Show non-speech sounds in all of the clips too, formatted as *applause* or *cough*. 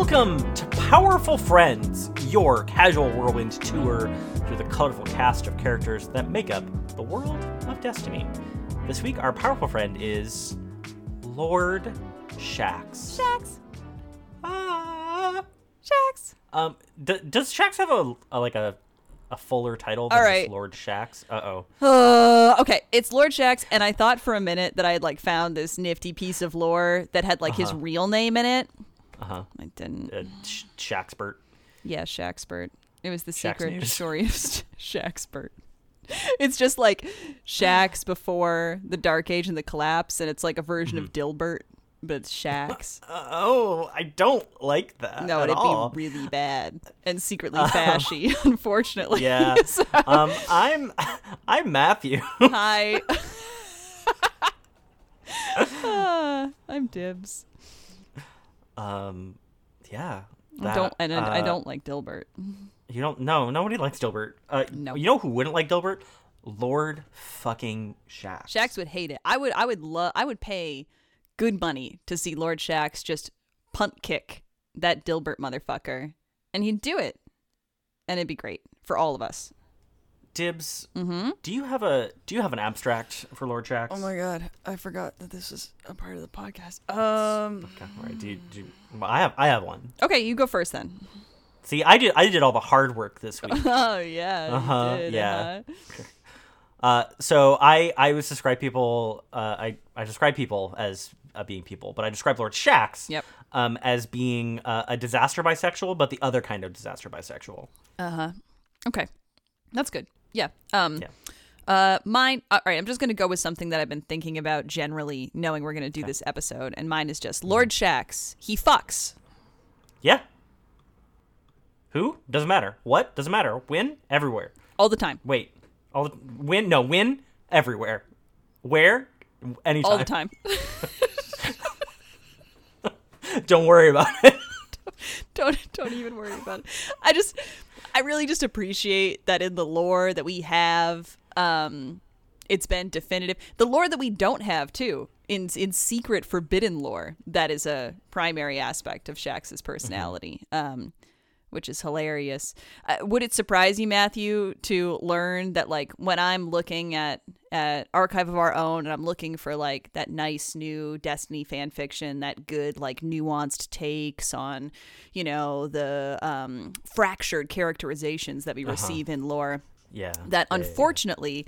Welcome to Powerful Friends, your casual whirlwind tour through the colorful cast of characters that make up the world of Destiny. This week, our powerful friend is Lord Shax. Shax. Ah. Shax. Um, d- does Shax have a, a like a a fuller title than All just. Lord Shax? Uh oh. Uh, okay, it's Lord Shax, and I thought for a minute that I had like found this nifty piece of lore that had like his real name in it. Uh huh. I didn't. Uh, Sh- Shaxpert. Yeah, Shaxpert. It was the Shax secret News. *laughs* story of Shaxpert. It's just like Shax *sighs* before the Dark Age and the collapse, and it's like a version of Dilbert, but it's Shax. Uh, oh, I don't like that. No, at it'd all. be really *laughs* bad and secretly fashy, *laughs* unfortunately. Yeah. So- um, I'm I'm Matthew. Hi. Ah, I'm Dibs. Um, yeah. I that, don't and I I uh, don't like Dilbert. *laughs* You don't. No, nobody likes Dilbert. Uh, No. You know who wouldn't like Dilbert? Lord fucking Shax. Shax would hate it. I would I would love I would pay good money to see Lord Shax just punt kick that Dilbert motherfucker. And he'd do it. And it'd be great for all of us. Dibs. Mm-hmm. Do you have a Do you have an abstract for Lord Shax? Oh my god, I forgot that this is a part of the podcast. Um Okay, all right. Do you, do you, well, I have I have one. Okay, you go first then. See, I did I did all the hard work this *laughs* week. Oh yeah. Uh-huh, did, yeah. uh-huh. *laughs* Uh, so I I always describe people uh, I I describe people as uh, being people, but I describe Lord Shax Yep. um, as being uh, a disaster bisexual, but the other kind of disaster bisexual. Uh-huh. Okay. That's good. Yeah. Um Yeah. uh mine all right, I'm just going to go with something that I've been thinking about generally knowing we're going to do this episode and mine is just Lord Shax. He fucks. Yeah. Who doesn't matter. What doesn't matter. When everywhere. all the time. Wait. All the, win no win everywhere. Where anytime. All the time. *laughs* Don't worry about it. *laughs* don't don't even worry about it. I just I really just appreciate that in the lore that we have um it's been definitive. The lore that we don't have too in in secret forbidden lore that is a primary aspect of Shax's personality. Um which is hilarious. Uh, would it surprise you, Matthew, to learn that like when I'm looking at at Archive of Our Own and I'm looking for like that nice new Destiny fan fiction, that good like nuanced takes on, you know, the um, fractured characterizations that we receive in lore, Yeah. that yeah, yeah, yeah. unfortunately.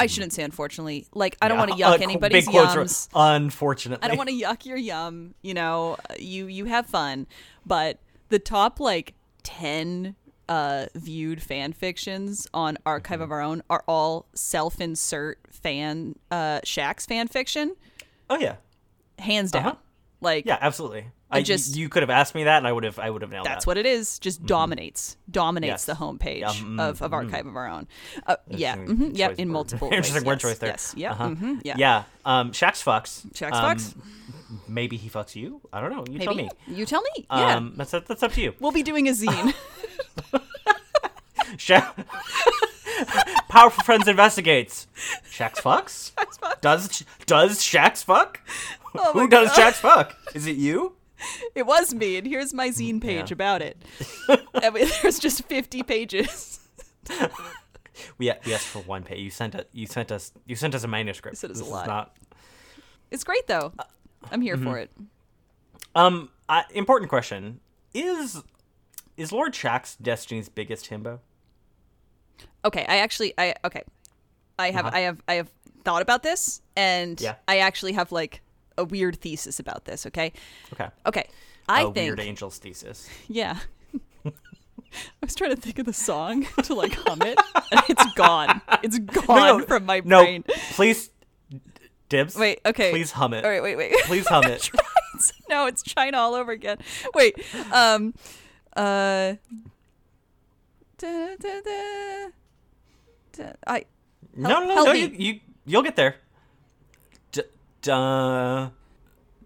I shouldn't say unfortunately. Like I don't Yeah, want to yuck uh, anybody's big quotes are, yums. Unfortunately. I don't want to yuck your yum. You know, you you have fun, but the top like ten uh viewed fan fictions on Archive Mm-hmm. of Our Own are all self-insert fan uh Shax fan fiction, Oh yeah. hands down. Uh-huh. Like Yeah, absolutely. I just- you could have asked me that, and I would have I would have nailed that. that's that. what it is. Just dominates, dominates Yes. the homepage Yeah, mm, of, of Archive of Our Own. Uh, yeah, mhm, yeah, in *laughs* multiple ways. Interesting word yes, choice there. Yes, yeah, Uh-huh. mhm, yeah. Yeah. Um, Shax fucks. Shax Um, fucks? Maybe he fucks you. I don't know. You tell me. you tell me. Yeah, Um, that's that's up to you. we'll be doing a zine. *laughs* Sha- *laughs* Powerful Friends investigates. Shax fucks. *laughs* Does does Shax fuck? Oh Who does God. Shax fuck? Is it you? It was me, and here's my zine page Yeah. about it. I mean, there's just 50 pages. We we asked for one page. You sent it. You sent us. You sent us a manuscript. You sent us a This is lot. not- It's great though. I'm here mm-hmm. for it. Um, uh, important question: Is is Lord Shax Destiny's biggest himbo? Okay, I actually, I okay, I have, Uh-huh. I have, I have thought about this, and Yeah. I actually have like a weird thesis about this. Okay, Okay. okay, I a think, weird angels thesis. *laughs* yeah. *laughs* I was trying to think of the song *laughs* to like hum it, and it's gone. It's gone no, from my No, brain. please, dibs. Wait, okay. Please hum it. All right, wait, wait. *laughs* Please hum it. no, it's China all over again. Wait, um, uh, da, da, da, I no, Help- no, no, help no. me. You, you, you'll get there. D- da,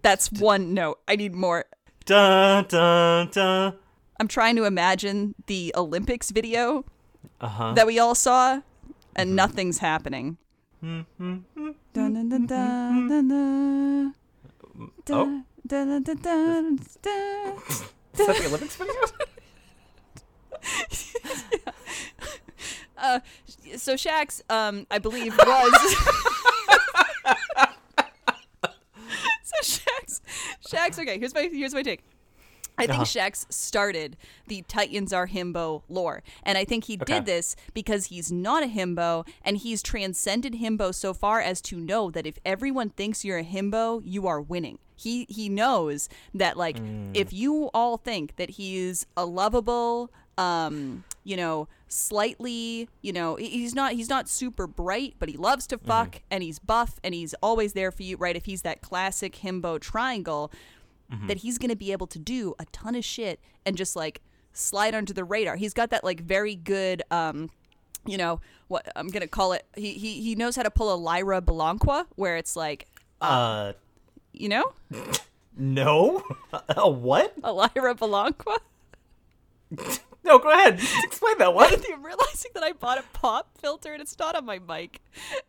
that's one note. I need more. da, da, da. I'm trying to imagine the Olympics video Uh huh. that we all saw, and nothing's happening. Dun, dun, dun, dun, dun, dun. Oh. Dun, dun, dun, dun, dun. Is that the Olympics video? Uh, so Shax, um, I believe was. *laughs* *laughs* so Shax, Shax. Okay, here's my here's my take. I think Uh-huh. Shax started the Titans are himbo lore, and I think he Okay. did this because he's not a himbo, and he's transcended himbo so far as to know that if everyone thinks you're a himbo, you are winning. He he knows that like if you all think that he's a lovable, um, you know, slightly, you know, he's not he's not super bright, but he loves to fuck and he's buff and he's always there for you, right? If he's that classic himbo triangle, that he's going to be able to do a ton of shit and just like slide under the radar. He's got that like very good um you know, what I'm going to call it he he he knows how to pull a Lyra Belacqua where it's like, Uh, you know? *laughs* no. *laughs* A what? A Lyra Belacqua. *laughs* No, go ahead. Explain that one. I'm realizing that I bought a pop filter and it's not on my mic.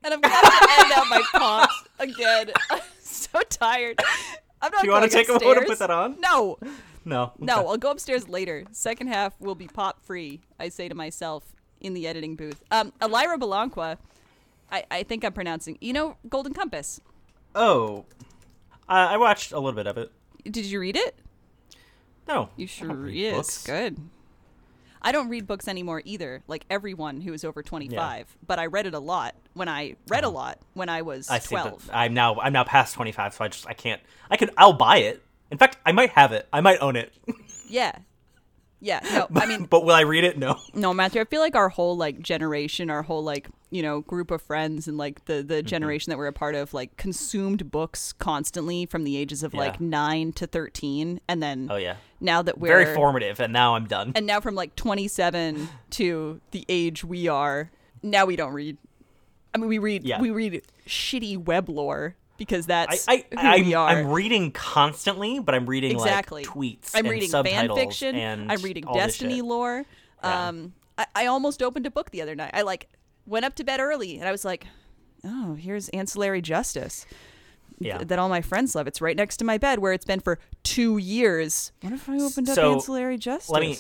And I'm gonna to end out my pops again. I'm so tired. I'm not Do you want to take a moment to put that on? No. No. No, Okay. I'll go upstairs later. Second half will be pop free, I say to myself in the editing booth. Um Elira Belacqua, I, I think I'm pronouncing you know, Golden Compass. Oh, uh, I watched a little bit of it. Did you read it? No, You I sure read yes. Good. I don't read books anymore either, like everyone who is over 25. But I read it a lot when I read a lot when I was Uh-huh. I 12. That I'm now I'm now past 25, so I just I can't. I could. I'll buy it. In fact, I might have it. I might own it. *laughs* Yeah. Yeah. No, I mean, but will I read it? No. no, Matthew, I feel like our whole like generation, our whole like, you know, group of friends and like the Mm-hmm. the generation that we're a part of like consumed books constantly from the ages of like 9 to 13 and then Oh yeah. now that we're Very formative, and now I'm done. and now from like 27 to the age we are, now we don't read. I mean, we read Yeah. we read shitty web lore because that's I, who I'm, we are. I'm reading constantly, but I'm reading exactly like tweets. I'm and reading fan fiction. And I'm reading Destiny lore. Yeah. Um, I, I almost opened a book the other night. I like went up to bed early and I was like, oh, here's Ancillary Justice. Yeah. That all my friends love. It's right next to my bed where it's been for two years. What if I opened up Ancillary Justice? let me-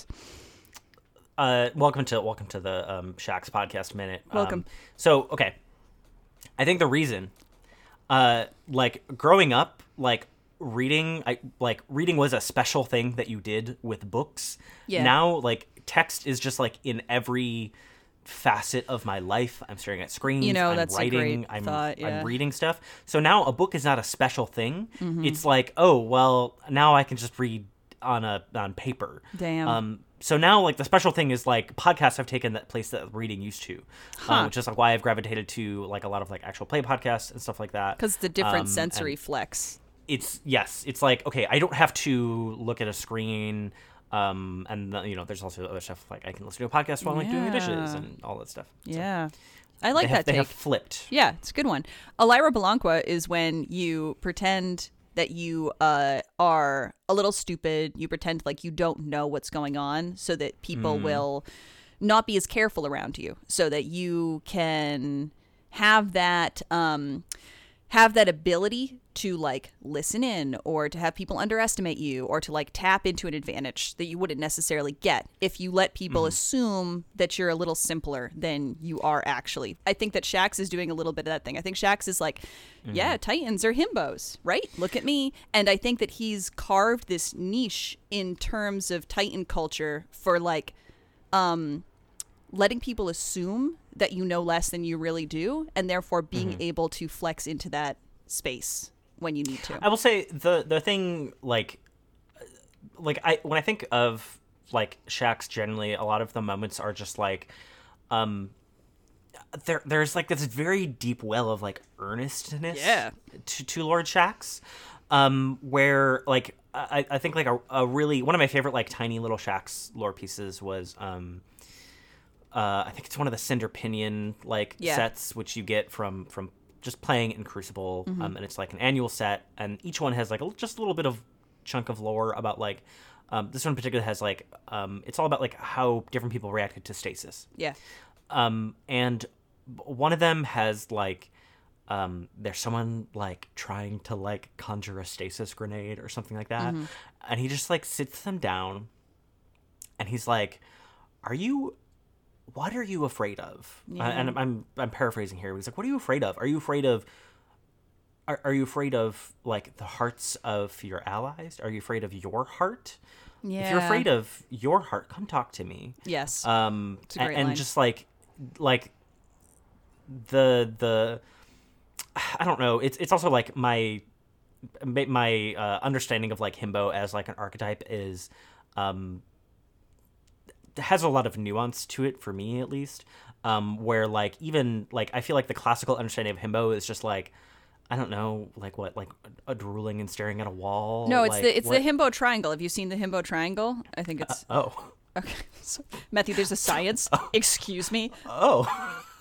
Uh, welcome to welcome to the um, Shax podcast minute. Um, Welcome. so okay, I think the reason, uh, like growing up, like reading, I like reading was a special thing that you did with books. Yeah. Now, like text is just like in every facet of my life. I'm staring at screens. You know, I'm that's a writing. great I'm thought, yeah. I'm reading stuff. So now a book is not a special thing. Mm-hmm. It's like, oh well, now I can just read on a on paper. Damn. Um, so now, like the special thing is like podcasts have taken that place that reading used to, Huh. um, which is like why I've gravitated to like a lot of like actual play podcasts and stuff like that. because the different Um, sensory flex. It's yes, it's like okay, I don't have to look at a screen. Um, and the, you know, there's also other stuff like I can listen to a podcast while I'm like doing the dishes and all that stuff. So Yeah, I like they have, that they have flipped. Yeah, it's a good one. Elira Belacqua is when you pretend that you uh, are a little stupid. You pretend like you don't know what's going on so that people will not be as careful around you so that you can have that um, have that ability to like listen in or to have people underestimate you or to like tap into an advantage that you wouldn't necessarily get if you let people assume that you're a little simpler than you are actually. I think that Shax is doing a little bit of that thing. I think Shax is like, yeah, Titans are himbos, right? Look at me. And I think that he's carved this niche in terms of Titan culture for like um letting people assume that you know less than you really do and therefore being able to flex into that space when you need to. I will say the the thing like like I when I think of like Shaxx's generally a lot of the moments are just like um there there's like this very deep well of like earnestness Yeah. to, to Lord Shax um where like I, I think like a, a really one of my favorite like tiny little Shax lore pieces was um uh, I think it's one of the Cinder Pinion like Yeah. sets, which you get from from just playing in Crucible, um, and it's like an annual set, and each one has like a, just a little bit of chunk of lore about like um, this one in particular has like um, it's all about like how different people reacted to stasis, Yeah. um, and one of them has like um, there's someone like trying to like conjure a stasis grenade or something like that, and he just like sits them down, and he's like, "Are you?" What are you afraid of? Uh, and I'm, I'm paraphrasing here. He's like, "What are you afraid of? Are you afraid of are, are you afraid of like the hearts of your allies? Are you afraid of your heart? Yeah. If you're afraid of your heart, come talk to me. Yes. Um, a a- great and line. just like, like the the, *sighs* I don't know. It's it's also like my my uh, understanding of like himbo as like an archetype is, um, has a lot of nuance to it for me at least. Um, where like even like I feel like the classical understanding of himbo is just like. I don't know, like what, like a drooling and staring at a wall. no, it's like, the it's what- the himbo triangle. Have you seen the himbo triangle? I think it's Oh, *laughs* okay. So, Matthew, there's a science. *laughs* Excuse me. oh,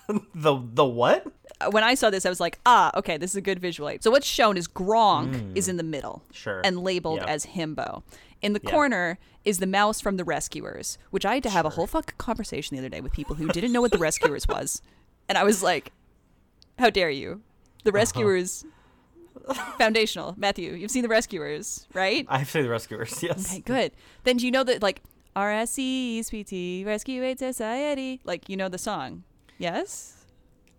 *laughs* the the what? Uh, When I saw this, I was like, ah, okay, this is a good visual aid. So what's shown is Gronk is in the middle. Sure. and labeled Yeah. as himbo. In the Yeah. corner is the mouse from the Rescuers, which I had to have a whole fucking conversation the other day with people who didn't know what the Rescuers was, and I was like, how dare you? The Uh-huh. Rescuers. Foundational, Matthew. You've seen the Rescuers, right? I've seen the rescuers. Yes. Okay, good. Then do you know that like r-s-c-s-p-t Rescue Aid Society? Like you know the song? Yes.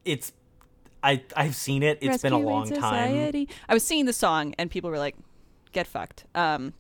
It's I I've seen it. It's been a Rescue long time. Society. I was singing the song and people were like, "Get fucked." Um,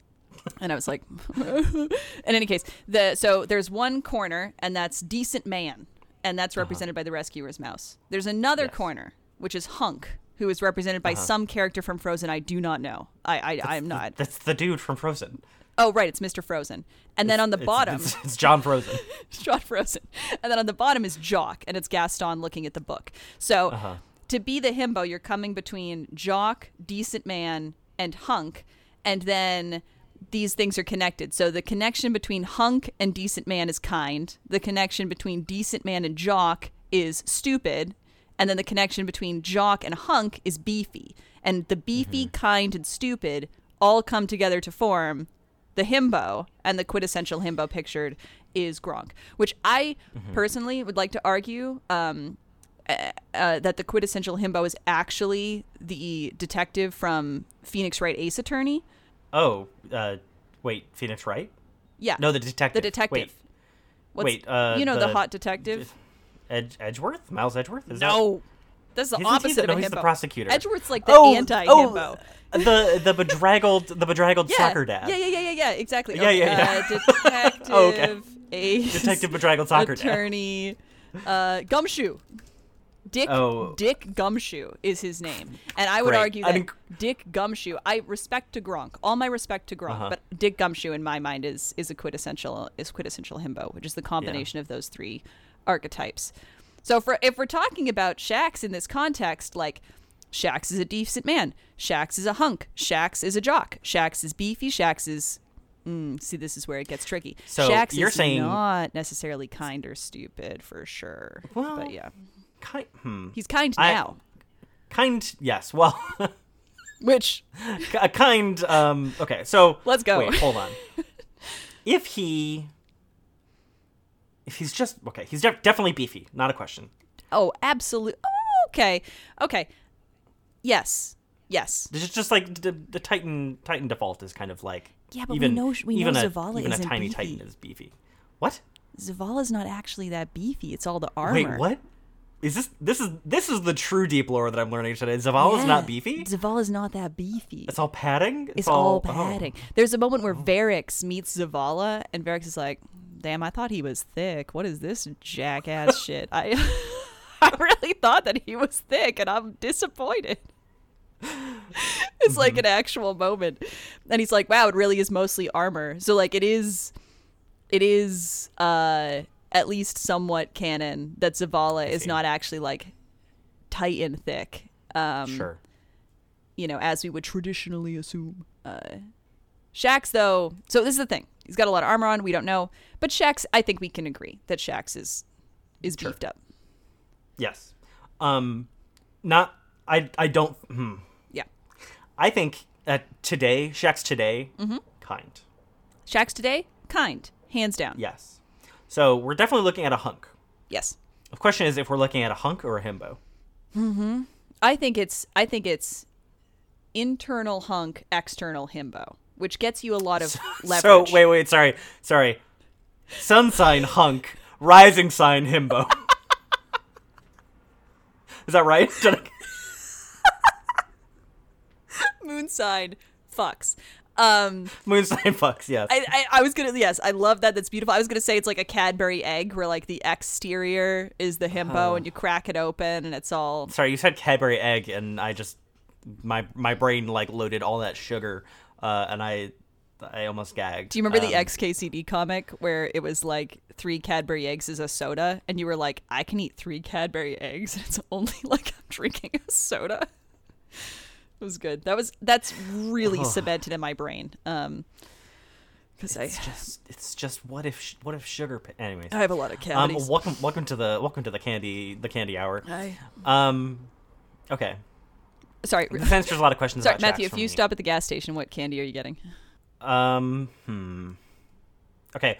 and I was like, *laughs* in any case, the so there's one corner and that's decent man, and that's represented by the rescuer's mouse. There's another Uh-huh. Yes. corner which is Hunk, who is represented by Uh-huh. some character from Frozen. I do not know. I I I'm not. That's the dude from Frozen. Oh right, it's Mr. Frozen. And then on the It's- bottom, it's, it's John Frozen. *laughs* John Frozen. And then on the bottom is Jock, and it's Gaston looking at the book. So Uh-huh. to be the himbo, you're coming between Jock, Decent Man, and Hunk, and then these things are connected. So the connection between Hunk and Decent Man is kind. The connection between Decent Man and Jock is stupid. And then the connection between Jock and Hunk is beefy. And the beefy, kind, and stupid all come together to form the himbo and the quintessential himbo pictured is Gronk, which I personally would like to argue um, uh, uh, that the quintessential himbo is actually the detective from Phoenix Wright Ace Attorney. Oh, uh, wait, Phoenix Wright? Yeah, No, the detective. the detective. Wait, What's, wait, uh, you know the, the- hot detective? Edge, Edgeworth? Miles Edgeworth? Is No, that's the Isn't he opposite the- no, of a he's the prosecutor. Edgeworth's like the oh, anti-himbo. Oh, the the bedraggled the bedraggled yeah. soccer dad. Yeah, yeah, yeah, yeah, yeah. Exactly. Yeah, yeah, Uh, *laughs* detective, Oh, okay. ace, Detective bedraggled soccer dad. attorney, uh, Gumshoe. Dick Oh. Dick Gumshoe is his name, and I would Great. argue that Dick Gumshoe. I respect to Gronk, all my respect to Gronk, Uh-huh. but Dick Gumshoe in my mind is is a quintessential is quintessential himbo, which is the combination of those three archetypes. So for if we're talking about Shax in this context, like Shax is a decent man, Shax is a hunk, Shax is a jock, Shax is beefy, Shax is. Mm, see, this is where it gets tricky. So Shax you're is saying- not necessarily kind or stupid for sure, Well, but yeah, Kind, hmm. he's kind I- now. Kind, yes. Well, *laughs* Which a kind. Um. Okay. So Let's go. Wait, hold on. *laughs* if he, if he's just okay, he's def- definitely beefy. Not a question. Oh, absolutely. Oh, okay. Okay. Yes. Yes. It's just, like the, the Titan Titan default is kind of like Yeah, but we even, know- we know even a, Zavala even a tiny beefy. Titan is beefy. What? Zavala's not actually that beefy. It's all the armor. Wait, what? Is this this is this is the true deep lore that I'm learning today? Zavala's Yeah. not beefy. Zavala's not that beefy. It's all padding. It's all oh. padding. There's a moment where Variks meets Zavala, and Variks is like, "Damn, I thought he was thick. What is this jackass *laughs* shit? I, *laughs* I really thought that he was thick, and I'm disappointed." *laughs* it's like an actual moment, and he's like, "Wow, it really is mostly armor." So like, it is, it is, uh, at least somewhat canon that Zavala is not actually like Titan thick. Um, Sure. you know, as we would traditionally assume. Uh, Shax, though, so this is the thing. He's got a lot of armor on. We don't know, but Shax, I think we can agree that Shax is is Sure. beefed up. Yes. Um. Not. I. I don't. Hmm. Yeah, I think that today, Shaxx's today, Mm-hmm. kind. Shax today, kind, hands down. Yes. So we're definitely looking at a hunk. Yes. The question is if we're looking at a hunk or a himbo. Hmm. I think it's I think it's internal hunk, external himbo, which gets you a lot of *laughs* leverage. So wait, wait, sorry, sorry. Sun sign hunk, rising sign himbo. *laughs* Is that right? *laughs* Moon sign fucks. Um, Moon sign fucks. Yes. I, I, I was gonna yes, I love that. That's beautiful. I was gonna say it's like a Cadbury egg, where like the exterior is the himbo, and you crack it open, and it's all sorry, you said Cadbury egg, and I just my my brain like loaded all that sugar, uh, and I I almost gagged. Do you remember the Um, XKCD comic where it was like three Cadbury eggs is a soda, and you were like, I can eat three Cadbury eggs, and it's only *laughs* like I'm drinking a soda. It was good. That was that's really cemented in my brain. Um, because I It's just it's just what if sh- what if sugar? Pa- Anyways, I have a lot of um, welcome welcome to the welcome to the candy the candy hour. I, Um, okay. sorry, This answers a lot of questions. sorry, Matthew. If you me. stop at the gas station, what candy are you getting? Um, hmm. Okay.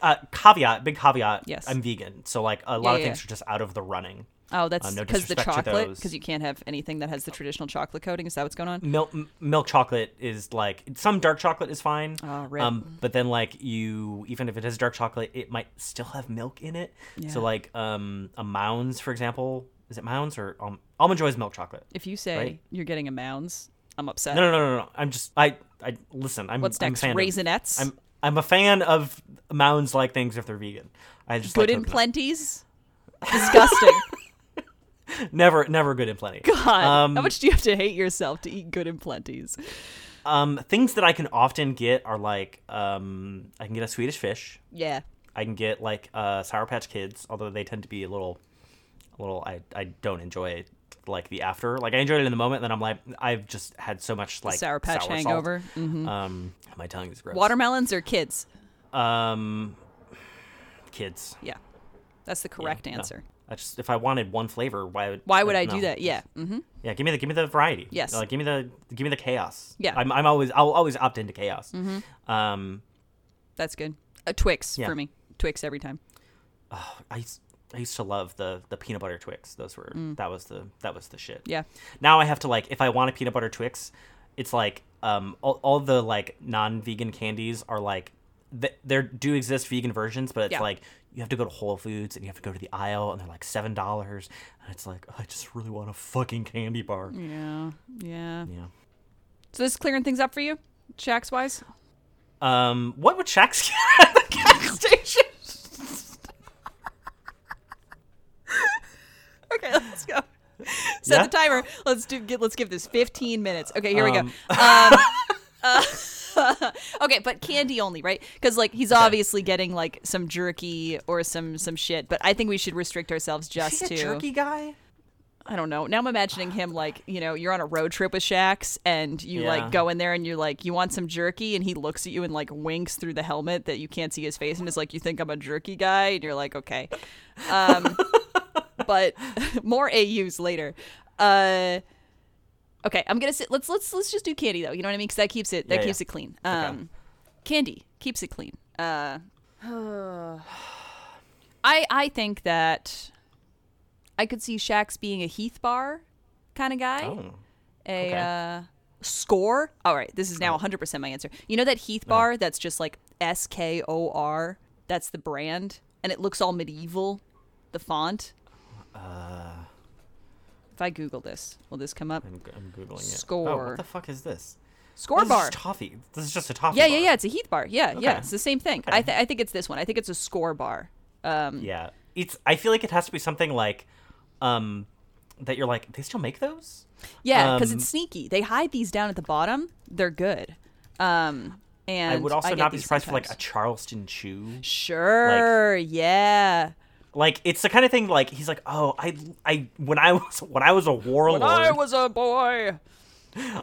Uh, caveat, big caveat. Yes. I'm vegan, so like a lot Yeah, of yeah, things are just out of the running. Oh, that's Uh, no because the chocolate. Because you can't have anything that has the traditional chocolate coating. Is that what's going on? Milk m- milk chocolate is like some dark chocolate is fine. Oh, rip. Um, but then like you even if it has dark chocolate, it might still have milk in it. Yeah. So like um a Mounds, for example, is it Mounds or um, Almond Joy is milk chocolate? If you say Right. you're getting a Mounds, I'm upset. No, no, no, no, no. I'm just I I listen. I'm What's I'm next? of- Raisinets. I'm I'm a fan of Mounds like things if they're vegan. I just Good like in coconut. plenties. Disgusting. *laughs* *laughs* Never, never good in plenty. God, Um, how much do you have to hate yourself to eat good in plenties? Um, things that I can often get are like um, I can get a Swedish fish. Yeah. I can get like uh, Sour Patch Kids, although they tend to be a little, a little. I I don't enjoy like the after. Like I enjoyed it in the moment, then I'm like I've just had so much like Sour Patch sour hangover. hmm Um, my tongue is gross. Watermelons or kids? Um, kids. Yeah. That's the correct no. answer. I just if I wanted one flavor, why would Why would I no. do that? Yeah. hmm Yeah, give me the give me the variety. Yes. like give me the give me the chaos. Yeah. I'm I'm always I'll always opt into chaos. Um, That's good. A Twix Yeah. for me. Twix every time. oh, I used, I used to love the the peanut butter Twix. Those were that was the that was the shit. Mm. Yeah. Now I have to like if I want a peanut butter Twix, it's like um all, all the like non-vegan candies are like th- there do exist vegan versions, but it's Yeah. like you have to go to Whole Foods and you have to go to the aisle and they're like seven dollars and it's like I just really want a fucking candy bar. Yeah. Yeah. Yeah. So this is clearing things up for you, Shax wise? Um, what would Shaxx's *laughs* get at the gas *laughs* station? Okay, let's go. Set Yeah? the timer. Let's do. Get, let's give this 15 minutes. Okay, here we go. Um, Um, *laughs* uh, *laughs* okay, but candy only, right? Because like he's obviously getting like some jerky or some some shit. But I think we should restrict ourselves just Is he to jerky guy? I don't know. Now I'm imagining him like, you know, you're on a road trip with Shax and you Yeah. like go in there and you're like, you want some jerky? And he looks at you and like winks through the helmet that you can't see his face and is like, you think I'm a jerky guy? And you're like, okay. Um, *laughs* but *laughs* more AUs later. Uh, okay, I'm gonna sit. Let's let's let's just do candy though. You know what I mean? Because that keeps it that Yeah, keeps yeah. it clean. Um, candy keeps it clean. Uh, *sighs* I I think that I could see Shax being a Heath bar kind of guy. Oh. A okay. uh, score. All right, this is now 100% my answer. You know that Heath bar that's just like S K O R. That's the brand, and it looks all medieval. The font. Uh, If I Google this, will this come up? I'm, I'm googling it. Oh, Skor. what the fuck is this? Skor This bar. just toffee. This is just a toffee. Yeah, bar. yeah, yeah. It's a Heath bar. Yeah, yeah. It's the same thing. Okay. I, th- I think it's this one. I think it's a Skor bar. Um, Yeah, it's. I feel like it has to be something like, um, that you're like. They still make those? yeah, because Um, it's sneaky. They hide these down at the bottom. They're good. Um, and I would also get not be surprised for like a. Charleston chew. Sure. yeah. Like it's the kind of thing like he's like, oh, I, I when I was *laughs* when I was a warlord, When I was a boy.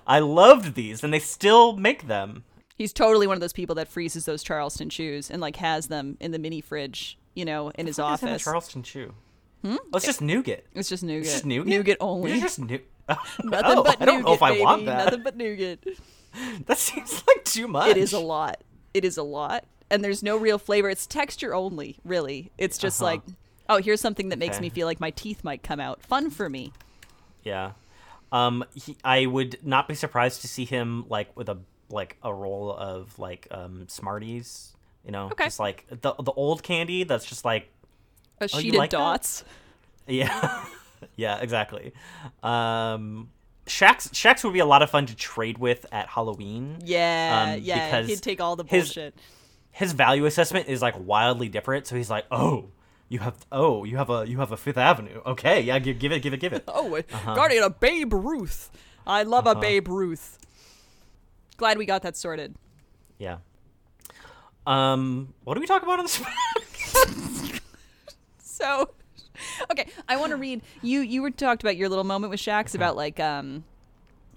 I loved these, and they still make them. He's totally one of those people that freezes those Charleston Chews and like has them in the mini fridge, you know, in his What is in a office. Charleston Chew. Hmm? Let's just nougat. It's just nougat. It's just nougat. Nougat only. It's just nu- *laughs* Nothing oh, but I don't nougat, know if I baby. want that. Nothing but nougat. *laughs* That seems like too much. It is a lot. It is a lot. And there's no real flavor. It's texture only, really. It's just Uh-huh. like, oh, here's something that makes Okay. me feel like my teeth might come out. Fun for me. Yeah. Um, he, I would not be surprised to see him like with a like a roll of like um Smarties. You know, Okay. just like the the old candy that's just like A Oh, sheet of like that? dots. yeah, *laughs* yeah, exactly. Um, Shax Shax would be a lot of fun to trade with at Halloween. Yeah, Um, yeah. because He'd take all the bullshit. His value assessment is like wildly different, so he's like, oh. You have oh you have a you have a Fifth Avenue okay yeah give, give it give it give it *laughs* Oh, Uh-huh. Guardian of Babe Ruth. I love a Babe Ruth. Glad we got that sorted. Yeah. Um, what do we talk about on this? *laughs* *laughs* So, okay, I want to read. You you were talked about your little moment with Uh-huh. Shax about like um,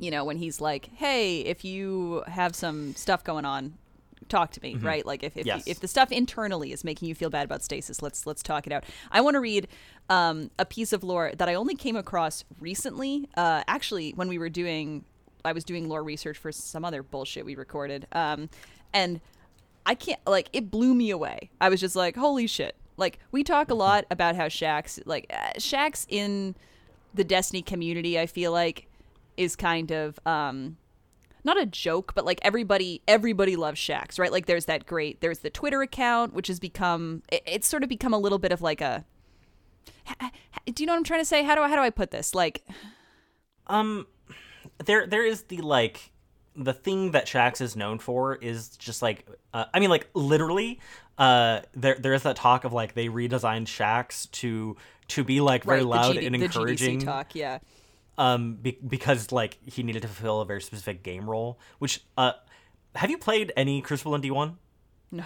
you know, when he's like, "Hey, if you have some stuff going on, talk to me." Right? Like if if, Yes. if the stuff internally is making you feel bad about stasis, let's let's talk it out. I want to read um a piece of lore that I only came across recently. Uh, actually, when we were doing, I was doing lore research for some other bullshit we recorded. Um, and I can't like it blew me away. I was just like, holy shit. Like we talk a lot about how Shax like uh, Shax in the Destiny community, I feel like is kind of um not a joke, but like everybody everybody loves Shax, right? Like there's that great there's the Twitter account which has become it, it's sort of become a little bit of like a do you know what I'm trying to say? How do I how do I put this? Like um, there there is the like the thing that Shax is known for is just like uh, I mean like literally uh there there is that talk of like they redesigned Shax to to be like very right, loud GD, and the encouraging talk, yeah. Um be- because like he needed to fulfill a very specific game role which uh have you played any Crucible in D1 No.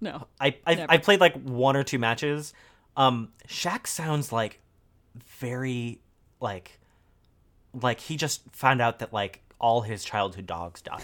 No. I I. I played like one or two matches. Um, Shaxx sounds like very like like he just found out that like all his childhood dogs died.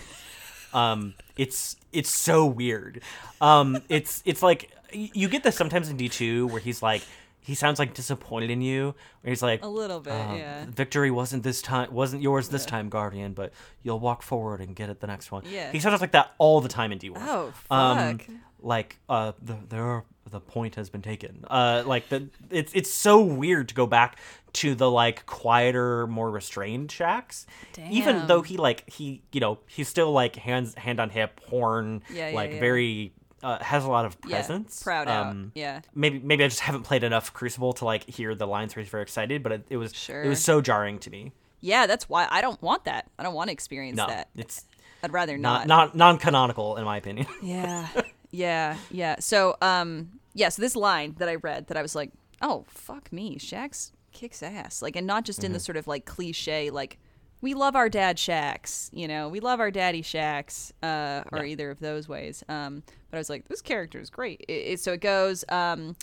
Um, it's it's so weird. Um, it's it's like you get this sometimes in D two where he's like he sounds like disappointed in you. Where he's like A little bit, um, yeah. Victory wasn't this time wasn't yours this time, Guardian, but you'll walk forward and get it the next one. Yeah. He sounds like that all the time in D one. Oh, Um, fuck. like uh, the there the point has been taken. Uh, like the it's it's so weird to go back to the like quieter, more restrained Shaxx. Even though he like he you know he's still like hands hand on hip, horn, Yeah, yeah, like yeah. very uh, has a lot of presence. Yeah, proud out. Um, Yeah. Maybe maybe I just haven't played enough Crucible to like hear the lines where he's very excited, but it, it was it was so jarring to me. Yeah, that's why I don't want that. I don't want to experience No, that. it's I'd rather not not. non canonical in my opinion. *laughs* Yeah. yeah. Yeah. So, um, yeah. So this line that I read that I was like, oh fuck me, Shax kicks ass. Like, and not just in the sort of like cliche like. We love our dad Shaxx, you know. We love our daddy Shaxx, uh, or either of those ways. Um, but I was like, this character is great. It, it, so it goes. Um,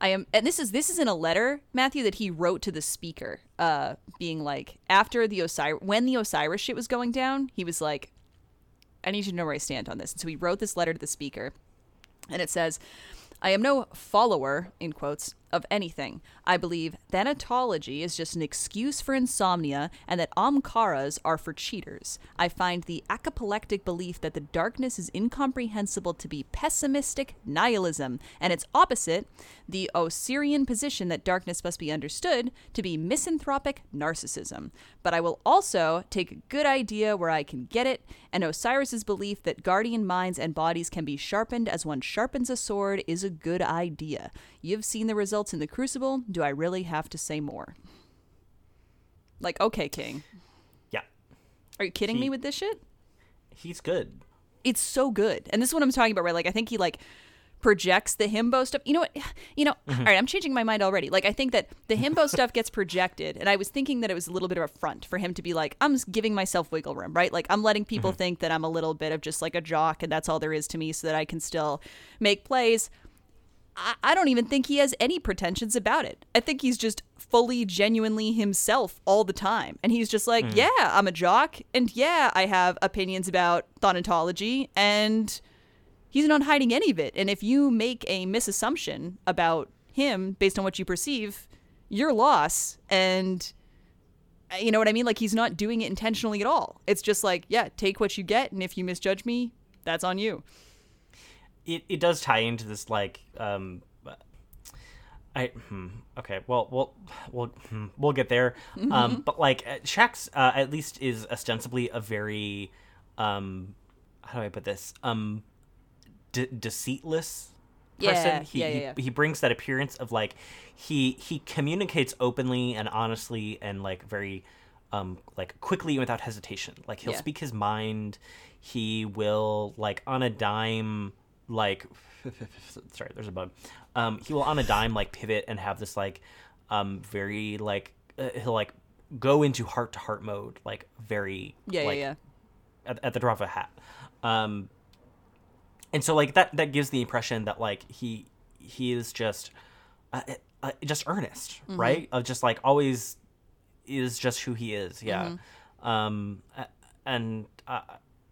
I am, and this is this is in a letter, Matthew, that he wrote to the speaker, uh, being like, after the Osiris, when the Osiris shit was going down, he was like, I need you to know where I stand on this. And so he wrote this letter to the speaker, and it says, I am no follower, in quotes, of anything. I believe thanatology is just an excuse for insomnia and that Omkaras are for cheaters. I find the apoplectic belief that the darkness is incomprehensible to be pessimistic nihilism, and its opposite, the Osirian position that darkness must be understood to be misanthropic narcissism. But I will also take a good idea where I can get it, and Osiris's belief that guardian minds and bodies can be sharpened as one sharpens a sword is a good idea. You've seen the results in the Crucible. Do I really have to say more? Like, okay, King. yeah, Are you kidding me with this shit? he's good. it's so good. And this is what I'm talking about, right? Like I think he like projects the himbo stuff. You know what? You know, mm-hmm. all right, I'm changing my mind already. Like I think that the himbo *laughs* stuff gets projected, and I was thinking that it was a little bit of a front for him to be like, I'm giving myself wiggle room, right? Like I'm letting people mm-hmm. think that I'm a little bit of just like a jock, and that's all there is to me, so that I can still make plays. I, I don't even think he has any pretensions about it. I think he's just fully, genuinely himself all the time. And he's just like, yeah, I'm a jock. And yeah, I have opinions about thanatology. And he's not hiding any of it. And if you make a misassumption about him based on what you perceive, your loss. And uh, you know what I mean? Like he's not doing it intentionally at all. It's just like, yeah, take what you get. And if you misjudge me, that's on you. It, it does tie into this like um I hmm, okay. Well, we'll we'll hmm, we'll get there. Um, but like uh, Shaxx, uh, at least is ostensibly a very, um, how do I put this? Um, de- deceitless person. Yeah, he, yeah, yeah, he he brings that appearance of like he he communicates openly and honestly and like very um like quickly and without hesitation. Like he'll Yeah. speak his mind. He will like on a dime like *laughs* sorry, there's a bug. Um he will on a dime like pivot and have this like um very like uh, he'll like go into heart to heart mode like very Yeah, like, yeah, yeah. at, at the drop of a hat. Um, and so like that that gives the impression that like he he is just uh, uh, just earnest, Mm-hmm. right? Of just like always is just who he is. Yeah. Mm-hmm. Um, and uh,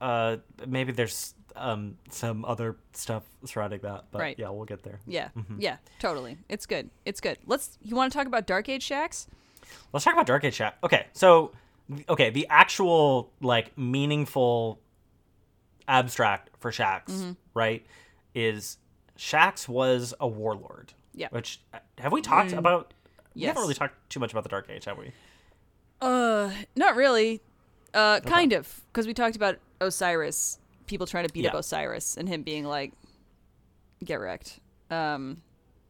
uh, maybe there's um some other stuff surrounding that, but Right. yeah, we'll get there. Yeah, Mm-hmm. yeah, totally. It's good. It's good. Let's. You want to talk about Dark Age Shaxx? Let's talk about Dark Age Shaxx. Okay, so okay, the actual like meaningful abstract for Shaxx, Mm-hmm. right, is Shaxx was a warlord. Yeah. Which have we talked about? We haven't really talked too much about the Dark Age, have we? Uh, not really. Uh, kind of, because we talked about Osiris, people trying to beat up Osiris, and him being like, "Get wrecked." Um,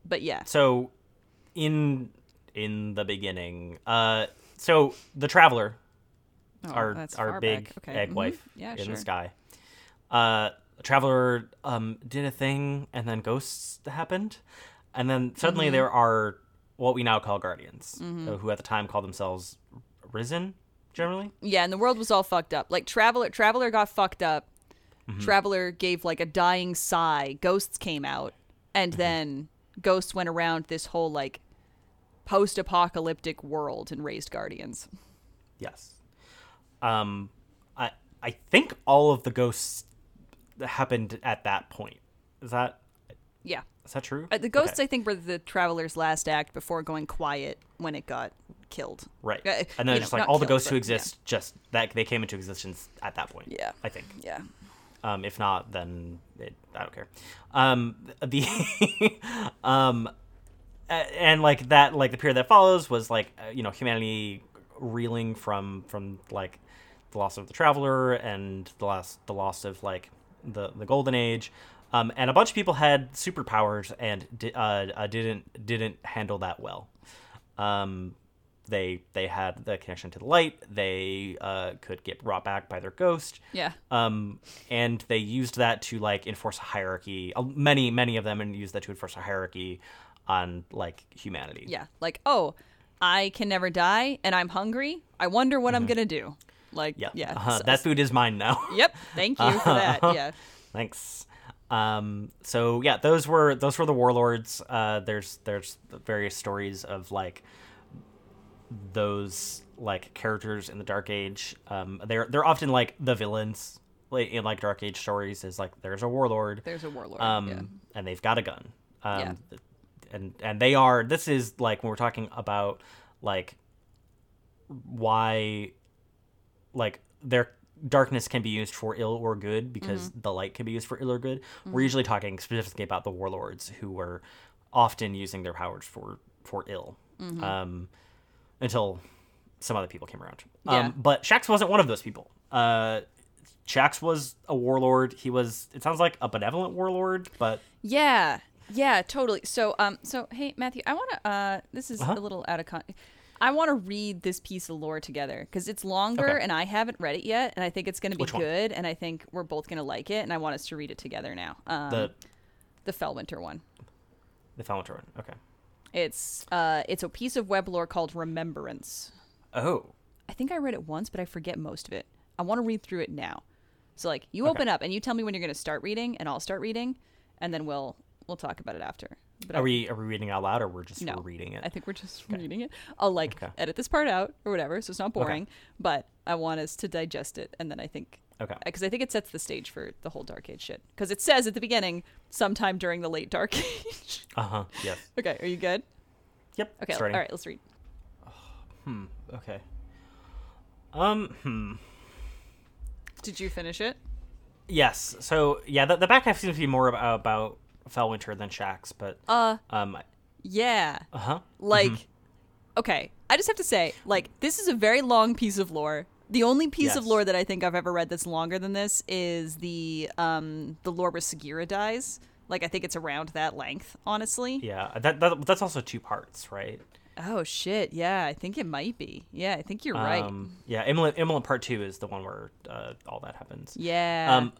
but yeah, So, in in the beginning, uh, so the Traveler, Oh, our our big. Okay. egg mhm. wife Yeah, in sure. the sky. Uh, Traveler um did a thing, and then ghosts happened, and then suddenly Mm-hmm. there are what we now call guardians, uh, who at the time called themselves Risen. Generally, Yeah, and the world was all fucked up. Like Traveler, Traveler got fucked up. Mm-hmm. Traveler gave like a dying sigh. Ghosts came out, and Mm-hmm. then Ghosts went around this whole like post-apocalyptic world and raised guardians. yes. Um, I I think all of the ghosts happened at that point. Is that Yeah, is that true? Uh, the ghosts Okay. I think were the Traveler's last act before going quiet when it got killed. Right. Uh, and then just know, like all the killed, ghosts who but- exist, just that they came into existence at that point. Yeah. I think. Yeah. Um, if not, then it, I don't care. Um, the *laughs* um, and like that, like the period that follows was like uh, you know humanity reeling from from like the loss of the traveler and the loss the loss of like the the golden age. Um, and a bunch of people had superpowers and di- uh, uh, didn't didn't handle that well. Um, they they had the connection to the light. They uh, could get brought back by their ghost Yeah. um, and they used that to like enforce a hierarchy. Uh, Many, many of them, and used that to enforce a hierarchy on like humanity. Yeah. Like, oh, I can never die, and I'm hungry. I wonder what I'm gonna do. Like, Mm-hmm. yeah, yeah. Uh-huh. so- that food is mine now. Yep. Thank you for that. *laughs* Yeah. Thanks. Um, so yeah, those were those were the warlords. Uh, there's there's various stories of like those like characters in the Dark Age. Um, they're they're often like the villains like in like Dark Age stories. Is like there's a warlord. There's a warlord. um, yeah. and they've got a gun. Um, Yeah. and and they are. This is like when we're talking about like why, like their darkness can be used for ill or good because Mm-hmm. the light can be used for ill or good. We're usually talking specifically about the warlords who were often using their powers for for ill. Mm-hmm. Um, until some other people came around. Yeah. Um, but Shax wasn't one of those people. Uh, Shax was a warlord. He was. It sounds like a benevolent warlord, but Yeah, yeah, totally. So, um, so hey, Matthew, I want to. Uh, this is Uh-huh. a little out of con. I want to read this piece of lore together because it's longer Okay. and I haven't read it yet, and I think it's going to be good, and I think we're both going to like it, and I want us to read it together now. Um, the the Fellwinter one. the Fellwinter one. Okay. It's uh, it's a piece of web lore called Remembrance. Oh. I think I read it once, but I forget most of it. I want to read through it now. So like, you open up and you tell me when you're going to start reading, and I'll start reading, and then we'll we'll talk about it after. But I- Are we are we reading out loud or we're just No, reading it? I think we're just reading it. I'll like Okay. edit this part out or whatever, so it's not boring. But I want us to digest it, and then I think okay. because I think it sets the stage for the whole Dark Age shit. Because it says at the beginning, sometime during the late Dark *laughs* Age. Uh huh. Yes. okay, are you good? Yep. Okay, Starting. all right, let's read. Hmm. Okay. Um. Hmm. Did you finish it? Yes. So yeah, the, the back half seems to be more about, about Fellwinter than Shax, but Uh, um, Yeah. Uh huh. Like, okay, I just have to say, like, this is a very long piece of lore. The only piece of lore that I think I've ever read that's longer than this is the um the lore where Sagira dies. Like, I think it's around that length, honestly. Yeah, that, that that's also two parts, right? Oh shit! Yeah, I think it might be. Yeah, I think you're right. Um, yeah, Immolant, Immolant Part Two is the one where uh, all that happens. Yeah. Um,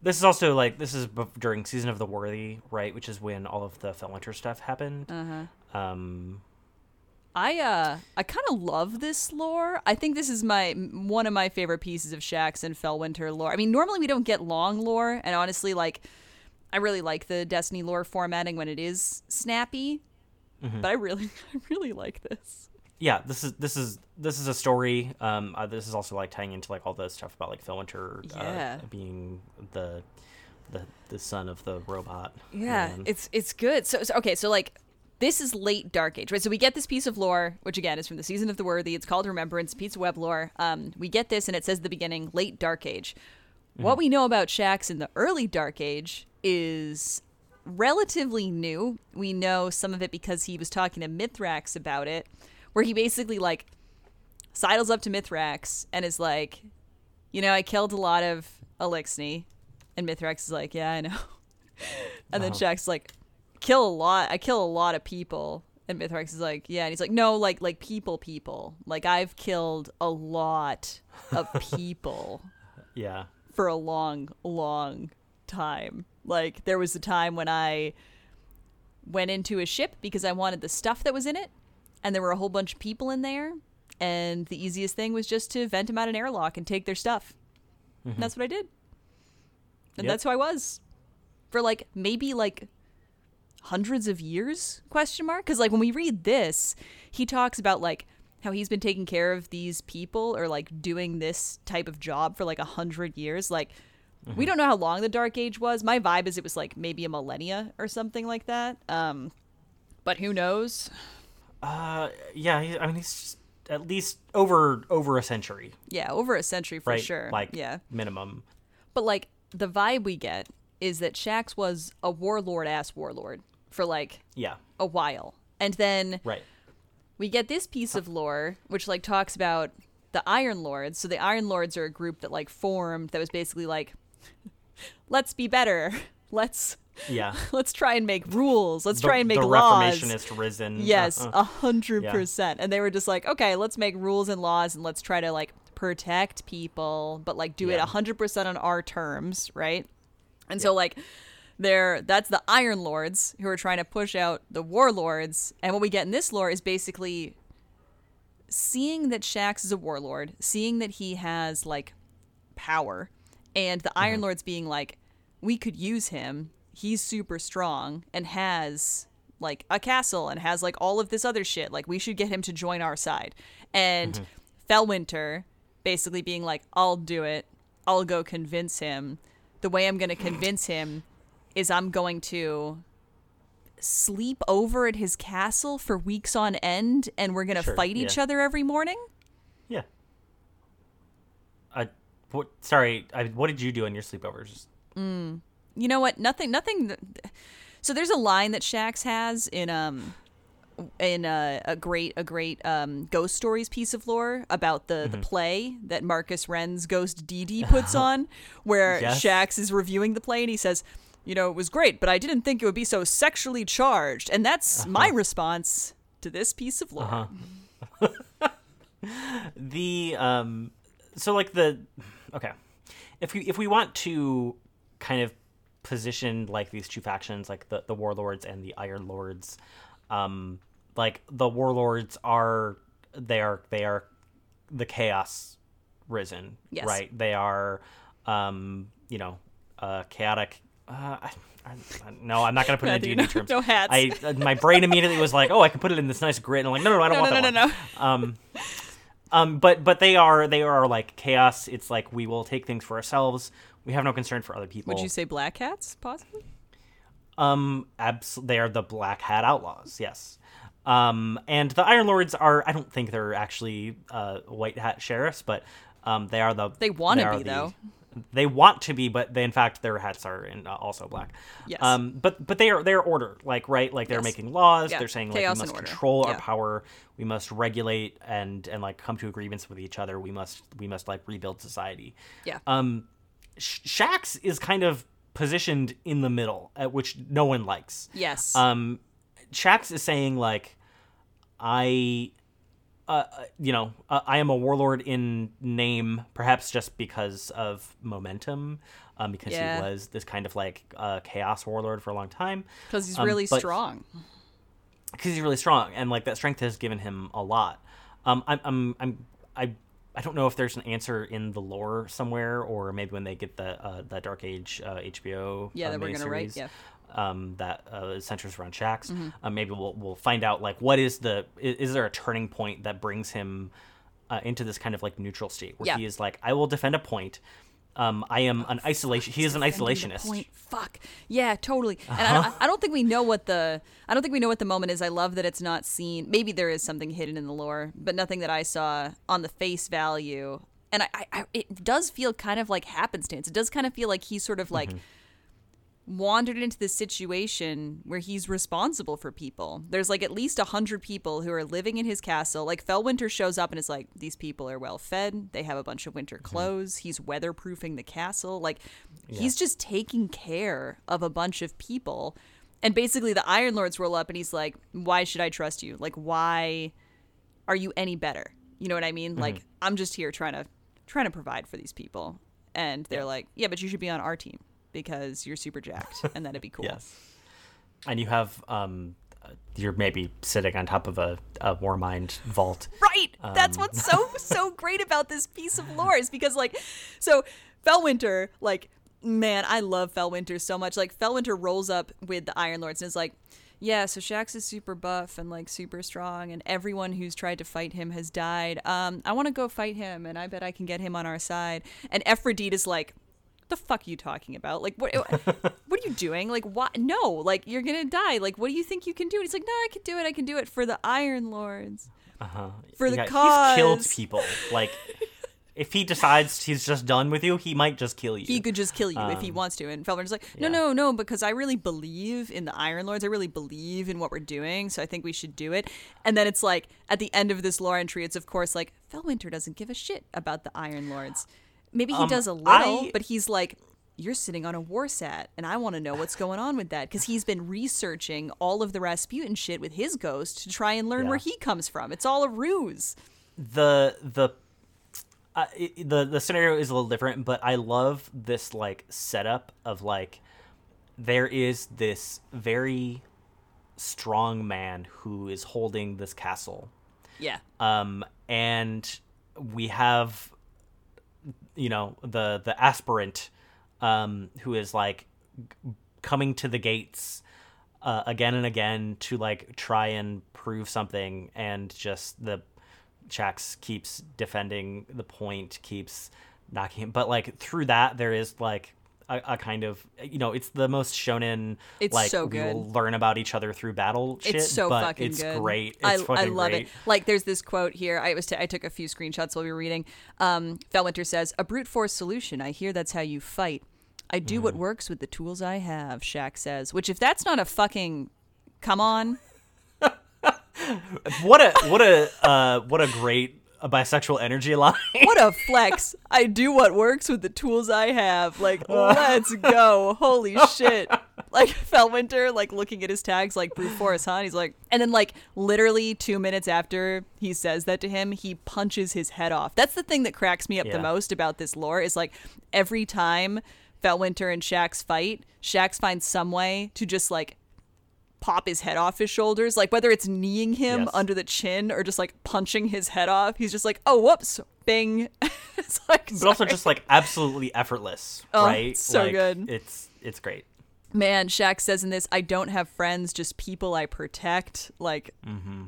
this is also like this is during season of the worthy, right? Which is when all of the Felwinter stuff happened. uh-huh. Um, I uh I kind of love this lore. I think this is my one of my favorite pieces of Shaxx and Felwinter lore. I mean, normally we don't get long lore, and honestly, like I really like the Destiny lore formatting when it is snappy. But I really, *laughs* I really like this. yeah, this is this is this is a story. Um, uh, this is also like tying into like all the stuff about like Felwinter Yeah. uh, being the the the son of the robot. Yeah, it's it's good. So, so okay, so like this is late Dark Age, right? So we get this piece of lore, which again is from the season of the Worthy. It's called Remembrance, piece of Web lore. Um, we get this, and it says at the beginning, late Dark Age. What we know about Shaxx in the early Dark Age is relatively new. We know some of it because he was talking to Mithrax about it, where he basically like sidles up to Mithrax and is like, you know, I killed a lot of Eliksni. And Mithrax is like, yeah, I know. *laughs* And then Uh-huh. Like, kill a lot. I kill a lot of people. And Mithrax is like, yeah. And he's like, no, like like people, people. Like I've killed a lot of *laughs* people yeah. for a long, long time. Like there was a time when I went into a ship because I wanted the stuff that was in it, and there were a whole bunch of people in there, and the easiest thing was just to vent them out an airlock and take their stuff. And that's what I did. And Yep. that's who I was for like maybe like hundreds of years? Question mark? Because like when we read this he talks about like how he's been taking care of these people or like doing this type of job for like a hundred years. Like we don't know how long the dark age was. My vibe is it was like maybe a millennia or something like that. Um but who knows? Uh, yeah. He, I mean, he's just at least over over a century, yeah over a century for right? sure. Like yeah. minimum. But like the vibe we get is that Shaxx was a warlord ass warlord for like Yeah. a while. And then Right. we get this piece of lore which like talks about the Iron Lords. So the Iron Lords are a group that like formed that was basically like *laughs* let's be better. *laughs* Let's Yeah. *laughs* let's try and make rules. Let's The- try and make the laws. Reformationist risen. Yes, Uh-uh. a hundred percent. And they were just like, okay, let's make rules and laws and let's try to like protect people, but like do it a hundred percent on our terms, right? And so like they're that's the Iron Lords who are trying to push out the warlords. And what we get in this lore is basically seeing that Shaxx is a warlord, seeing that he has like power, and the Iron mm-hmm. Lords being like, we could use him. He's super strong and has like a castle and has like all of this other shit. Like we should get him to join our side. And mm-hmm. Felwinter basically being like, I'll do it. I'll go convince him. The way I'm going to convince him is I'm going to sleep over at his castle for weeks on end and we're going to Sure, fight each yeah. other every morning. Yeah. I. What? Sorry. I, what did you do on your sleepovers? you know what? Nothing. Nothing. So there's a line that Shaxx has in um in a, a great a great um ghost stories piece of lore about the Mm-hmm. the play that Marcus Ren's Ghost DD puts *laughs* on, where Yes. Shaxx is reviewing the play and he says. You know, it was great, but I didn't think it would be so sexually charged. And that's my Uh-huh. response to this piece of lore. *laughs* the um so like the okay if we if we want to kind of position like these two factions like the the warlords and the iron lords um like the warlords are they are they are the chaos risen Yes. right they are um you know uh chaotic uh I, I, no, I'm not gonna put it *laughs* in D&D no- terms. no hats. I uh, my brain immediately was like, "Oh, I can put it in this nice grid." And I'm like, "No, no, no I don't No, want no, that no, one." no, no. Um, um, but but they are they are like chaos. It's like we will take things for ourselves. We have no concern for other people. Would you say black hats, possibly? Um, abs- they are the Black Hat Outlaws. Yes. Um, and the Iron Lords are. I don't think they're actually uh, white hat sheriffs, but um, they are the. They wanna be, the- though. They want to be, but they in fact their hats are in, uh, also black. Yes. Um, but but they are they're order, like right, like they're Yes. making laws. Yeah. They're saying like Chaos we must control our power. We must regulate and and like come to agreements with each other. We must we must like rebuild society. Yeah. Um, Sh- Shaxx is kind of positioned in the middle, at which no one likes. yes. Um, Shaxx is saying like, I, uh, uh, you know, uh, I am a warlord in name, perhaps just because of momentum, um, because Yeah. he was this kind of like uh, chaos warlord for a long time, Because he's um, really strong. because he's really strong, and like that strength has given him a lot. Um, I'm, I'm, I'm, I. I don't know if there's an answer in the lore somewhere, or maybe when they get the uh, the Dark Age uh, HBO Yeah, uh, that we're gonna write, yeah. Um, that uh, centers around Shaxx. Mm-hmm. Uh, maybe we'll we'll find out like what is the is, is there a turning point that brings him uh, into this kind of like neutral state where Yeah. he is like I will defend a point. Um, I am an isolation. He is an isolationist. Point. Fuck. Yeah, totally. And I, don't, I don't think we know what the I don't think we know what the moment is. I love that it's not seen. Maybe there is something hidden in the lore, but nothing that I saw on the face value. And I, I, I it does feel kind of like happenstance. It does kind of feel like he's sort of like wandered into this situation where he's responsible for people. There's like at least a hundred people who are living in his castle. Like Felwinter shows up and is like, these people are well fed. They have a bunch of winter mm-hmm. clothes. He's weatherproofing the castle. Like he's just taking care of a bunch of people. And basically the Iron Lords roll up and he's like, Why should I trust you? Like why are you any better? You know what I mean? Like mm-hmm. I'm just here trying to trying to provide for these people. And they're like, Yeah, but you should be on our team because you're super jacked *laughs* and that'd be cool. Yes. And you have um, you're maybe sitting on top of a, a Warmind vault. Right. That's Um, what's so *laughs* so great about this piece of lore is because like so Felwinter like man, I love Felwinter so much. Like Felwinter rolls up with the Iron Lords and is like, "Yeah, so Shaxx is super buff and like super strong and everyone who's tried to fight him has died. Um I want to go fight him and I bet I can get him on our side." And Ephrodite is like, the fuck are you talking about? Like, what? *laughs* what are you doing? Like, what? No, like you're gonna die. Like, what do you think you can do? And he's like, no, I can do it. I can do it for the Iron Lords. Uh-huh. For the cause. He's killed people. Like, *laughs* if he decides he's just done with you, he might just kill you. He could just kill you if he wants to. And Felvin's like, no, Um, yeah. no, no, because I really believe in the Iron Lords. I really believe in what we're doing, so I think we should do it. And then it's like at the end of this lore entry, it's of course like Felwinter doesn't give a shit about the Iron Lords. Maybe he Um, does a little, I- but he's like. You're sitting on a war sat, and I want to know what's going on with that because he's been researching all of the Rasputin shit with his ghost to try and learn Yeah. where he comes from. It's all a ruse. the the uh, it, the the scenario is a little different, but I love this like setup of like there is this very strong man who is holding this castle Yeah. um, and we have you know the the aspirant um, who is like coming to the gates uh, again and again to like try and prove something. And just the Shaxx keeps defending the point keeps knocking him. But like through that there is like a, a kind of you know it's the most shonen It's like so good. learn about each other through battle shit It's so but fucking it's good. great I, it's I fucking love great. it. Like there's this quote here. I was t- I took a few screenshots while we were reading. Um, Felwinter says, "A brute force solution. I hear that's how you fight. I do Mm-hmm. what works with the tools I have." Shaxx says. Which if that's not a fucking come on, *laughs* what a what a uh, what a great uh, bisexual energy *laughs* line. what a flex! I do what works with the tools I have. Like let's go. Holy *laughs* shit. Like Felwinter, like looking at his tags, like brute force, huh? And he's like, and then like literally two minutes after he says that to him, he punches his head off. That's the thing that cracks me up the most about this lore is like every time Felwinter and Shaxx fight, Shaxx finds some way to just like pop his head off his shoulders, like whether it's kneeing him Yes. under the chin or just like punching his head off. He's just like, oh, whoops, bing. *laughs* it's like, but also just like absolutely effortless, *laughs* Oh, right? so Like, good. It's it's great. Man, Shaxx says in this, I don't have friends, just people I protect. Like, Mm-hmm.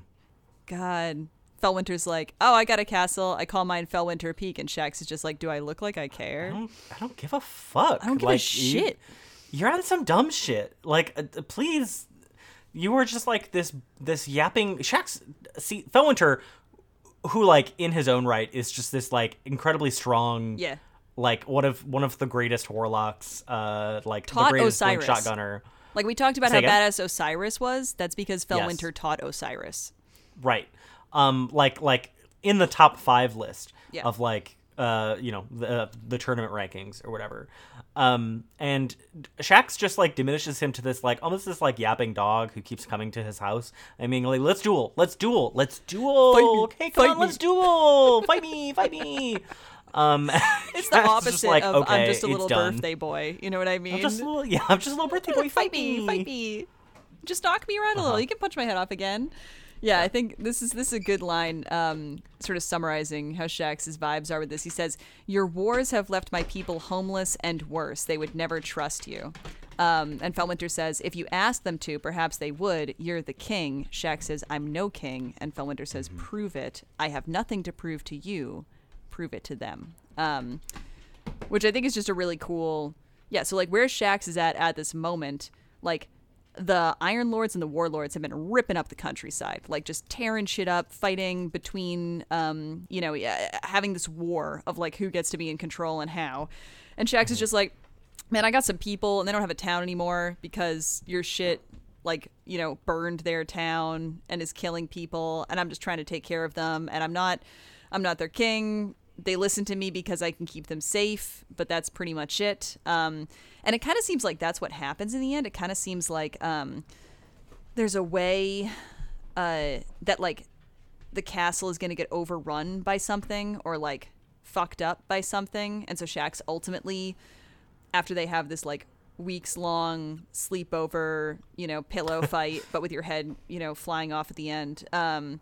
God. Felwinter's like, oh, I got a castle. I call mine Felwinter Peak. And Shaxx is just like, do I look like I I care? don't I don't give a fuck. I don't give like, a shit. You, are on some dumb shit. Like, uh, uh, please, you were just like this this yapping. Shaxx, see, Felwinter, who like in his own right is just this like incredibly strong. Yeah. like one of one of the greatest warlocks, uh, like Taught the greatest like, Osiris. shotgunner. Like we talked about Say how again? badass Osiris was. That's because Felwinter taught Osiris. Right. Um, like like in the top five list Yeah. of like uh you know the the tournament rankings or whatever. Um, and Shaxx just like diminishes him to this like almost this like yapping dog who keeps coming to his house. I mean, like let's duel, let's duel, let's duel. Fight me, Okay, come fight on, me." let's duel. *laughs* fight me, fight me. Um, *laughs* It's the opposite like, of okay, I'm just a little birthday boy. You know what I mean? I'm just a little, yeah, I'm just a little *laughs* birthday boy. fight me, fight me. Just knock me around a Uh-huh. little. You can punch my head off again. Yeah, I think this is this is a good line, um, sort of summarizing how Shaxx's vibes are with this. He says, "Your wars have left my people homeless and worse. They would never trust you." Um, and Felwinter says, "If you asked them to, perhaps they would. You're the king." Shaxx says, "I'm no king," and Felwinter says, "Prove it. I have nothing to prove to you. Prove it to them." Um, which I think is just a really cool. Yeah, so like where Shaxx is at at this moment, like the Iron Lords and the Warlords have been ripping up the countryside, like just tearing shit up, fighting between, um, you know, having this war of like who gets to be in control and how. And Shaxx is just like, man, I got some people and they don't have a town anymore because your shit like you know burned their town and is killing people and i'm just trying to take care of them and i'm not i'm not their king they listen to me because i can keep them safe but that's pretty much it. Um, and it kind of seems like that's what happens in the end. It kind of seems like um, there's a way uh, that like the castle is going to get overrun by something or like fucked up by something. And so Shaxx ultimately after they have this like weeks long sleepover, you know, pillow *laughs* fight, but with your head, you know, flying off at the end, um,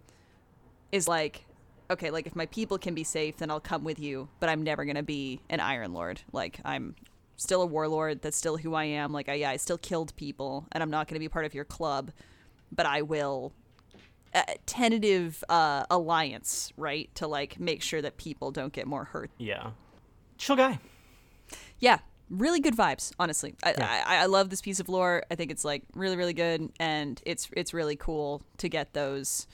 is like, okay, like if my people can be safe, then I'll come with you, but I'm never gonna be an Iron Lord. Like I'm still a warlord. That's still who I am. Like I, yeah, I still killed people, and I'm not gonna be part of your club, but I will. A tentative uh, alliance, right, to like make sure that people don't get more hurt Yeah, chill guy. yeah really good vibes honestly I, Yeah. I i love this piece of lore i think it's like really really good and it's it's really cool to get those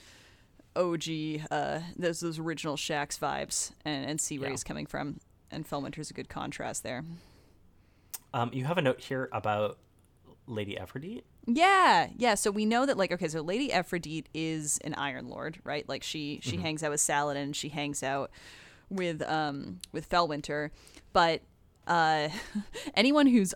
og uh those those original Shaxx vibes and and see where Yeah. he's coming from and Felwinter's a good contrast there Um, you have a note here about Lady Aphrodite. Yeah, yeah. So we know that like okay, so Lady Aphrodite is an Iron Lord, right? Like she she hangs out with Saladin, she hangs out with um with Felwinter, but uh *laughs* anyone who's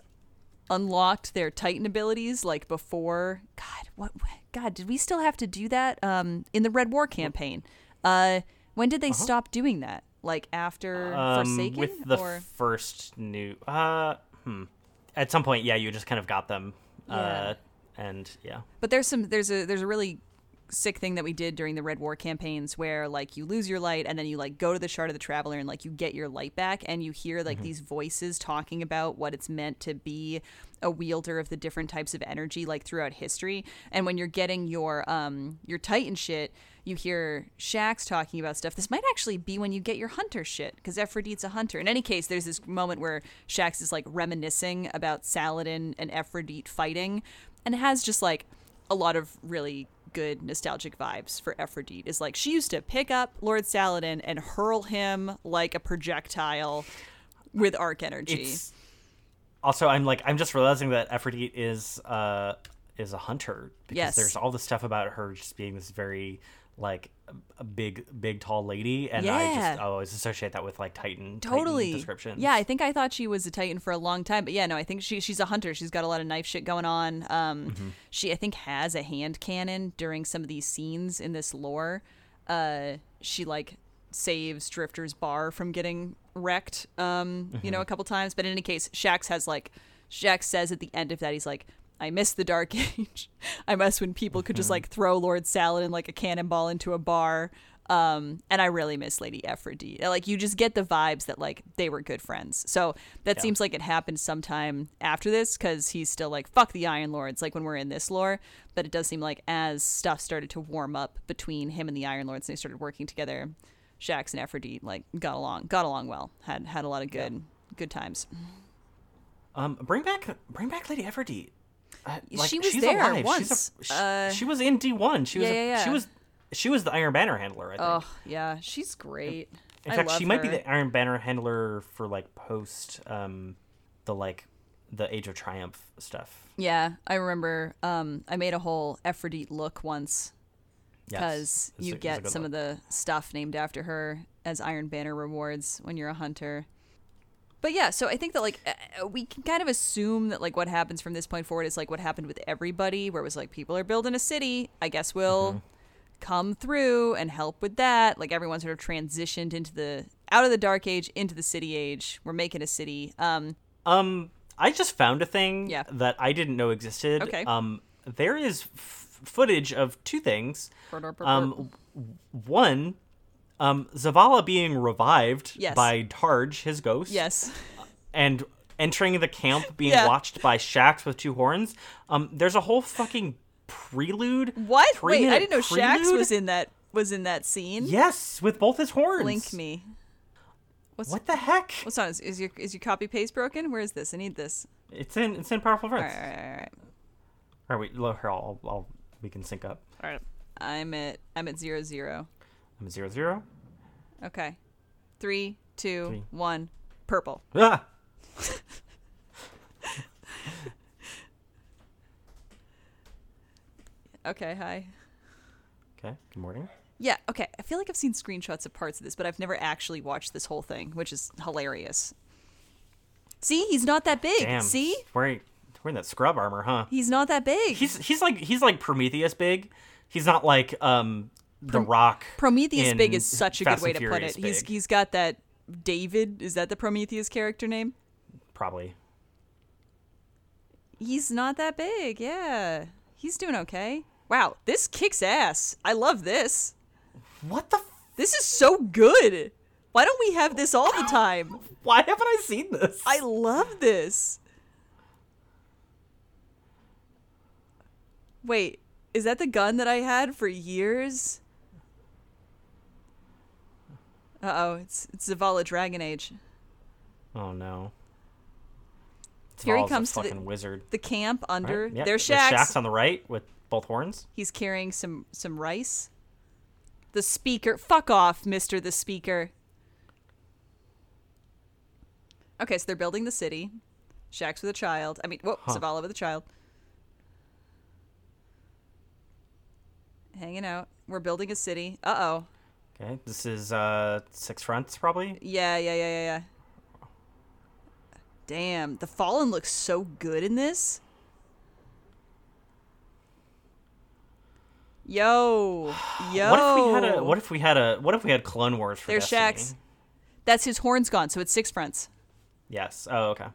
unlocked their Titan abilities like before God, what God, did we still have to do that um in the Red War campaign? Uh when did they stop doing that? Like after Um, Forsaken with the or first new. Uh, hmm. At some point, yeah, you just kind of got them. Uh, and yeah. But there's some there's a there's a really sick thing that we did during the Red War campaigns where like you lose your light and then you like go to the shard of the traveler and like you get your light back and you hear like these voices talking about what it's meant to be a wielder of the different types of energy like throughout history and when you're getting your um your titan shit you hear Shaxx talking about stuff. This might actually be when you get your hunter shit, because Aphrodite's a hunter. In any case, there's this moment where Shaxx is like reminiscing about Saladin and Aphrodite fighting, and it has just like a lot of really good nostalgic vibes for Aphrodite. Is like she used to pick up Lord Saladin and hurl him like a projectile with arc energy. It's also I'm like I'm just realizing that Aphrodite is uh is a hunter because Yes. there's all this stuff about her just being this very like a- big big tall lady and I Yeah. just always associate that with like Titan totally Titan descriptions. yeah i think i thought she was a titan for a long time but yeah no i think she she's a hunter she's got a lot of knife shit going on um Mm-hmm. she i think has a hand cannon during some of these scenes in this lore uh she like saves drifter's bar from getting wrecked um you Mm-hmm. know a couple times but in any case shaxx has like shaxx says at the end of that he's like I miss the dark *laughs* age. I miss when people could Mm-hmm. just like throw Lord Salad Saladin like a cannonball into a bar. Um, and I really miss Lady Aphrodite. Like you just get the vibes that like they were good friends. So that Yeah. seems like it happened sometime after this because he's still like fuck the Iron Lords. Like when we're in this lore, but it does seem like as stuff started to warm up between him and the Iron Lords, and they started working together, Shaxx and Aphrodite like got along, got along well. Had had a lot of good good times. Um, bring back bring back Lady Aphrodite. Uh, like, She was she's there alive. Once. a, she, Uh, she was in D one. She was yeah, a- yeah, she was she was the Iron Banner handler. I think. Oh yeah, she's great. In I fact, she might be the Iron Banner handler for like post um the like the Age of Triumph stuff. Yeah, I remember. Um, I made a whole Aphrodite look once because a- you a get some look. of the stuff named after her as Iron Banner rewards when you're a hunter. But yeah, so I think that like uh, we can kind of assume that like what happens from this point forward is like what happened with everybody, where it was like people are building a city. I guess we'll Mm-hmm. come through and help with that. Like everyone sort of transitioned into the out of the dark age into the city age. We're making a city. Um, Um, I just found a thing Yeah. that I didn't know existed. Okay. Um, there is f- footage of two things. Um, one, um, Zavala being revived Yes. by Targe, his ghost. yes. And entering the camp, being Yeah. watched by Shaxx with two horns. Um, there's a whole fucking prelude. What? Wait, I didn't know Shaxx was in that was in that scene. Yes, with both his horns. Link me. What's What the heck? what's on? Is, is your is your copy paste broken? Where is this? I need this. It's in it's in Powerful All Friends. right, all right, all right. All right, wait, look here. I'll, I'll we can sync up. All right. I'm at I'm at zero zero. I'm zero zero. Okay. Three, two, Three. one. Purple. *laughs* Ah. Okay, hi. Okay. Good morning. Yeah, okay. I feel like I've seen screenshots of parts of this, but I've never actually watched this whole thing, which is hilarious. See, he's not that big. Damn. See? wearing wearing that scrub armor, huh? He's not that big. He's he's like he's like Prometheus big. He's not like um the Rock. Prometheus big is such a Fast good way to put it. He's he's got that David, is that the Prometheus character name? probably. He's not that big. Yeah. He's doing okay. Wow, this kicks ass. I love this. What the? F- This is so good. Why don't we have this all the *gasps* time? why haven't I seen this? I love this. Wait, is that the gun that I had for years? Uh oh, it's it's Zavala Dragon Age. oh no. Here he Zavala's comes to the- wizard. The camp under Right? Yeah, there's Shaxx. Shaxx on the right with both horns. He's carrying some some rice. The speaker, fuck off, Mister the Speaker. Okay, so they're building the city. Shaxx with a child. I mean, whoa, Huh. Zavala with a child. Hanging out. We're building a city. Uh oh. Okay, this is uh six fronts probably. Yeah, yeah, yeah, yeah, yeah. Damn, the Fallen looks so good in this. Yo, yo. *sighs* What if we had a what if we had a what if we had Clone Wars for There's Destiny? Shaxx. That's his horns gone, so it's six fronts. Yes. Oh, okay.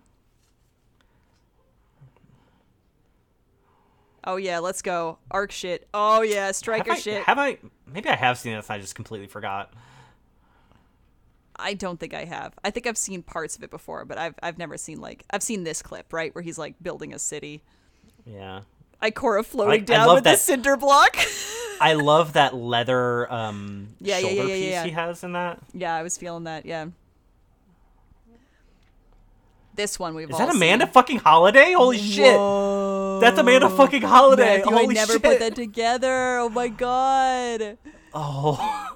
Oh yeah, let's go. Arc shit. Oh yeah, striker have I, shit. Have I? Maybe I have seen this. I just completely forgot. I don't think I have. I think I've seen parts of it before, but I've I've never seen like I've seen this clip right where he's like building a city. Yeah. Ikora floating down with the that- cinder block. *laughs* I love that leather um Yeah, shoulder yeah, yeah, piece he has in that. yeah, I was feeling that. Yeah. This one we've Is that Amanda seen. fucking Holliday? Holy shit! That's Amanda fucking Holliday. Matthew, Holy I never shit! put that together. Oh my god. Oh,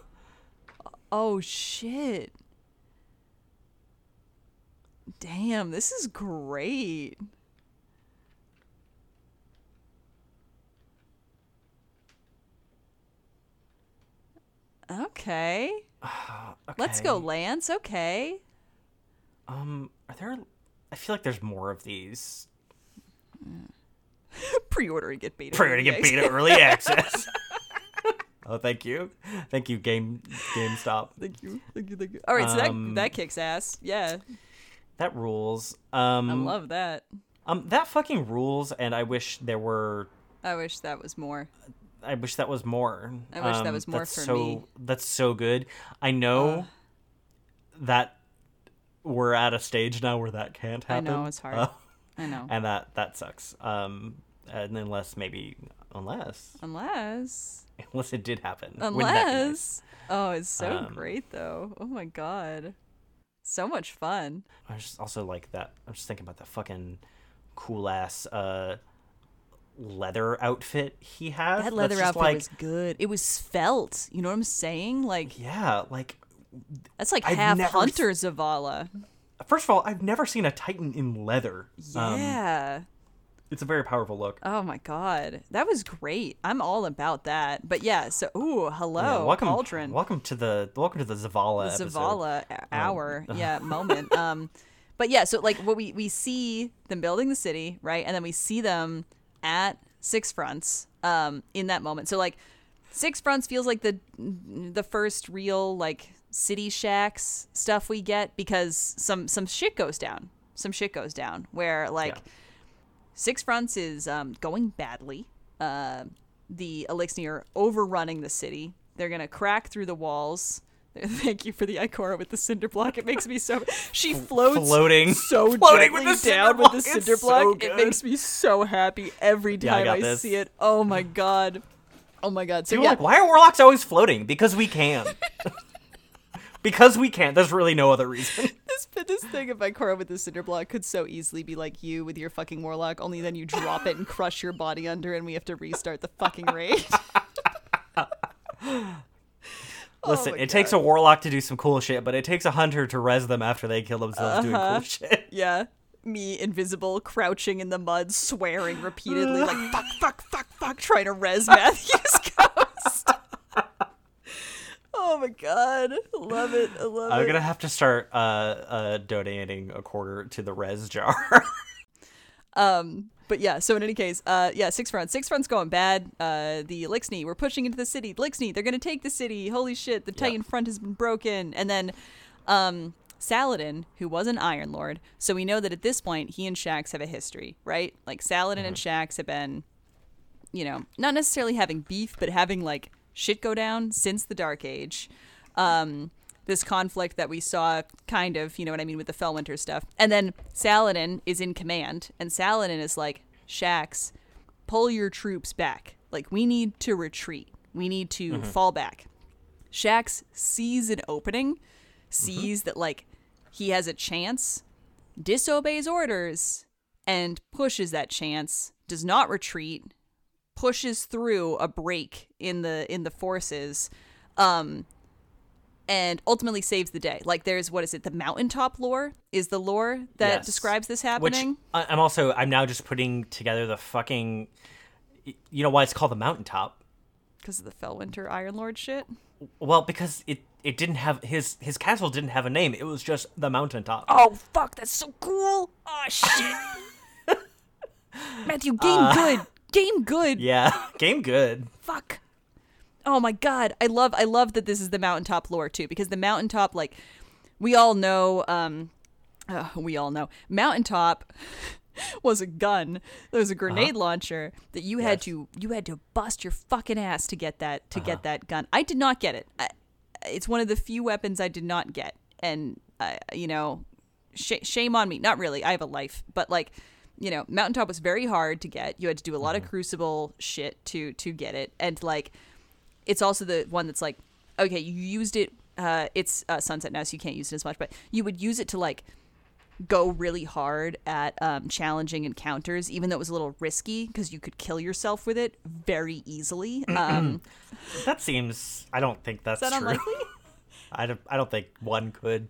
Oh shit. Damn, this is great. Okay. *sighs* Let's go. Lance. Okay. Um, are there? I feel like there's more of these. Pre-order and get beta. To get beta early access. *laughs* oh, thank you, thank you, Game GameStop. Thank you. Thank you. Thank you. All right, so Um, that that kicks ass. Yeah, That rules. Um, I love that. um, that fucking rules, and I wish there were. I wish that was more. I wish that was more. I wish that Um, was more that's for so, me. Uh. That's so good. I know that we're at a stage now where that can't happen. I know, it's hard. Uh, I know. and that that sucks. Um, and unless maybe unless Unless *laughs* unless it did happen. That be nice? Unless. Oh, it's so Um, great though. Oh my god. So much fun. I just also like that. I'm just thinking about the fucking cool ass uh leather outfit he has. That leather outfit like, was good. It was felt. You know what I'm saying? Like yeah, like That's like I've half never Hunter Zavala. First of all, I've never seen a Titan in leather. Um, Yeah. it's a very powerful look. Oh my god, that was great. I'm all about that. But yeah, so ooh, hello, Yeah, welcome, Cauldron, welcome to the welcome to the Zavala episode. Zavala a- hour, *laughs* yeah, moment. Um, but yeah, so like what we we see them building the city, right, and then we see them at Six Fronts, um, in that moment. So like Six Fronts feels like the the first real like city Shaxx stuff we get because some some shit goes down. Some shit goes down where like. Yeah. Six Fronts is um, going badly. Uh, the Elixir are overrunning the city. They're gonna crack through the walls. *laughs* Thank you for the Ikora with the cinder block. It makes me so. *laughs* She floats floating. so *laughs* Floating with the cinder down block. with the cinder so it makes me so happy every Yeah, I time I, see it. Oh my god. Oh my god. So People yeah, like, why are warlocks always floating? Because we can. Because we can't. There's really no other reason. *laughs* this this thing of Ikora with the cinder block could so easily be like you with your fucking warlock. Only then you drop it and crush your body under, and we have to restart the fucking raid. *laughs* *laughs* Listen, my it takes a warlock to do some cool shit, but it takes a hunter to res them after they kill themselves doing Uh-huh. cool shit. Yeah. Me invisible, crouching in the mud, swearing repeatedly, like fuck, fuck, fuck, fuck, trying to res Matthew's ghost. Oh my god. Love it. I love it. I'm gonna have to start uh, uh, donating a quarter to the res jar. *laughs* Um, but yeah, so in any case, uh, yeah, six fronts. Six fronts going bad. Uh, the Lixney, we're pushing into the city. Lixney, they're gonna take the city. Holy shit, the Titan front has been broken. And then, um, Saladin, who was an Iron Lord, so we know that at this point he and Shaxx have a history, right? Like Saladin and Shaxx have been, you know, not necessarily having beef, but having like shit go down since the Dark Age. Um, this conflict that we saw, kind of, you know what I mean, with the Felwinter stuff. And then Saladin is in command, and Saladin is like, Shaxx, pull your troops back. Like, we need to retreat. We need to fall back. Shaxx sees an opening, sees that, like, he has a chance, disobeys orders, and pushes that chance, does not retreat, pushes through a break in the in the forces um and ultimately saves the day like there's what is it the mountaintop lore is the lore that Yes. describes this happening I- I'm also I'm now just putting together the fucking. You know why it's called the mountaintop? because of the felwinter iron lord shit Well, because it it didn't have his his castle didn't have a name. It was just the mountaintop. oh fuck that's so cool oh shit *laughs* matthew game good game good. Yeah, *laughs* game good. fuck. Oh my god. I love i love that this is the mountaintop lore too because the mountaintop like we all know um uh, we all know. Mountaintop *laughs* was a gun. There was a grenade launcher that you had to you had to bust your fucking ass to get that to get that gun. I did not get it. I, it's one of the few weapons i did not get. And uh, you know sh- shame on me. Not really. I have a life. But like you know mountaintop was very hard to get you had to do a lot of crucible shit to to get it and like it's also the one that's like okay you used it uh it's uh, sunset now so you can't use it as much but you would use it to like go really hard at um, challenging encounters even though it was a little risky because you could kill yourself with it very easily um That seems. I don't think that's is that true. unlikely *laughs* I don't. I don't think one could.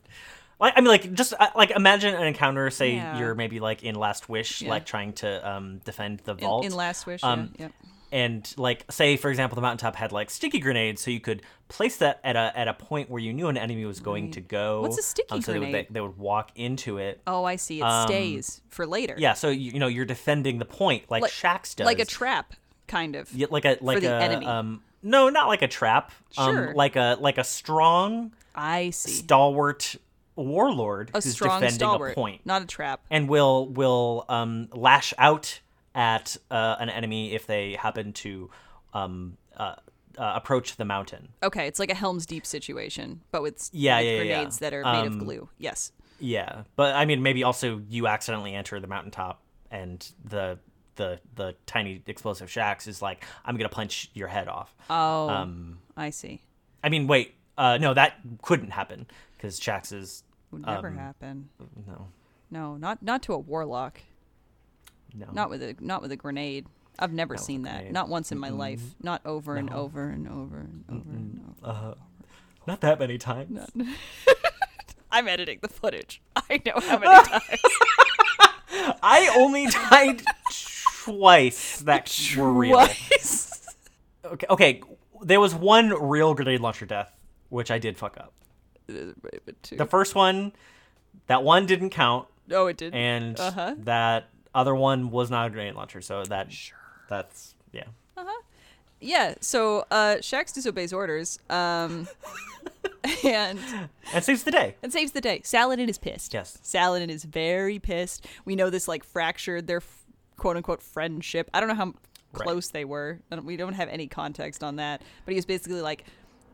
Like I mean, like just uh, like imagine an encounter. Say Yeah. you're maybe like in Last Wish, Yeah. like trying to um defend the vault. in last wish Um, yeah, yeah. and like say for example the mountaintop had like sticky grenades so you could place that at a at a point where you knew an enemy was going to go What's a sticky um, so they would, grenade? they, they would walk into it oh i see it um, stays for later yeah so you, you know you're defending the point like, like Shax does like a trap kind of Yeah, like a like the a enemy. um no not like a trap Sure. um like a like a strong i see stalwart warlord a who's strong defending stalwart a point not a trap and will will um, lash out at uh, an enemy if they happen to um, uh, uh, approach the mountain. okay it's like a helm's deep situation but with Yeah, with yeah, yeah, yeah. grenades that are made of Um, glue yes Yeah, but I mean, maybe also you accidentally enter the mountaintop, and the the the tiny explosive Shaxx is like, I'm gonna punch your head off. oh Um, i see I mean, wait, uh, no, that couldn't happen because Shaxx is would never um, happen. no, no not not to a warlock. No, not with a not with a grenade. I've never Not seen that. not once in my life. Not over and over and over and over and over Uh, Not that many times. *laughs* I'm editing the footage. I know how many *laughs* times. I only died twice that were real. Twice. Okay, okay, there was one real grenade launcher death, which I did fuck up. The first one, that one didn't count, oh, it did. and Uh-huh. that other one was not a grenade launcher, so that that's yeah. yeah. So uh, Shax disobeys orders. Um, *laughs* and And saves the day. and saves the day. Saladin is pissed. Yes. Saladin is very pissed. We know this like fractured their f- quote unquote friendship. I don't know how close they were. I don't- We don't have any context on that. But he was basically like,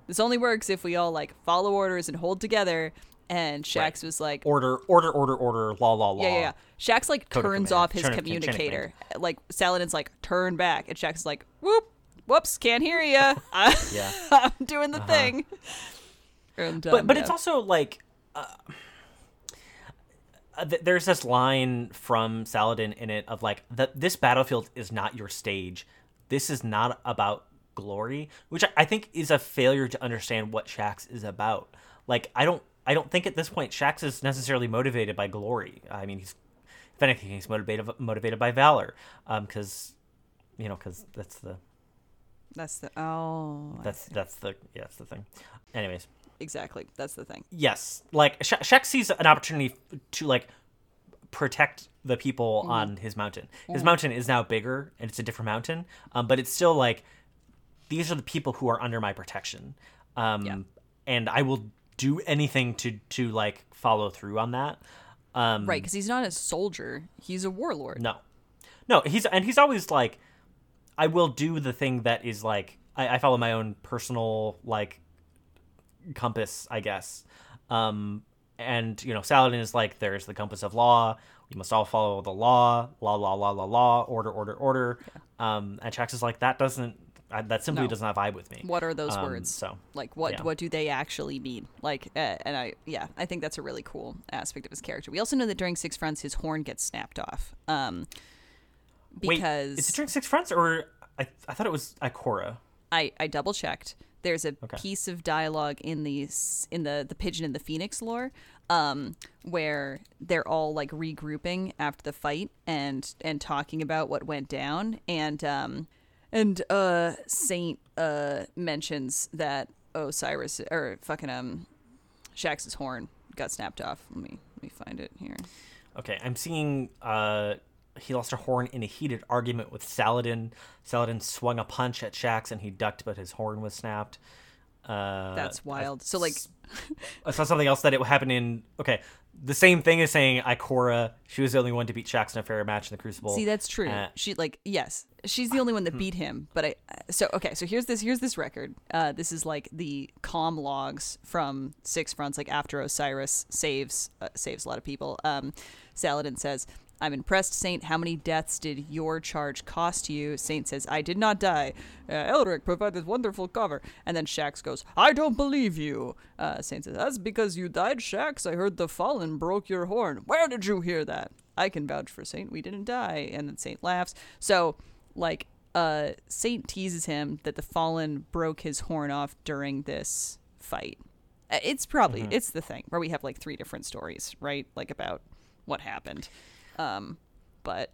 this only works if we all like follow orders and hold together. And Shaxx Right. was like, Order, order, order, order, law, law, law. yeah, yeah, yeah. Shaxx like Code turns off his of- chain of communicator. Like Saladin's like, turn back. And Shaxx is like, whoop, whoops, can't hear. *laughs* *laughs* I- Yeah. I'm doing the thing. And, but um, but yeah. it's also like uh, uh, th- there's this line from Saladin in it of like that this battlefield is not your stage. This is not about glory, which I- think is a failure to understand what Shaxx is about. Like I don't I don't think at this point Shaxx is necessarily motivated by glory. I mean he's if anything he's motivated motivated by valor, because you know because that's the that's the oh that's that's the yeah that's the thing. Anyways. exactly that's the thing. yes like Sh- Shaxx sees an opportunity to like protect the people Mm-hmm. on his mountain his mountain is now bigger and it's a different mountain um, but it's still like these are the people who are under my protection. Um, Yeah. and i will do anything to to like follow through on that. Um, Right, because he's not a soldier; he's a warlord. no. No he's and he's always like i will do the thing that is like i, I follow my own personal like compass i guess. Um and you know saladin is like there's the compass of law. We must all follow the law. Law law law law law. Order order order. Um and Shaxx is like that doesn't I, that simply No. does not vibe with me What are those Um, words? so Like, what yeah. what do they actually mean? Like, uh, and I yeah, I think that's a really cool aspect of his character. We also know that during Six Fronts, his horn gets snapped off. Um, because wait is it during six fronts or i, I thought it was ikora I, I double checked. There's a Okay. piece of dialogue in the in the the pigeon and the phoenix lore, um, where they're all like regrouping after the fight and and talking about what went down, and um, and uh, Saint uh mentions that Osiris or fucking um, Shaxx's horn got snapped off. Let me let me find it here. Okay, I'm seeing uh he lost a horn in a heated argument with Saladin. Saladin swung a punch at Shaxx and he ducked, but his horn was snapped. Uh, That's wild. So like, I saw something else that it happened in. Okay, the same thing as saying Ikora. She was the only one to beat Shaxx in a fair match in the Crucible. See, that's true. Uh, she like yes, she's the only one that beat him. But I so okay. So here's this here's this record. Uh, this is like the com logs from Six Fronts. Like after Osiris saves uh, saves a lot of people. Um, Saladin says. I'm impressed, Saint. How many deaths did your charge cost you? Saint says, I did not die. Uh, Elric provided this wonderful cover. And then Shaxx goes, I don't believe you. Uh, Saint says, That's because you died, Shaxx. I heard the fallen broke your horn. Where did you hear that? I can vouch for Saint. We didn't die. And then Saint laughs. So, like, uh, Saint teases him that the fallen broke his horn off during this fight. Uh, It's probably it's the thing where we have like three different stories, right? Like about what happened. Um, but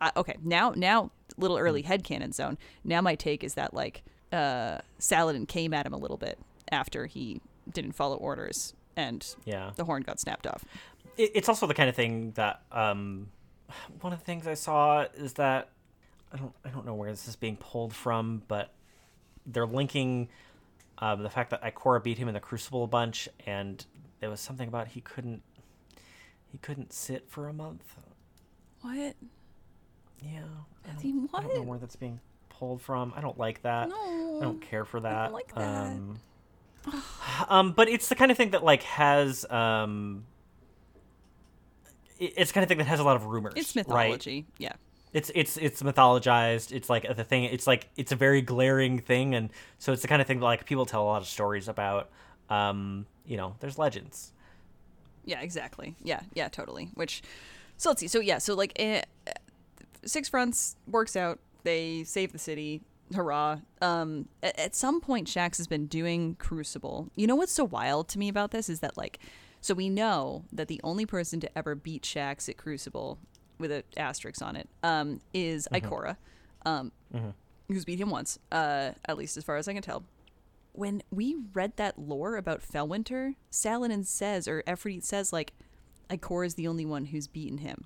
I, okay, now now little early headcanon zone. Now my take is that like uh, Saladin came at him a little bit after he didn't follow orders and yeah, the horn got snapped off. it, it's also the kind of thing that um, *sighs* one of the things I saw is that I don't I don't know where this is being pulled from, but they're linking um, the fact that Ikora beat him in the Crucible a bunch, and there was something about he couldn't he couldn't sit for a month. What? Yeah, I don't, I don't know where that's being pulled from. I don't like that. No. I don't care for that. I don't like that. Um, *sighs* um, but it's the kind of thing that like has um, it- it's the kind of thing that has a lot of rumors. It's right? mythology. Yeah. It's it's it's mythologized. It's like the thing. It's like it's a very glaring thing, and so it's the kind of thing that like people tell a lot of stories about. Um, you know, there's legends. Yeah, exactly. Yeah, yeah, totally. Which, so let's see. So yeah, so like, eh, Six Fronts works out. They save the city. hurrah. Um, at, at some point, Shaxx has been doing Crucible. You know what's so wild to me about this is that like, so we know that the only person to ever beat Shaxx at Crucible with an asterisk on it um, is Ikora, um, who's beat him once, uh, at least as far as I can tell. When we read that lore about Felwinter, Saladin says, or Efreet says, like, Ikora is the only one who's beaten him.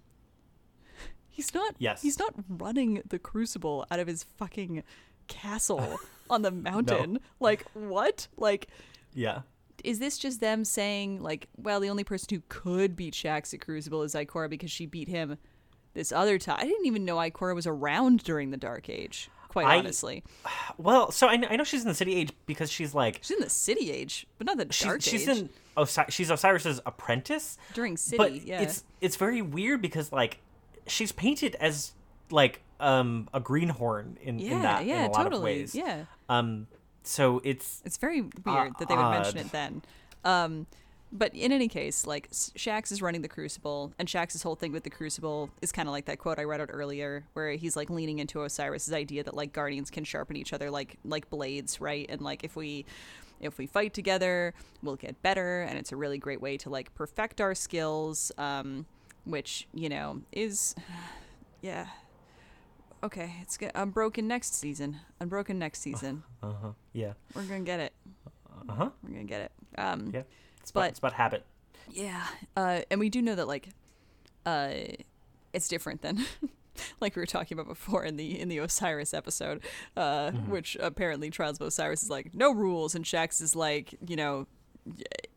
He's not. Yes. He's not running the Crucible out of his fucking castle *laughs* on the mountain. Like what? Like Yeah. is this just them saying like, well, the only person who could beat Shaxx at Crucible is Ikora because she beat him this other time? I didn't even know Ikora was around during the Dark Age. Quite I- honestly, *sighs* Well, so I know, I know she's in the City Age because she's like she's in the City Age, but not the Dark she's Age. She's in Osi- she's Osiris's apprentice. during City, but yeah. it's it's very weird because like she's painted as like um a greenhorn in, yeah, in that yeah, in a lot totally, of ways. yeah. Um so it's It's very weird that they would mention it then. Um, but in any case, like Shaxx is running the Crucible, and Shaxx's whole thing with the Crucible is kind of like that quote I read out earlier, where he's like leaning into Osiris's idea that like guardians can sharpen each other like like blades, right? And like if we if we fight together, we'll get better, and it's a really great way to like perfect our skills, um, which you know is *sighs* yeah. Okay, it's good. Unbroken next season. Unbroken next season. *laughs* uh-huh. Yeah. We're gonna get it. Uh-huh. We're gonna get it. Um, Yeah. It's about, But- it's about habit. yeah. Uh, and we do know that like, uh, it's different than *laughs* *laughs* like we were talking about before in the in the Osiris episode, uh, which apparently Trials of Osiris is like no rules, and Shaxx is like you know.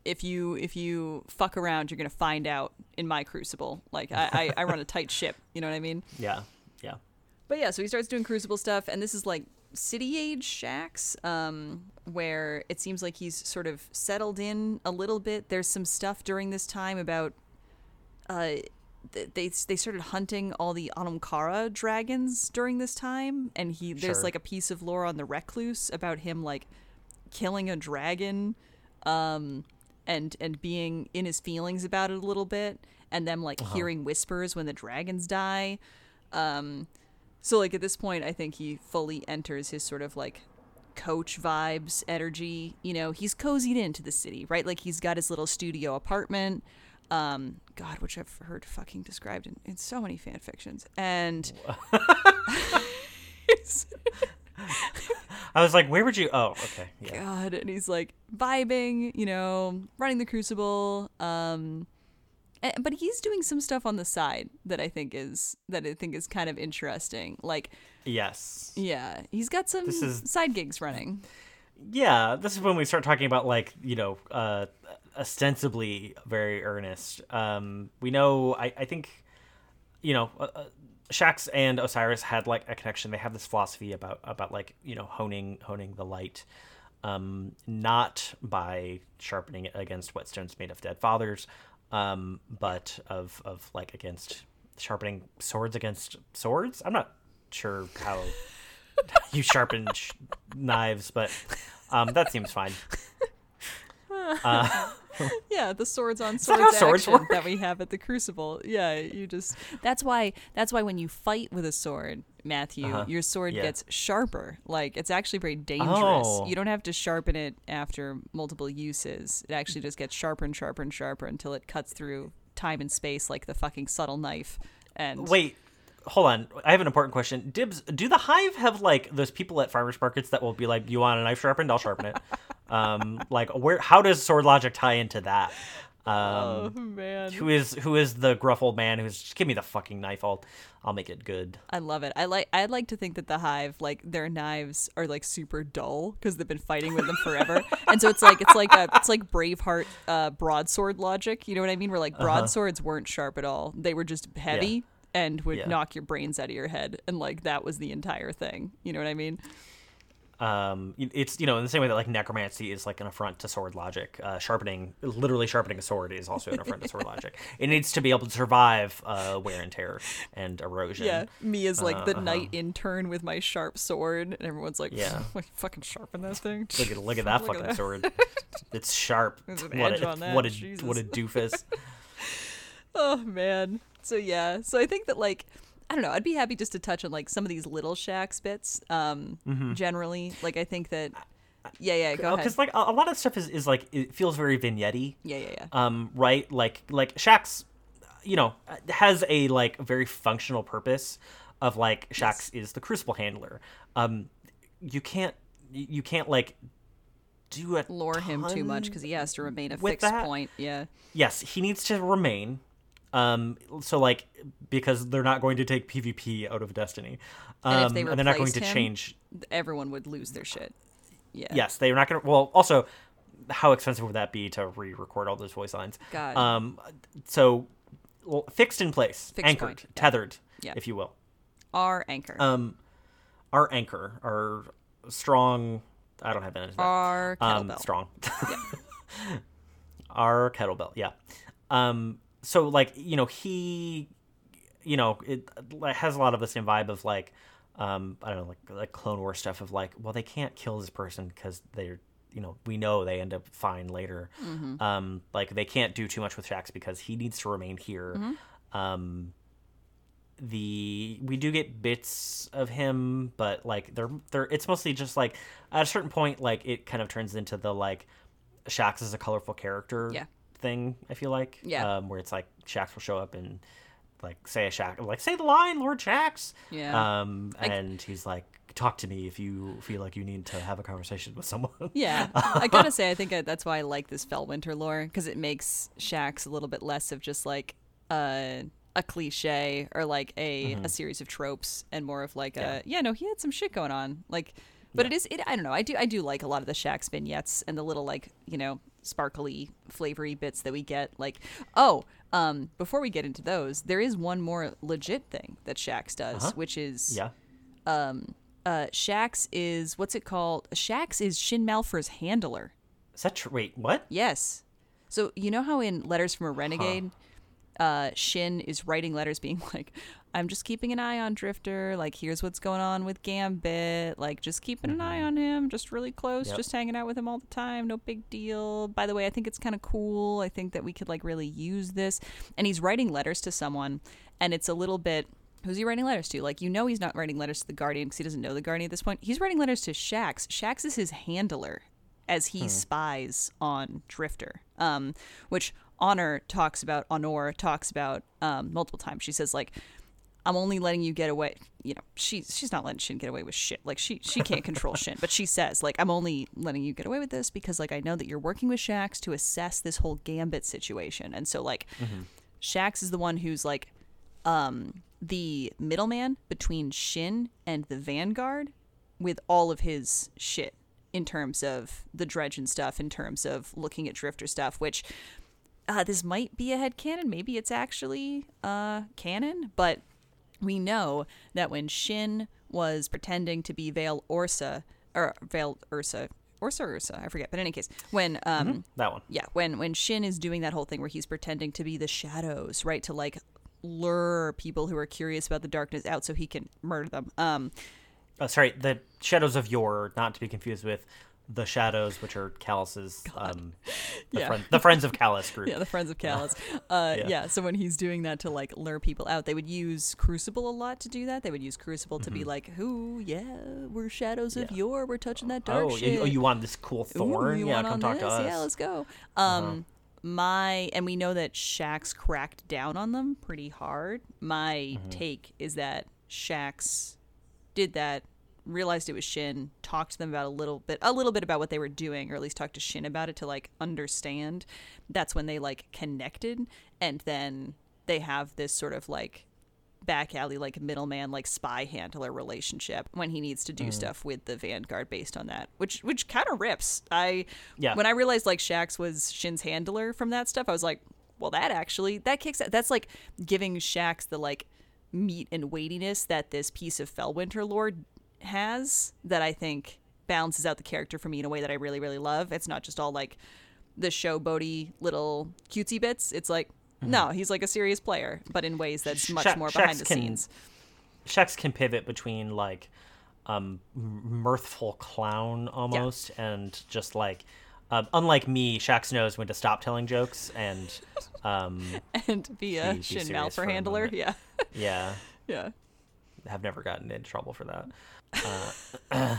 If you if you fuck around, you're gonna find out in my crucible. Like I, I, I run a tight ship. You know what I mean? *laughs* Yeah. Yeah. But yeah, so he starts doing Crucible stuff, and this is like city age Shaxx, um, where it seems like he's sort of settled in a little bit. There's some stuff during this time about uh, they they started hunting all the Ahamkara dragons during this time, and he there's Sure. like a piece of lore on the Recluse about him like killing a dragon, um, and and being in his feelings about it a little bit, and them like hearing whispers when the dragons die. Um, so like at this point, I think he fully enters his sort of like coach vibes energy. You know, he's cozied into the city, right? Like he's got his little studio apartment. Um, God, which I've heard fucking described in, in so many fan fictions. And *laughs* I was like, where would you Oh, okay. Yeah. God, and he's like vibing, you know, running the crucible. Um, but he's doing some stuff on the side that I think is that I think is kind of interesting. Like, Yes. yeah, he's got some is- side gigs running. Yeah, this is when we start talking about like you know, uh, ostensibly very earnest. Um, we know, I, I think, you know, uh, uh, Shaxx and Osiris had like a connection. They have this philosophy about about like you know honing honing the light, um, not by sharpening it against whetstones made of dead fathers, um, but of of like against sharpening swords against swords. I'm not sure how *laughs* you sharpen sh- knives, but um, that seems fine. *laughs* Uh, *laughs* Yeah, the swords on swords, how swords action work? that we have at the Crucible. Yeah, you just that's why that's why when you fight with a sword, Matthew, Uh-huh. your sword Yeah. gets sharper. Like it's actually very dangerous. Oh. You don't have to sharpen it after multiple uses. It actually just gets sharper and sharper and sharper until it cuts through time and space like the fucking subtle knife. And wait, hold on. I have an important question. Dibs, do the Hive have like those people at farmers markets that will be like, "You want a knife sharpened? I'll sharpen it." *laughs* um, like, where? How does sword logic tie into that? Um, oh man, who is who is the gruff old man who's just give me the fucking knife? I'll I'll make it good. I love it. I like. I'd like to think that the hive, like their knives, are like super dull because they've been fighting with them forever, and so it's like it's like a it's like Braveheart uh, broadsword logic. You know what I mean? Where like broadswords weren't sharp at all; they were just heavy and would Yeah. knock your brains out of your head, and like that was the entire thing. You know what I mean? Um it's you know in the same way that like necromancy is like an affront to sword logic uh sharpening literally sharpening a sword is also an affront to sword logic it needs to be able to survive uh wear and tear and erosion Yeah, me as like the Uh-huh. knight intern with my sharp sword, and everyone's like, Yeah. *laughs* like, fucking sharpen that thing." look at look at that *laughs* Look at fucking that. sword *laughs* it's sharp what edge a, on that, what a Jesus. what a doofus Oh man. So yeah. So I think that like I don't know. I'd be happy just to touch on like some of these little Shaxx bits. Um, generally, like I think that. Yeah, yeah. Go ahead. Because like a, a lot of stuff is, is like it feels very vignette Yeah, yeah, yeah. um, right? Like like Shaxx, you know, has a like very functional purpose of like Shaxx is the crucible handler. Um, you can't you can't like do a Lure him too much because he has to remain a fixed that. point. Yeah. Yes, he needs to remain. Um, so like because they're not going to take PvP out of Destiny, um, And if they and they're not going to him- change. Everyone would lose their shit. Yeah. Yes, they're not going to. Well, also, how expensive would that be to re-record all those voice lines? God. Um, so well, fixed in place, Fixed anchored, point, yeah. tethered, Yeah. if you will. Our anchor. Um, our anchor, our strong. I don't have that. Our um, kettlebell. strong. *laughs* our kettlebell, yeah. Um, so like you know he, you know it has a lot of the same vibe of like, um, I don't know like like Clone War stuff of like, well they can't kill this person because they're you know we know they end up fine later. Mm-hmm. Um, like they can't do too much with Shaxx because he needs to remain here. Mm-hmm. Um, the we do get bits of him, but like they're they're it's mostly just like at a certain point, like it kind of turns into the like Shaxx is a colorful character Yeah. Thing. I feel like Yeah. um, where it's like Shaxx will show up and like say a Shaxx like say the line, Lord Shaxx. Yeah. Um, and he's like, talk to me if you feel like you need to have a conversation with someone. *laughs* Yeah, I *laughs* gotta say, I think I, that's why I like this Felwinter lore because it makes Shaxx a little bit less of just like a a cliche or like a a series of tropes and more of like a yeah, no, he had some shit going on. Like, but it is it. I don't know. I do I do like a lot of the Shaxx vignettes and the little like you know sparkly flavory bits that we get. Like, oh, um, before we get into those, there is one more legit thing that Shaxx does, which is yeah. um uh, Shaxx is what's it called? Shaxx is Shin Malphur's handler. Is that true? Wait, what? Yes. So you know how in Letters from a Renegade, uh, Shin is writing letters being *laughs* like, "I'm just keeping an eye on Drifter. Like, here's what's going on with Gambit. Like, just keeping an eye on him. Just really close. Yep. Just hanging out with him all the time. No big deal. By the way, I think it's kind of cool. I think that we could like really use this." And he's writing letters to someone, and it's a little bit. Who's he writing letters to? Like, you know, he's not writing letters to the Guardian because he doesn't know the Guardian at this point. He's writing letters to Shaxx. Shaxx is his handler as he spies on Drifter, um, which Honor talks about. Honor talks about um, multiple times. She says like, "I'm only letting you get away." You know, she's she's not letting Shin get away with shit. Like she she can't control Shin, but she says like, "I'm only letting you get away with this because like I know that you're working with Shaxx to assess this whole Gambit situation, and so like, Shaxx is the one who's like." um the middleman between Shin and the Vanguard with all of his shit in terms of the dredge and stuff, in terms of looking at Drifter stuff, which uh, this might be a head canon. Maybe it's actually uh, canon, but we know that when Shin was pretending to be Vale Ursa, or Vale Ursa, Ursa Ursa, I forget. But in any case, when um, That one. yeah, when when Shin is doing that whole thing where he's pretending to be the shadows, right, to like lure people who are curious about the darkness out so he can murder them. Um, Oh, sorry, the shadows of Yor, not to be confused with the shadows, which are Calus's, *laughs* um, the, Yeah. friend, the friends of Calus *laughs* group. yeah, the friends of *laughs* Calus. Uh, Yeah. yeah. So when he's doing that to like lure people out, they would use Crucible a lot to do that. They would use Crucible to be like, "Who? Yeah, we're shadows of Mm-hmm. Yeah. yore. We're touching that dark oh, shit. you, oh, you want this cool Ooh, thorn? you yeah, want come talk this? to us. Uh-huh. Yeah, let's go. Um, my and we know that Shaxx cracked down on them pretty hard. My Mm-hmm. take is that Shaxx did that, realized it was Shin, talked to them about a little bit, a little bit about what they were doing, or at least talked to Shin about it to like understand. That's when they like connected, and then they have this sort of like back alley like middleman like spy handler relationship when he needs to do Mm. stuff with the vanguard based on that which which kind of rips i Yeah. when i realized like Shaxx was shin's handler from that stuff i was like well that actually that kicks that's like giving Shaxx the like meat and weightiness that this piece of felwinter lore has that i think balances out the character for me in a way that i really really love it's not just all like the showboaty little cutesy bits it's like no he's like a serious player but in ways that's much Sha- more Shaxx behind the can- scenes Shaxx can pivot between like um, mirthful clown almost and just like um, unlike me, Shaxx knows when to stop telling jokes and um, *laughs* and be a Be- be Shin serious for Malphur a handler. Yeah. yeah. *laughs* Yeah. Have never gotten in trouble for that. *coughs* *coughs* yeah,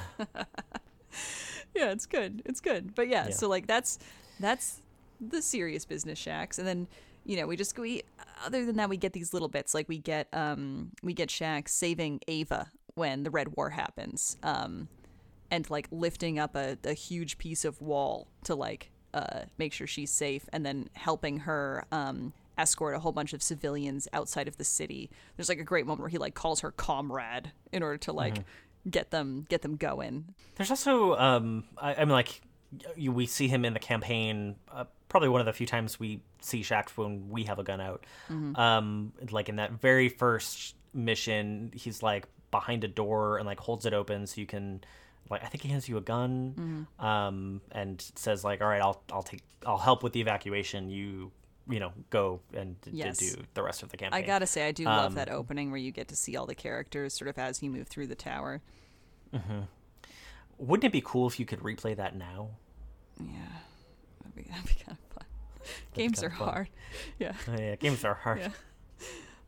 it's good. It's good. But yeah, Yeah. so like that's that's the serious business Shaxx, and then you know we just we other than that we get these little bits like we get um we get Shaxx saving Ava when the Red War happens, um, and like lifting up a, a huge piece of wall to like uh make sure she's safe, and then helping her um escort a whole bunch of civilians outside of the city. There's like a great moment where he like calls her comrade in order to like get them get them going. There's also, um, I, I mean, like, you, we see him in the campaign. Uh, probably one of the few times we see Shaxx when we have a gun out. Um, like in that very first mission, he's like behind a door and like holds it open so you can, like, I think he hands you a gun, um, and says like, "All right, I'll I'll take I'll help with the evacuation. You." You know, go and d- Yes. do the rest of the campaign. I gotta say, I do love Um, that opening where you get to see all the characters sort of as you move through the tower. Wouldn't it be cool if you could replay that now? Yeah, that'd be, *laughs* that'd be kind of fun. Games are fun. hard. Yeah. Oh, yeah, games are hard. *laughs*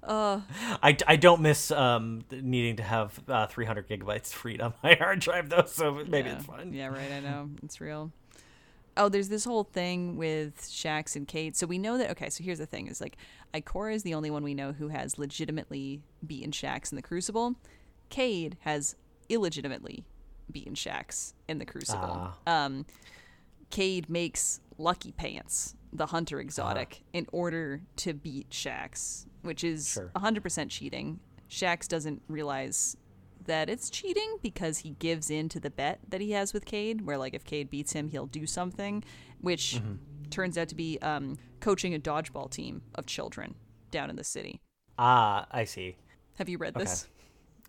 Yeah. Uh, I, I don't miss um needing to have uh, 300 gigabytes freed on my hard drive though, so maybe yeah. it's fine. Yeah, right. I know it's real. Oh, there's this whole thing with Shaxx and Cayde. So we know that. Okay, so here's the thing: is like Ikora is the only one we know who has legitimately beaten Shaxx in the Crucible. Cayde has illegitimately beaten Shaxx in the Crucible. Um, Cayde makes Lucky Pants, the hunter exotic, in order to beat Shaxx, which is Sure. 100% cheating. Shaxx doesn't realize that it's cheating because he gives in to the bet that he has with Cayde, where like if Cayde beats him, he'll do something, which turns out to be um, coaching a dodgeball team of children down in the city. Ah, I see. Have you read this?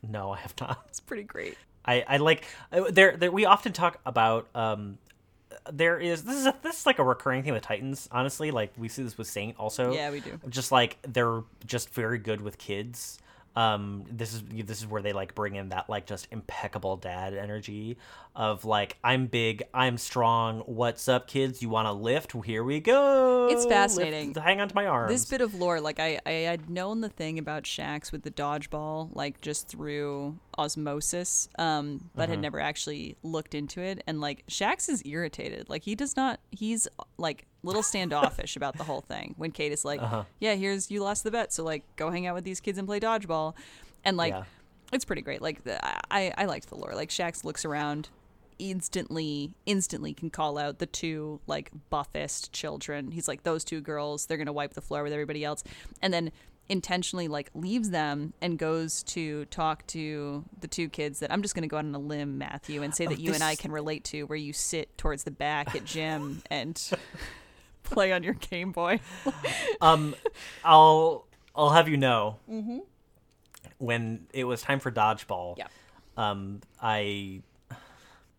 No, I have not. It's pretty great. I, I like uh, there, there we often talk about um there is this is a, this is like a recurring thing with Titans honestly like we see this with Saint also Yeah, we do. just like they're just very good with kids um this is this is where they like bring in that like just impeccable dad energy of like I'm big I'm strong what's up kids you want to lift here we go It's Lift- fascinating. hang on to my arms This bit of lore, like I, I had known the thing about Shaxx with the dodgeball, like just through osmosis, um, but had never actually looked into it. And like Shaxx is irritated. Like he does not. He's like little standoffish about the whole thing. When Cayde is like, uh-huh. "Yeah, here's you lost the bet, so like go hang out with these kids and play dodgeball," and like Yeah. it's pretty great. Like the, I, I liked the lore. Like Shaxx looks around, instantly, instantly can call out the two like buffest children. He's like those two girls. They're gonna wipe the floor with everybody else, and then intentionally like leaves them and goes to talk to the two kids that I'm just gonna go out on a limb, Matthew, and say that you and I can relate to, where you sit towards the back at gym and *laughs* play on your Game Boy. *laughs* Um, I'll I'll have you know. When it was time for dodgeball, Yeah. um, I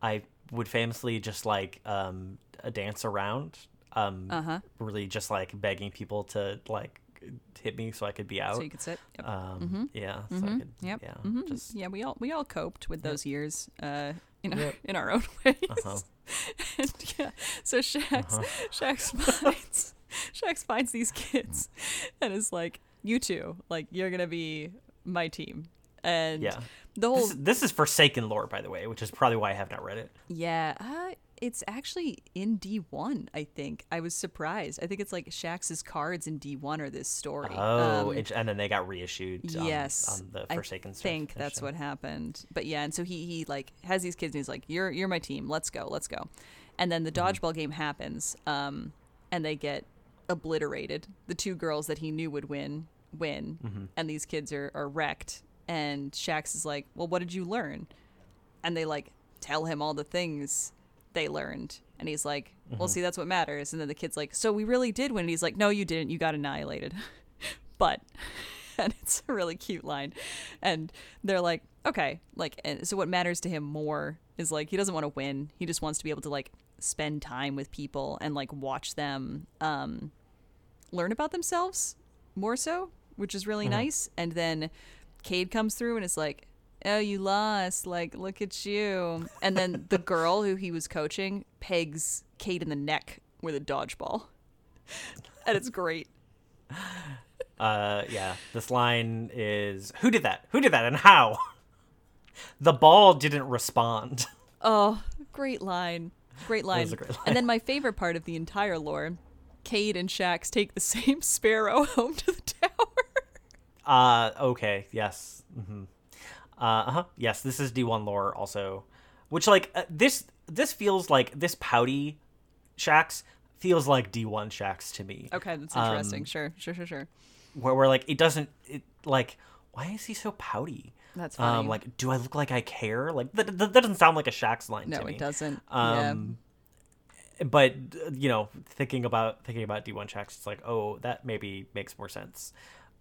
I would famously just like um a dance around, um, Uh-huh. really just like begging people to like hit me so I could be out. So you could sit. Yep. um, yeah, so I could, Yep. yeah, Mhm. just yeah, we all we all coped with those years uh, in our, Yep. in our own *laughs* ways. Uh-huh. *laughs* and yeah, so Shaxx Shaxx *laughs* finds Shaxx finds these kids and is like, "You two, like you're gonna be my team." And yeah. the whole This, this is Forsaken lore, by the way, which is probably why I have not read it. yeah, uh, it's actually in D one. I think I was surprised. I think it's like Shaxx's cards in D one are this story. Oh, Um, it, and then they got reissued. on- yes on the Forsaken. I think that's what happened but yeah and so he he like has these kids and he's like you're you're my team let's go let's go and then the Mm-hmm. dodgeball game happens um and they get obliterated the two girls that he knew would win win Mm-hmm. and these kids are are wrecked and Shaxx is like well what did you learn and they like tell him all the things they learned. And he's like Mm-hmm. well see that's what matters. And then the kid's like so we really did win. And he's like no you didn't. You got annihilated. *laughs* But *laughs* and it's a really cute line. And they're like okay like and so what matters to him more is like he doesn't want to win. He just wants to be able to like spend time with people and like watch them um learn about themselves more so which is really nice. And then Cayde comes through and is like oh you lost like look at you and then the girl who he was coaching pegs Cayde in the neck with a dodgeball *laughs* and it's great Uh, yeah, this line is who did that? Who did that and how? *laughs* the ball didn't respond. *laughs* Oh, great line. Great line. great line. And then my favorite part of the entire lore Cayde and Shaxx take the same sparrow home to the tower. Uh, okay, yes. hmm Uh huh. Yes, this is D1 lore also, which like uh, this this feels like this pouty Shaxx feels like D1 Shaxx to me. Okay, that's Um, interesting. sure, sure, sure, sure. Where we're like it doesn't it like why is he so pouty? That's funny. Um, like, do I look like I care? Like that, that that doesn't sound like a Shaxx line no, to me. No, it doesn't. Um, but uh, you know, thinking about thinking about D1 Shaxx, it's like, oh, that maybe makes more sense.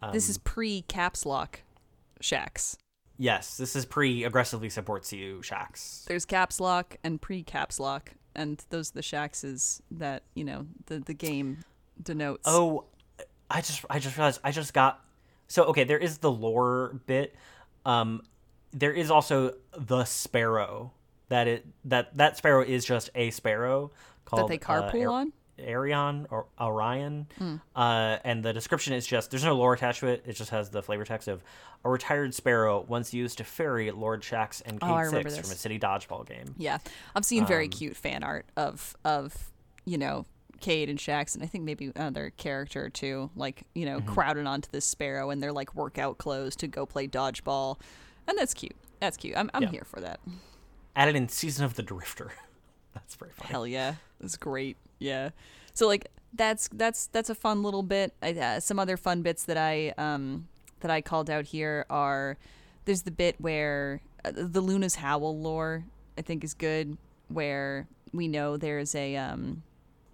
Um. This is pre caps lock Shaxx. Yes, this is pre aggressively supports you Shaxx. There's caps lock and pre caps lock, and those are the Shaxes that, you know, the, the game denotes. Oh, I just I just realized I just got so okay. There is the lore bit. Um, there is also the sparrow. That it that that sparrow is just a sparrow called that they carpool uh, on? Arion or Orion. Hmm. Uh, and the description is just there's no lore attached to it. It just has the flavor text of a retired sparrow once used to ferry Lord Shaxx and Oh, Cayde Six from a city dodgeball game. Yeah, I've seen Um, very cute fan art of of you know Cayde and Shaxx, and I think maybe another character too, like you Mm-hmm. know crowded onto this sparrow in their like workout clothes to go play dodgeball, and that's cute. That's cute. I'm I'm Yeah. here for that. Added in season of the Drifter. *laughs* That's very funny. Hell yeah, that's great. Yeah, so like that's that's that's a fun little bit. I, uh, some other fun bits that I um that I called out here are there's the bit where uh, the Luna's Howl lore I think is good, where we know there's a um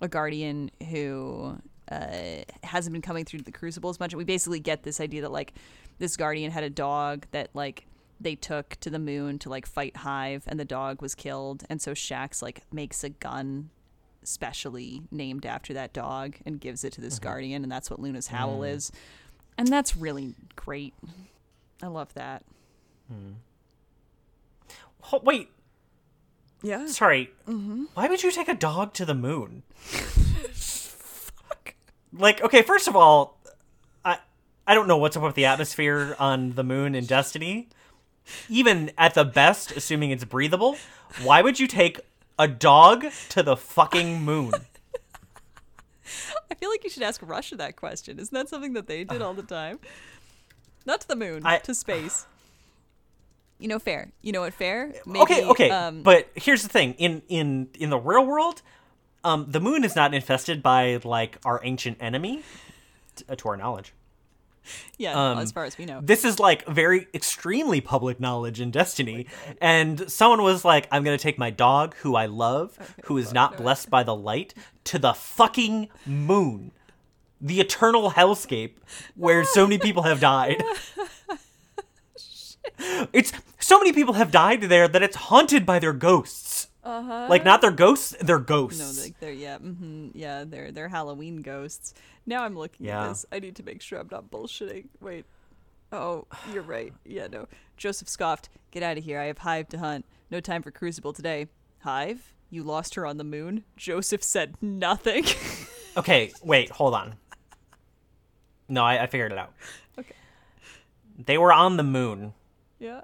a guardian who uh, hasn't been coming through the crucible as much. And we basically get this idea that like this guardian had a dog that like they took to the moon to like fight Hive, and the dog was killed, and so Shaxx like makes a gun specially named after that dog and gives it to this uh-huh. guardian, and that's what Luna's Howl mm. is, and that's really great. I love that. Mm. Ho- wait, Yeah. sorry. Mm-hmm. Why would you take a dog to the moon? Like, okay, first of all, I I don't know what's up with the atmosphere on the moon in Destiny. Even at the best, assuming it's breathable, why would you take a dog to the fucking moon? *laughs* I feel like you should ask Russia that question. Isn't that something that they did all the time? Not to the moon, I- to space. You know, fair. You know what, fair? okay, okay, Um, but here's the thing: in in in the real world, um, the moon is not infested by like our ancient enemy, uh, to our knowledge. *laughs* yeah, um, as far as we know. This is like very extremely public knowledge in Destiny, and someone was like, "I'm gonna take my dog, who I love, who is not blessed by the light, to the fucking moon." The eternal hellscape where so many people have died. *laughs* It's so many people have died there that it's haunted by their ghosts. Uh-huh. Like not their ghosts, their ghosts. No, like they're yeah, mm-hmm, yeah, they're they're Halloween ghosts. Now I'm looking Yeah. at this. I need to make sure I'm not bullshitting. Wait. Oh, you're right. Yeah, no. Joseph scoffed. Get out of here. I have Hive to hunt. No time for Crucible today. Hive? You lost her on the moon? Joseph said nothing. *laughs* Okay, wait, hold on. No, I, I figured it out. Okay. They were on the moon, yeah.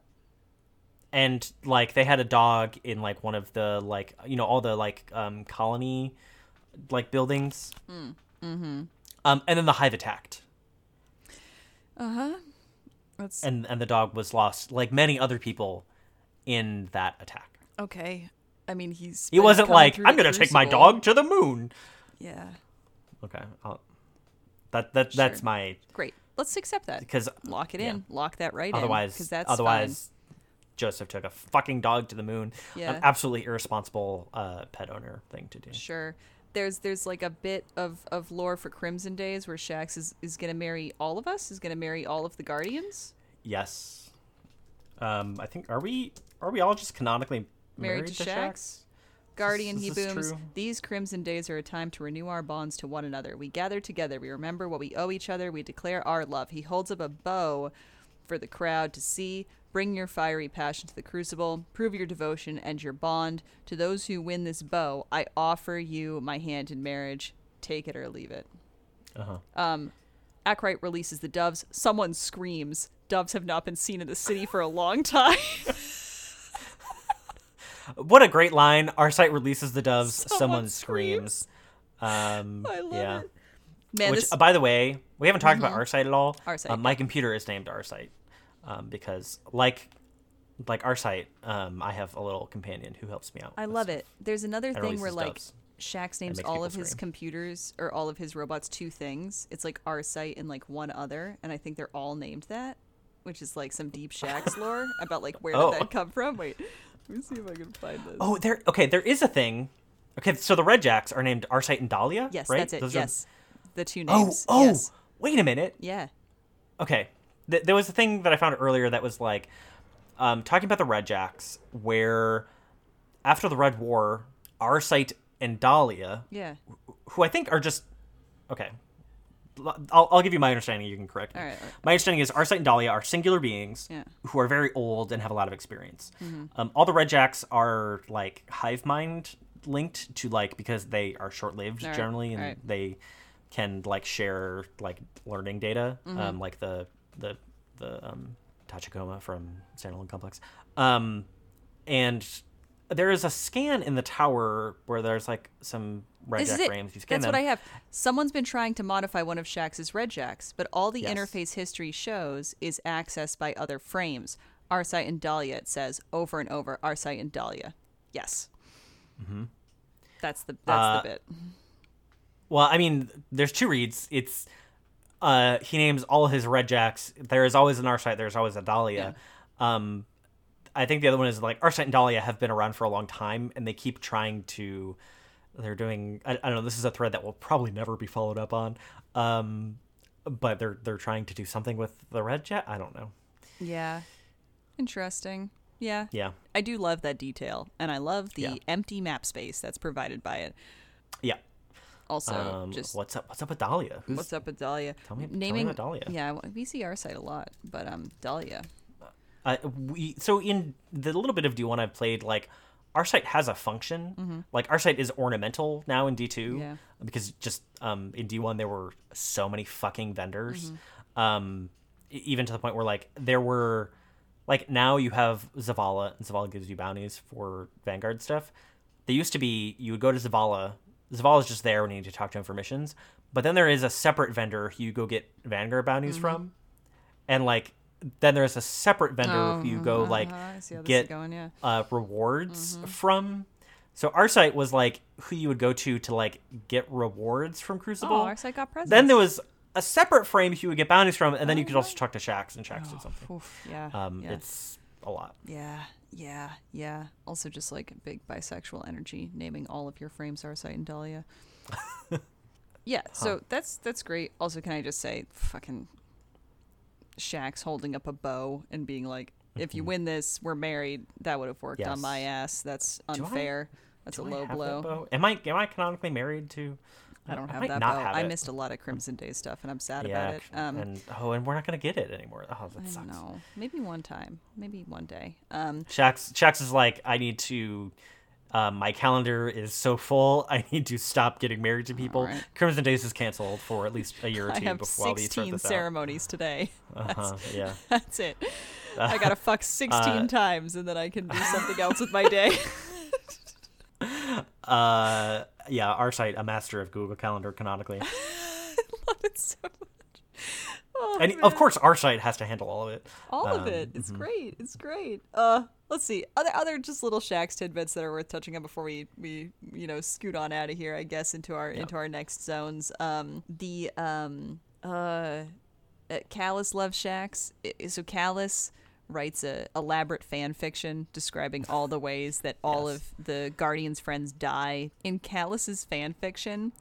And like they had a dog in like one of the like you know all the like um colony like buildings. Mm. Mm-hmm. Um, and then the hive attacked, Uh-huh. That's and and the dog was lost, like many other people in that attack. okay. I mean, he's he wasn't like I'm gonna take my dog to the moon. Yeah. Okay, I'll, that that that's my Great. Let's accept that. because Lock it yeah. in. Lock that right in. otherwise because that's otherwise Joseph took a fucking dog to the moon. Yeah. An absolutely irresponsible uh, pet owner thing to do. sure. There's there's like a bit of, of lore for Crimson Days where Shaxx is, is gonna marry all of us. Is gonna marry all of the Guardians. Yes. Um, I think are we are we all just canonically Married, married, to, to Shaxx. Guardian, he booms. These crimson days are a time to renew our bonds to one another. We gather together. We remember what we owe each other. We declare our love. He holds up a bow for the crowd to see. Bring your fiery passion to the crucible. Prove your devotion and your bond. To those who win this bow, I offer you my hand in marriage. Take it or leave it. Uh-huh. Um, Arcite releases the doves. Someone screams. Doves have not been seen in the city for a long time. *laughs* What a great line. Arcite releases the doves. Someone, Someone screams. Um, I love yeah. it. Man, Which, this uh, by the way, we haven't talked about Arcite at all. Arcite, Um, my computer is named Arcite um, because, like, like Arcite, um, I have a little companion who helps me out. I love stuff. it. There's another And thing where like. Shaxx names all of his scream. computers or all of his robots two things. It's like Arcite and like one other, and I think they're all named that, which is like some deep Shaxx *laughs* lore about like where Oh. did that come from. Wait, let me see if I can find this. Oh, there. Okay, there is a thing. Okay, so the Red Jacks are named Arcite and Dahlia. yes, right? that's it. Those are- yes, the two names. oh. yes. Wait a minute. yeah. Okay, Th- there was a thing that I found earlier that was like um, talking about the Red Jacks, where after the Red War, Arcite and Dahlia, Yeah. who I think are just okay. I'll, I'll give you my understanding. You can correct me. All right, all right. My understanding is Arcite and Dahlia are singular beings Yeah. Mm-hmm. who are very old and have a lot of experience. Um, all the Red Jacks are like hive mind linked to like because they are short lived right, generally and they can like share like learning data, Mm-hmm. um, like the the the um, Tachikoma from Standalone Complex. Um, and there is a scan in the tower where there's like some Red Jack frames. You scan That's them. what I have. Someone's been trying to modify one of Shaxx's red jacks, but all the Yes. interface history shows is accessed by other frames. Arcite and Dahlia, it says over and over. Arcite and Dahlia. Yes. Mm-hmm. That's the that's Uh, the bit. Well, I mean, there's two reads. It's uh he names all his red jacks. There is always an Arcite, there's always a Dahlia. Um I think the other one is like Arcite and Dahlia have been around for a long time and they keep trying to they're doing I, I don't know, this is a thread that will probably never be followed up on. Um but they're they're trying to do something with the red jet. I don't know. Yeah. Interesting. Yeah. Yeah. I do love that detail, and I love the Yeah. empty map space that's provided by it. Yeah. Also, Um just what's up what's up with Dahlia? Who's what's up with Dahlia? Tell me- tell me naming about Dahlia. Yeah, we see Arcite a lot, but um, Dahlia. uh, we so in the little bit of D1 I've played, like Arcite has a function. Like Arcite is ornamental now in D2 Yeah. because just um, in D1 there were so many fucking vendors, um, e- even to the point where like there were like now you have Zavala and Zavala gives you bounties for Vanguard stuff. They used to be you would go to Zavala. Zavala's just there when you need to talk to him for missions. But then there is a separate vendor who you go get Vanguard bounties from, and like then there's a separate vendor who you go like uh-huh, I see how this get going. Yeah. uh, rewards from. So Arcite was like who you would go to to like get rewards from Crucible. Oh, Arcite got presents. then there was a separate frame you would get bounties from, and then you could also talk to Shaxx, and Shaxx did something. Oof, yeah. Um, yeah. It's a lot. Yeah, yeah, yeah. Also, just like big bisexual energy, naming all of your frames Arcite and Dahlia. *laughs* yeah, so that's that's great. Also, can I just say, fucking Shaxx holding up a bow and being like, "If you win this, we're married." That would have worked on Mm-hmm. My ass. That's I- unfair. that's a I low that blow. bow? Am I am I canonically married to? I don't have that bow. have I missed a lot of Crimson Day stuff, and I'm sad yeah, about it. Um, and oh, and we're not gonna get it anymore. Oh, that I sucks. know. Maybe one time. Maybe one day. Um, Shaxx Shaxx is like, I need to. Um, my calendar is so full. *laughs* I need to stop getting married to people. Alright. Crimson Days is canceled for at least a year or *laughs* I two have before we start 16 this ceremonies today. *laughs* Uh-huh, yeah. That's it. I gotta fuck 16 Uh, times and then I can do something else with my day. *laughs* Uh, yeah. Arcite, a master of Google Calendar, canonically, *laughs* I love it so much. Oh, and man. of course, Arcite has to handle all of it. all of um, it. It's great. It's great. Uh, let's see. Other other just little Shaxx tidbits that are worth touching on before we we you know scoot on out of here. I guess into our into our next zones. Um, the um uh, uh Calus loves Shaxx. I- So Calus writes a elaborate fan fiction describing all the ways that all Yes. of the Guardian's friends die. In Calus's fan fiction,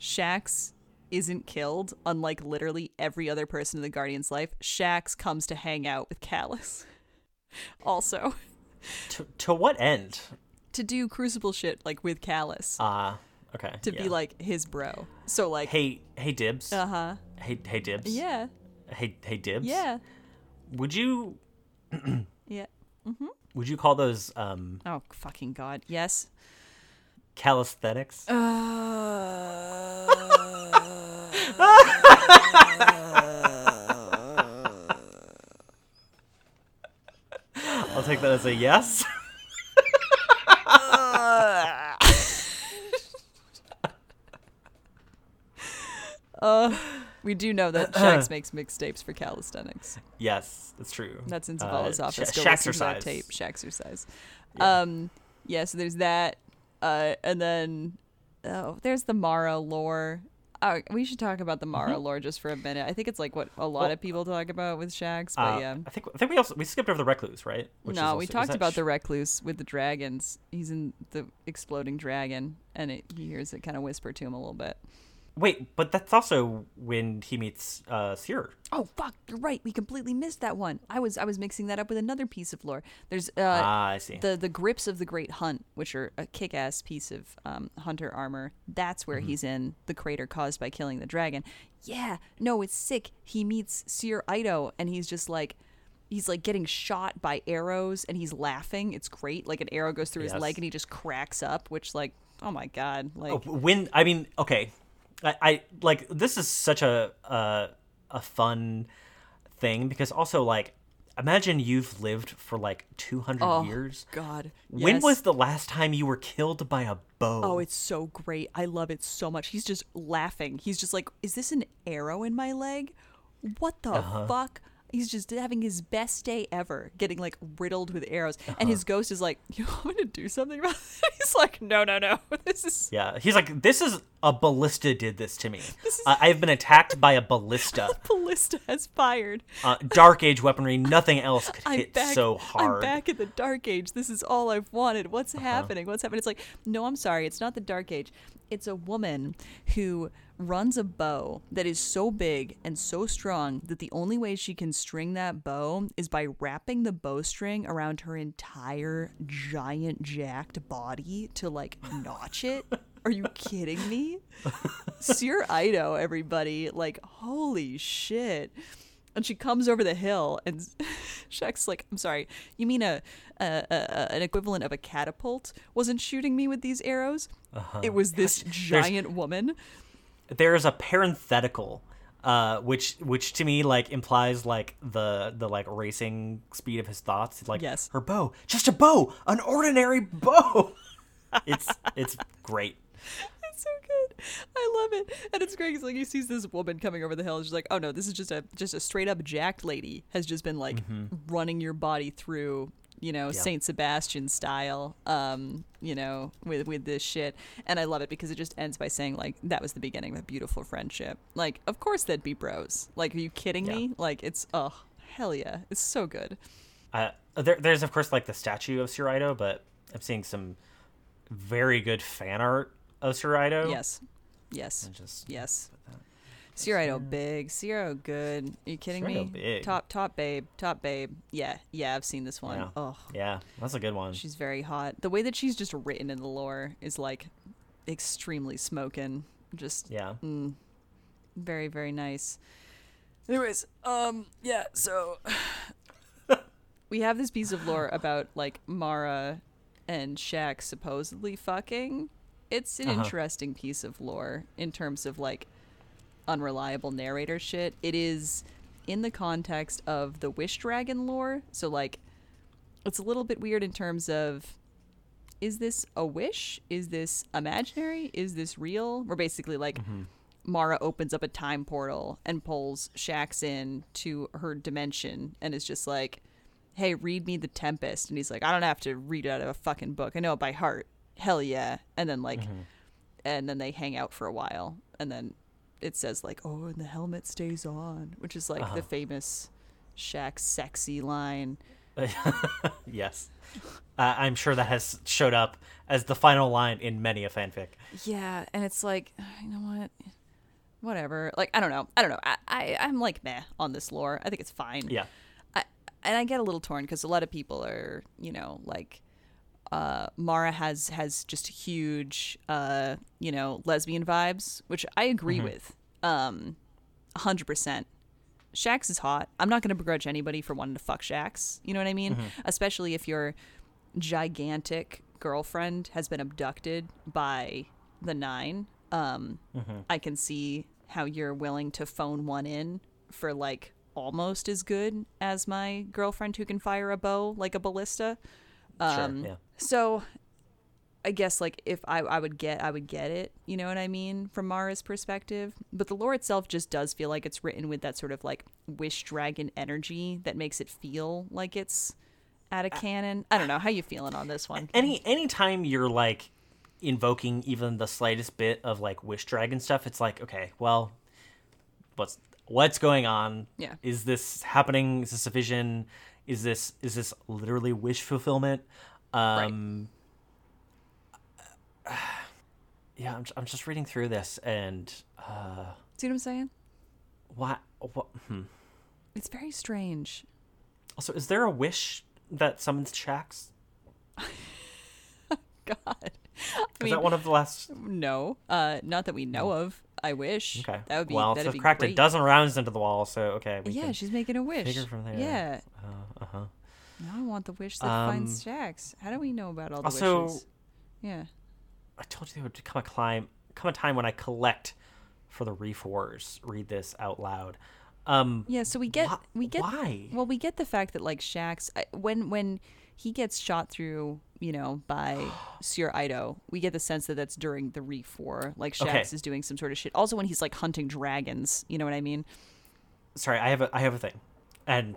Shaxx isn't killed, unlike literally every other person in the Guardian's life. Shaxx comes to hang out with Calus. *laughs* also, To, to what end? to do crucible shit like with Calus. Ah, okay. to yeah. be like his bro. So like hey, hey, Dibs. Uh huh. hey, hey, Dibs. Yeah. Hey, hey, Dibs. Yeah. Would you *clears throat* Yeah. Mm-hmm. would you call those um Oh fucking god. Yes. calisthenics? Uh, I'll take that as a yes. *laughs* *laughs* Uh, *laughs* we do know that *clears throat* Shaxx makes mixtapes for calisthenics. yes, that's true. That's in Uh, Zavala's office. Sh- Go listen to that Shaxercise. tape. Shaxercise. Yeah. Um, yeah. So there's that, uh, and then oh, there's the Mara lore. Uh, we should talk about the Mara lore just for a minute. I think it's like what a lot Mm-hmm. Well- of people talk about with Shaxx, but Uh, yeah. I think I think we also we skipped over the recluse, right? Which is no, also- we talked about sh- the recluse with the dragons. He's in the exploding dragon, and it, he hears it kind of whisper to him a little bit. Wait, but that's also when he meets uh Seer. Oh fuck, you're right. We completely missed that one. I was I was mixing that up with another piece of lore. There's uh ah, I see. the the grips of the Great Hunt, which are a kick-ass piece of um, hunter armor. That's where he's in the crater caused by killing the dragon. Yeah, no, it's sick. He meets Sjur Eido, and he's just like. He's like getting shot by arrows and he's laughing. It's great. Like an arrow goes through his leg and he just cracks up, which like, oh my god. Like Oh, when I mean, okay, I, I like this is such a uh, a fun thing because also like imagine you've lived for like two hundred Oh, years. God. When yes. was the last time you were killed by a bow? Oh, it's so great. I love it so much. He's just laughing. He's just like, "Is this an arrow in my leg? What the Uh-huh. fuck?" He's just having his best day ever, getting like riddled with arrows. And his ghost is like, "You want me to do something about it?" *laughs* He's like, "No, no, no. *laughs* This is yeah. He's like, this is a ballista did this to me. *laughs* This is- I I've been attacked by a ballista. ballista has fired. Uh, dark age weaponry. Nothing else could I'm hit back. so hard. Uh-huh. I'm back in the dark age. This is all I've wanted. What's happening? What's happening? It's like, no, I'm sorry. It's not the dark age. It's a woman who runs a bow that is so big and so strong that the only way she can string that bow is by wrapping the bowstring around her entire giant jacked body to like notch it. Are you kidding me? *laughs* Sjur Eido, everybody. Like, holy shit. And she comes over the hill, and *laughs* Shaxx's like, "I'm sorry, you mean a, a, a an equivalent of a catapult wasn't shooting me with these arrows? It was this *laughs* giant woman." there's a parenthetical uh which which to me like implies like the the like racing speed of his thoughts It's like Yes. her bow just a bow an ordinary bow *laughs* it's it's great It's so. *laughs* I love it, and it's great. 'cause, like he sees this woman coming over the hill, and she's like, "Oh no, this is just a just a straight up jacked lady has just been like running your body through." You know, Saint Sebastian style, um, you know, with with this shit, and I love it because it just ends by saying like that was the beginning of a beautiful friendship. Like, of course they'd be bros. Like, are you kidding Yeah. me? Like, it's oh hell yeah, it's so good. uh there, there's of course like the statue of Sjur Eido, but i'm seeing some very good fan art of Sjur Eido. Yes, yes, And just yes. Sierra big, Sierra good. Are you kidding Sierra me? big. Top top babe, top babe. Yeah, yeah, I've seen this one. Yeah. Oh, yeah that's a good one she's very hot. The way that she's just written in the lore is like extremely smoking. Just yeah very very nice. Anyways, um, yeah. So we have this piece of lore about like Mara and Shaxx supposedly fucking. It's an Uh-huh. interesting piece of lore in terms of like unreliable narrator shit. It is in the context of the Wish Dragon lore, so like it's a little bit weird in terms of is this a wish? Is this imaginary? Is this real? We're basically like Mara opens up a time portal and pulls Shaxx in to her dimension and is just like, "Hey, read me the Tempest." And he's like, "I don't have to read it out of a fucking book. I know it by heart." Hell yeah! And then like, and then they hang out for a while, and then it says like, "Oh, and the helmet stays on," which is like Uh-huh. the famous Shaxx sexy line. *laughs* yes uh, i'm sure that has showed up as the final line in many a fanfic Yeah, and it's like, you know what? Whatever. Like, I don't know. I don't know. I, I I'm like meh on this lore. I think it's fine. yeah I, and I get a little torn because a lot of people are, you know, like, uh, Mara has has just huge, uh, you know, lesbian vibes, which I agree with, um, hundred percent. Shaxx is hot. I'm not going to begrudge anybody for wanting to fuck Shaxx. You know what I mean? Especially if your gigantic girlfriend has been abducted by the Nine. Um, I can see how you're willing to phone one in for like almost as good as my girlfriend who can fire a bow like a ballista. Um, sure. Yeah. So I guess like if I, I would get I would get it, you know what I mean, from Mara's perspective. But the lore itself just does feel like it's written with that sort of like wish dragon energy that makes it feel like it's out of canon. I don't know. How you feeling on this one? Any anytime you're like invoking even the slightest bit of like wish dragon stuff, it's like, okay, well, what's what's going on? Yeah. Is this happening? Is this a vision? Is this is this literally wish fulfillment? Um *sighs* Yeah, I'm, I'm just reading through this and uh See what I'm saying? what what hmm. It's very strange. Also, is there a wish that summons Shaxx? *laughs* God. I Is mean, that one of the last no. Uh not that we know of. I wish. Okay. That would be well. that'd So be cracked great. a dozen rounds into the wall. So okay. We yeah, she's making a wish. figure from there. Yeah. Uh huh. Now I want the wish that Um, finds Shaxx. How do we know about all the also- wishes? Yeah. I told you there would come a climb, come a time when I collect for the Reef Wars. Read this out loud. Um, Yeah, so we get Why- we get why? well we get the fact that like Shaxx when when he gets shot through, you know, by *gasps* Sjur Eido, we get the sense that that's during the Reef War. Like Shaxx Okay. is doing some sort of shit. Also when he's like hunting dragons, you know what I mean? sorry, I have a I have a thing, and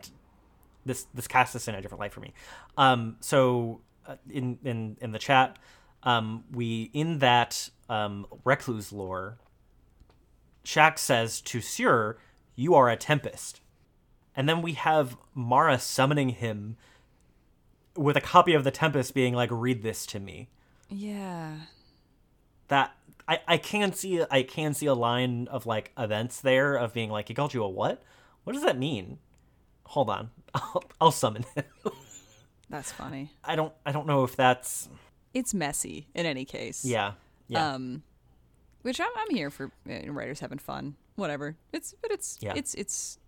this this casts this in a different light for me. Um, so uh, in in in the chat, um, we in that um recluse lore, Shaxx says to Sjur, "You are a tempest," and then we have Mara summoning him with a copy of the Tempest, being like, "Read this to me." Yeah. that I, I can see I can see a line of like events there of being like he called you a what? What does that mean? Hold on, I'll, I'll summon him. *laughs* That's funny. I don't I don't know if that's It's messy in any case. yeah yeah Um which I'm I'm here for uh, writers having fun. Whatever. It's but it's Yeah. it's it's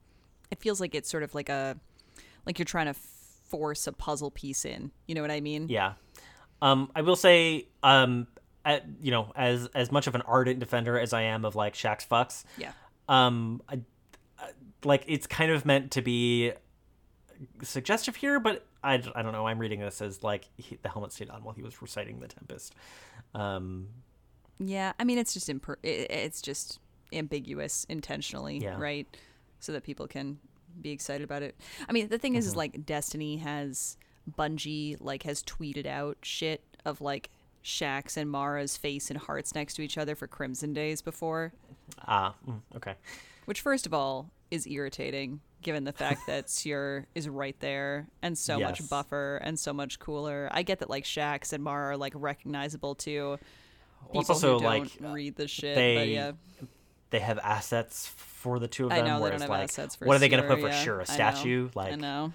it feels like it's sort of like a like you're trying to force a puzzle piece in. You know what I mean? yeah. Um, I will say um, at, you know as as much of an ardent defender as I am of like Shaxx's fucks, Yeah. um, I, I- like it's kind of meant to be suggestive here, but I, I don't know. I'm reading this as like he, the helmet stayed on while he was reciting the Tempest. Um, Yeah, I mean it's just imper- it, it's just ambiguous intentionally, Yeah. right? So that people can be excited about it. I mean, the thing is, is Mm-hmm. like Destiny has Bungie like has tweeted out shit of like Shaxx and Mara's face and hearts next to each other for Crimson Days before, ah, mm, okay. which first of all is irritating given the fact that *laughs* Sjur is right there and so Yes. much buffer and so much cooler. I get that like Shaxx and Mara are like recognizable too. people Well, also who like don't read the shit, they but yeah. they have assets for the two of them. I know they don't have like, assets for what are they going to put for yeah. sure? A I statue? I Like know.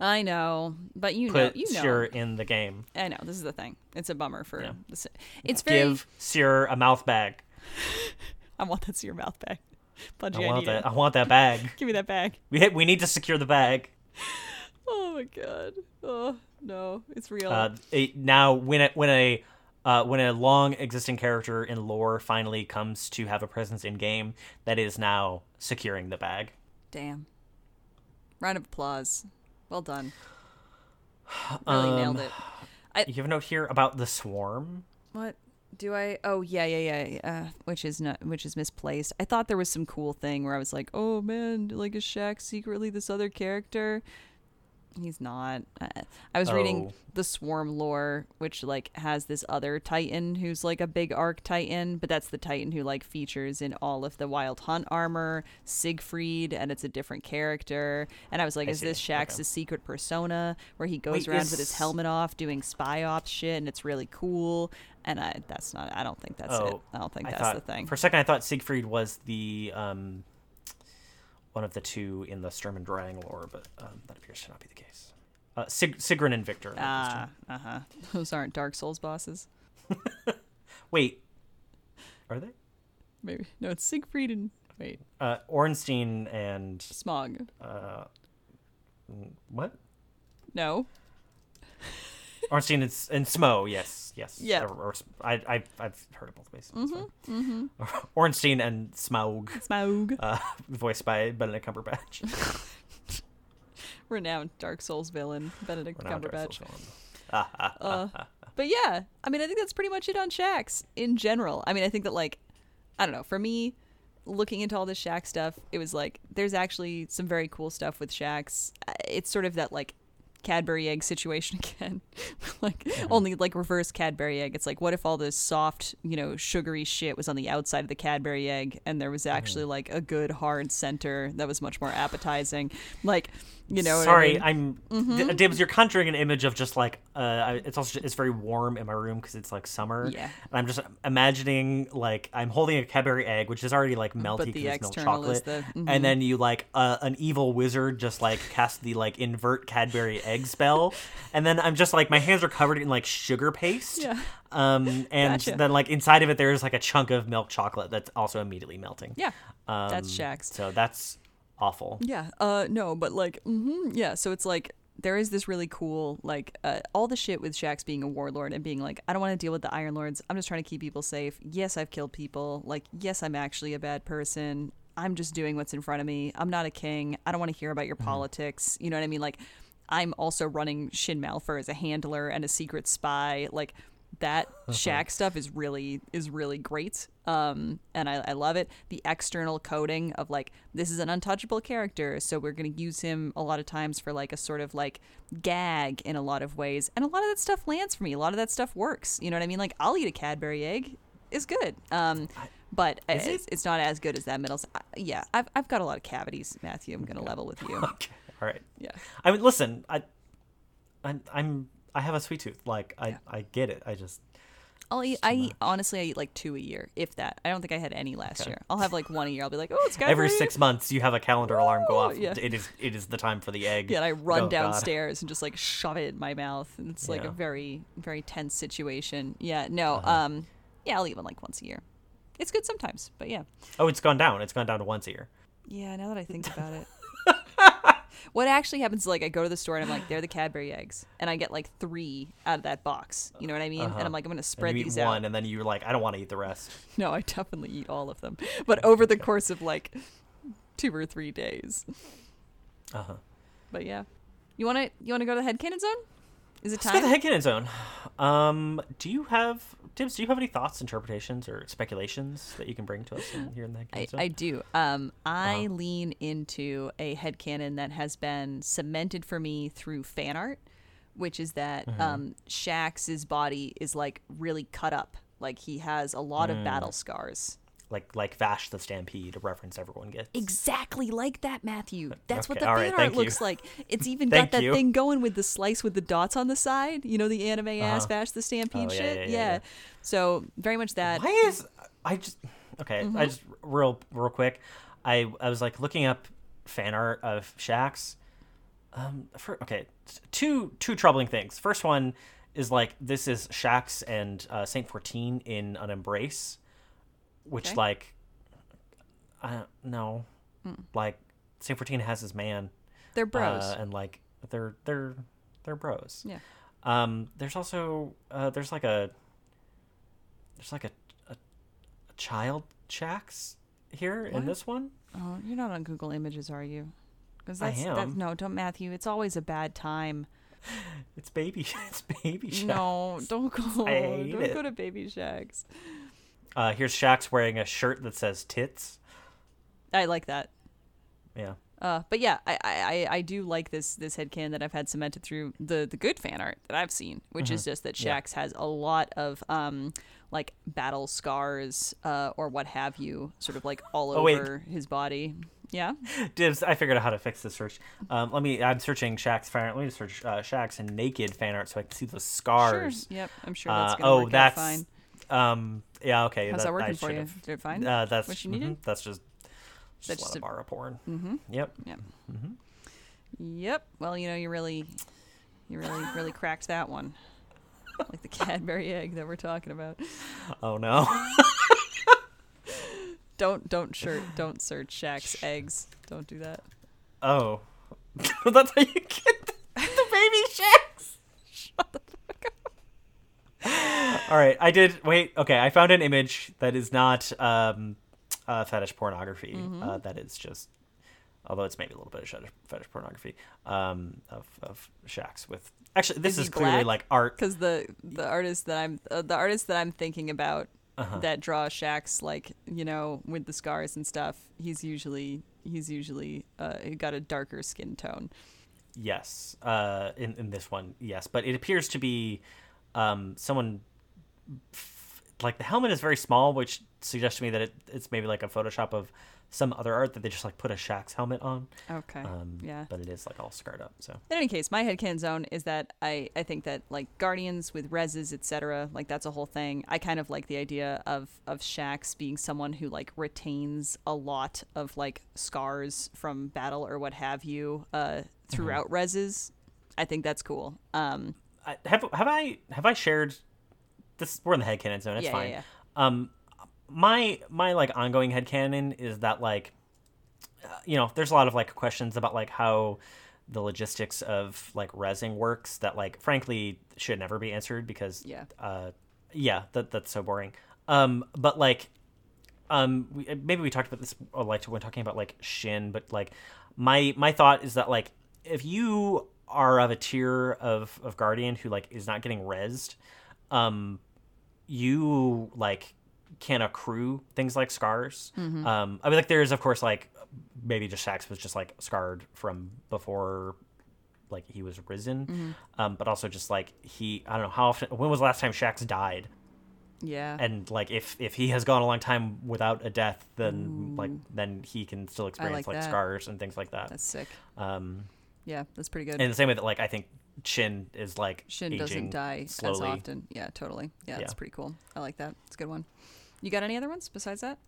I know, but you know, you know. Sjur in the game. I know this is the thing. It's a bummer for Yeah. It's very. Give Sjur a mouth bag. *laughs* I want that your mouth bag. *laughs* I I, want need that. it. I want that bag. *laughs* Give me that bag. We we need to secure the bag. *laughs* Oh my god. Oh no, it's real. Uh, it, now when it when a uh, when a long existing character in lore finally comes to have a presence in game, that is now securing the bag. Damn. Round of applause. Well done. *sighs* Really nailed Um, it. You have a note here about the swarm. What do I? Oh yeah, yeah, yeah. Uh, which is not, which is misplaced. I thought there was some cool thing where I was like, oh man, like is Shaxx secretly this other character? He's not. Uh, I was reading Oh. the Swarm lore, which like has this other Titan who's like a big arc Titan, but that's the Titan who like features in all of the Wild Hunt armor, Siegfried, and it's a different character. And I was like, I is this see. Shaxx's Okay. secret persona where he goes Wait, around with his helmet off doing spy ops shit, and it's really cool. And I, that's not. I don't think that's it. Oh, I don't think I that's thought, the thing. For a second, I thought Siegfried was the um, one of the two in the Sturm and Drang lore, but um, that appears to not be the case. Uh, Sig- Sigrun and Victor. Ah, uh huh. *laughs* Those aren't Dark Souls bosses. *laughs* Wait, are they? Maybe no. It's Siegfried and wait, Uh, Ornstein and Smough. uh, what? No. *laughs* Ornstein and, and Smo, yes, yes. Yeah. Or, or, I, I, I've heard it both ways. Mm-hmm, mm-hmm. *laughs* Ornstein and Smaug, Smaug. uh, *laughs* voiced by Benedict Cumberbatch. *laughs* Renowned Dark Souls villain, Benedict Renowned Cumberbatch. Ah, ah, Uh, but yeah, I mean, I think that's pretty much it on Shaxx in general. I mean, I think that like, I don't know, for me, looking into all this Shaxx stuff, it was like there's actually some very cool stuff with Shaxx. Uh, It's sort of that like Cadbury egg situation *laughs* again, *laughs* like only like reverse Cadbury egg. It's like what if all this soft, you know, sugary shit was on the outside of the Cadbury egg, and there was actually like a good hard center that was much more appetizing, like. You know, I Sorry, mean? I'm Mm-hmm. D- Dibs. You're conjuring an image of just like uh, it's also just, it's very warm in my room because it's like summer. Yeah. and I'm just imagining like I'm holding a Cadbury egg, which is already like melty because it's milk chocolate, the- mhm. and then you like uh, an evil wizard just like cast the like invert Cadbury egg spell, and then I'm just like my hands are covered in like sugar paste. Yeah. Um, and Gotcha. then like inside of it there's like a chunk of milk chocolate that's also immediately melting. yeah, Um, that's Shaxx. So that's awful. Yeah. Uh no, but like hmm yeah, so it's like there is this really cool like uh, all the shit with Shaxx being a warlord and being like I don't want to deal with the Iron Lords. I'm just trying to keep people safe. Yes, I've killed people. Like yes, I'm actually a bad person. I'm just doing what's in front of me. I'm not a king. I don't want to hear about your politics. You know what I mean? Like I'm also running Shin Malphur as a handler and a secret spy. Like that *laughs* Shaxx stuff is really is really great. Um, and I, I love it. The external coding of like this is an untouchable character, so we're gonna use him a lot of times for like a sort of like gag in a lot of ways, and a lot of that stuff lands for me. A lot of that stuff works. You know what I mean? Like I'll eat a Cadbury egg. It's good. Um, but Is it's, it's not as good as that middle. I- Yeah, I've I've got a lot of cavities, Matthew. I'm gonna level with you. *laughs* Okay. All right. Yeah. I mean, listen, I, I'm, I'm, I have a sweet tooth. Like, I, I get it. I just, I'll eat. I eat honestly. I eat like two a year, if that. I don't think I had any last Okay. year. I'll have like one a year. I'll be like, oh, it's got every six *laughs* months you have a calendar alarm go off. yeah. It is, it is the time for the egg. Yeah, and I run Oh, God. downstairs and just like shove it in my mouth, and it's like Yeah. a very, very tense situation. Yeah, no, Uh-huh. um, yeah, I'll eat one like once a year. It's good sometimes, but yeah, Oh, it's gone down. It's gone down to once a year. yeah. Now that I think about it, what actually happens is like I go to the store and I'm like, they're the Cadbury eggs, and I get like three out of that box. You know what I mean? Uh-huh. And I'm like, I'm gonna spread these one, out. and then you're like, I don't want to eat the rest. *laughs* No, I definitely eat all of them, but over the course of like two or three days. Uh huh. But yeah, you wanna you wanna go to the headcanon zone? Is it Let's go to time? the headcanon zone. Um, do you have Tibbs? Do you have any thoughts, interpretations, or speculations that you can bring to us in, here in the headcanon I. I do. Um, I lean into a headcanon that has been cemented for me through fan art, which is that Mm-hmm. um, Shaxx's body is like really cut up. Like he has a lot of Mm. battle scars. Like like Vash the Stampede, a reference everyone gets. Exactly like that, Matthew. That's what the fan right, art thank you. looks like. It's even *laughs* got that you. thing going with the slice with the dots on the side. You know the anime ass Uh-huh. Vash the Stampede Oh, yeah, shit. yeah, yeah, yeah. So very much that. Why is I just okay? Mm-hmm. I just real real quick. I I was like looking up fan art of Shaxx. Um, for okay, two two troubling things. First one is like this is Shaxx and uh, Saint Fourteen in an embrace, which Okay. like I don't know, Hmm. like Saint Fourteen has his man, They're bros. uh, and like they're they're they're bros. yeah. Um, there's also uh, there's like a there's like a a, a child Shaxx here in this one. Oh, you're not on Google Images, are you? Because I that's, that's am. no, don't Matthew. It's always a bad time. *laughs* It's baby. *laughs* It's baby Shaxx. No, don't go. I don't it. go to Baby Shaxx. Uh, here's Shaxx wearing a shirt that says tits. I like that. Yeah. Uh, but yeah, I, I, I- do like this this headcanon that I've had cemented through the the good fan art that I've seen, which is just that Mm-hmm. Yeah. Shaxx has a lot of um like battle scars uh or what have you, sort of like all Oh, wait. over his body. Yeah. *laughs* Dibs. I figured out how to fix this search. Um, let me. I'm searching Shaxx fan art. Let me search uh, Shaxx and naked fan art so I can see the scars. Sure. Yep. I'm sure that's Uh, gonna oh, work out that's fine. Um. Yeah. Okay. How's that, that working I for you? Did it fine? Uh, that's What you needed? mhm, That's just just That's a lot just of a- Bara porn. mm-hmm. Yep. Yep. Mm-hmm. Yep. Well, you know, you really, you really, really cracked that one. Like the *laughs* Cadbury egg that we're talking about. Oh no. *laughs* Don't, don't shirt, don't search Shaxx's eggs. Don't do that. Oh, *laughs* that's how you get the, the baby Shaxx. Shut the fuck All right, I did. Wait, okay, I found an image that is not um, uh, fetish pornography. Mm-hmm. Uh, that is just, although it's maybe a little bit of fetish, fetish pornography um, of of Shaxx with. Actually, this Is is, clearly black? like art. because the the artist that I'm uh, the artist that I'm thinking about Uh-huh. that draws Shaxx like you know with the scars and stuff. He's usually he's usually uh, got a darker skin tone. Yes, uh, in in this one, yes, but it appears to be um, someone. Like the helmet is very small, which suggests to me that it, it's maybe like a Photoshop of some other art that they just like put a Shaxx's helmet on. Okay. Um, yeah. But it is like all scarred up. So In any case, my headcanon zone is that I, I think that like Guardians with reses, etc., like that's a whole thing. I kind of like the idea of of Shaxx being someone who like retains a lot of like scars from battle or what have you uh, throughout reses. I think that's cool. Um, I, have have I have I shared this? We're in the headcanon zone. It's Yeah, yeah, fine. yeah. Um, my my like ongoing headcanon is that like, uh, you know, there's a lot of like questions about like how the logistics of like resing works that like frankly should never be answered because Yeah. uh yeah that that's so boring um but like um we, maybe we talked about this uh, like when talking about like shin but like my my thought is that like if you are of a tier of of guardian who like is not getting rezzed um you like can accrue things like scars. Um i mean like there's of course like maybe just Shaxx was just like scarred from before like he was risen. Um but also just like he i don't know how often when was the last time Shaxx died? Yeah. and like if if he has gone a long time without a death then like then he can still experience like like, scars and things like that. That's sick. um Yeah, that's pretty good. in the same way that like i think shin is like Shin doesn't die slowly as often. Yeah, totally. Yeah, that's Yeah. pretty cool. I like that. It's a good one. You got any other ones besides that?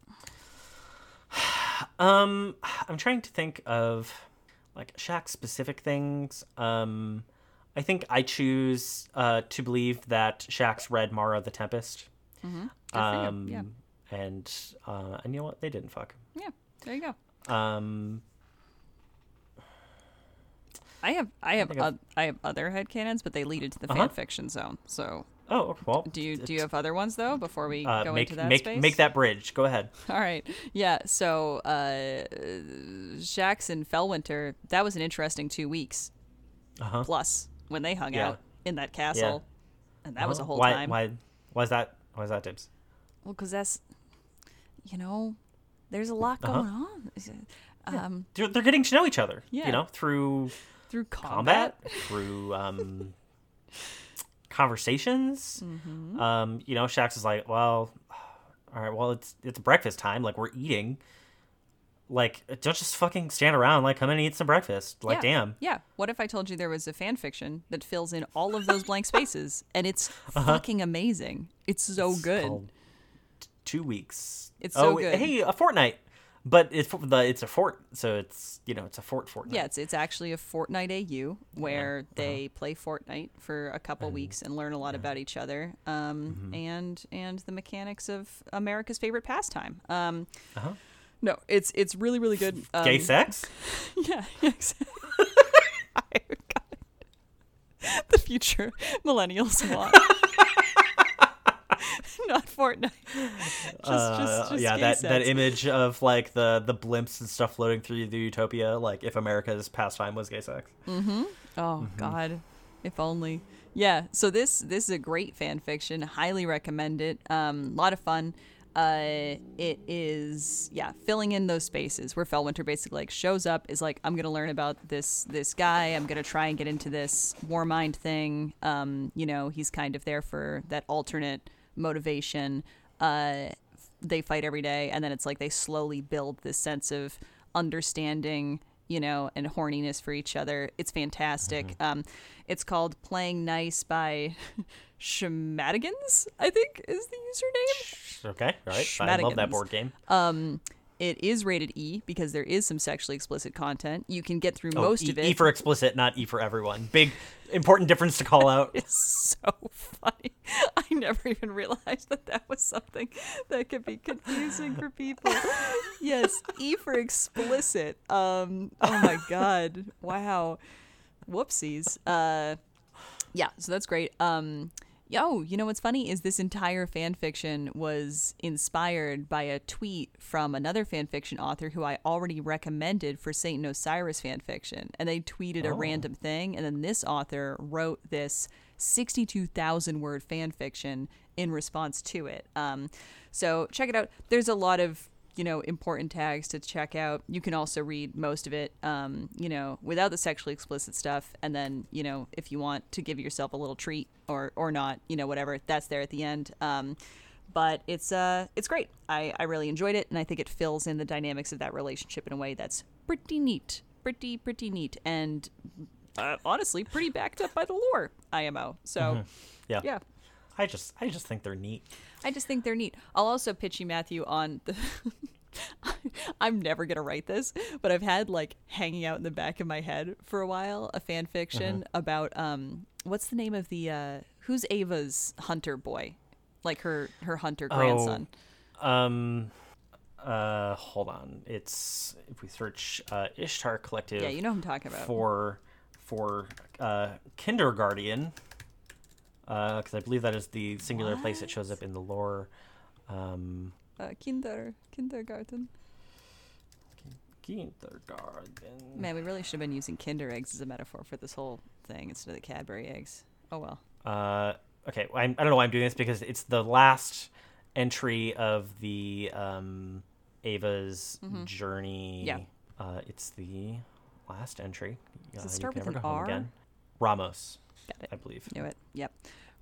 *sighs* Um, I'm trying to think of like Shaxx specific things. Um, I think I choose uh, to believe that Shaxx's read Mara the Tempest. Mm-hmm. Good for you. Um, Yeah. and uh, and you know what? They didn't fuck. Yeah. There you go. Um, I have I have I've- oth- I have other headcanons, but they lead into the Uh-huh. fan fiction zone. So oh well. do you do you have other ones though before we uh, go make into that make space? make that bridge. Go ahead. *laughs* All right. Yeah. So uh, and Felwinter, that was an interesting two weeks Uh huh. plus when they hung Yeah. out in that castle, and that was a whole why, time. Why? Why is that? Why is that, Dibs? Well, because that's, you know, there's a lot Uh-huh. going on. Um, They're, they're getting to know each other. Yeah. You know, through through combat. combat, through um, *laughs* conversations. Mm-hmm. Um, you know, Shaxx is like, well, all right, well, it's it's breakfast time. Like we're eating. Like, don't just fucking stand around. Like, come in and eat some breakfast. Like, yeah. damn. Yeah. What if I told you there was a fan fiction that fills in all of those blank spaces and it's Uh-huh. fucking amazing? It's so good. T- two weeks. It's so oh, good. Hey, a fortnight. But it's the it's a fort, so it's you know it's a fort fortnight. Yeah, it's it's actually a Fortnite AU where Uh-huh. they play Fortnite for a couple weeks and learn a lot about each other, um, Mm-hmm. and and the mechanics of America's favorite pastime. Um, Uh-huh. No, it's it's really really good. *laughs* Um, Gay sex. *laughs* Yeah, *laughs* exactly. the future millennials want. *laughs* Not Fortnite. *laughs* Just, Uh, just, just yeah, that that image of like the the blimps and stuff floating through the utopia, like if America's pastime was gay sex. Oh Mm-hmm. Oh god, if only. Yeah. So this this is a great fan fiction. Highly recommend it. Um, a lot of fun. Uh, it is yeah filling in those spaces where Felwinter basically like shows up is like I'm gonna learn about this this guy. I'm gonna try and get into this war mind thing. Um, you know he's kind of there for that alternate motivation. Uh, they fight every day, and then it's like they slowly build this sense of understanding you know, and horniness for each other. It's fantastic. Um, it's called Playing Nice by *laughs* Shemadigans, I think is the username. Okay, all right. I love that board game. Um, it is rated E because there is some sexually explicit content. You can get through Oh, most e, of it. E for explicit, not E for everyone. Big important difference to call out. *laughs* It's so funny. *laughs* I never even realized that that was something that could be confusing for people. Yes, E for explicit. Um, oh my god. Wow. Whoopsies. Uh, yeah, so that's great. Um, Yo, you know what's funny is this entire fan fiction was inspired by a tweet from another fan fiction author who I already recommended for Saint Osiris fan fiction. And they tweeted a Oh. random thing, and then this author wrote this 62,000 word fan fiction in response to it. Um, so check it out. There's a lot of you know important tags to check out. You can also read most of it um, you know without the sexually explicit stuff. And then you know if you want to give yourself a little treat or or not you know whatever that's there at the end. Um, but it's uh it's great. I, I really enjoyed it and i think it fills in the dynamics of that relationship in a way that's pretty neat pretty pretty neat and uh, honestly pretty backed up by the lore imo so Yeah. yeah I just I just think they're neat. I just think they're neat. I'll also pitch you, Matthew, on the. *laughs* I'm never gonna write this, but I've had like hanging out in the back of my head for a while a fan fiction about um what's the name of the uh who's Ava's hunter boy, like her her hunter grandson. Um uh hold on. It's if we search uh Ishtar Collective Yeah, you know who I'm talking about. for for uh kindergarten because I believe that is the singular place it shows up in the lore. Um, uh, kinder kindergarten. kindergarten. Man, we really should have been using Kinder eggs as a metaphor for this whole thing instead of the Cadbury eggs. Oh well. Uh, okay, I'm, I don't know why I'm doing this because it's the last entry of the um, Ava's journey. Mm-hmm. Yeah. Uh, it's the last entry. Does Uh, it you start can with never an home R? Again. Ramos, Got it. I believe. Knew it. Yep.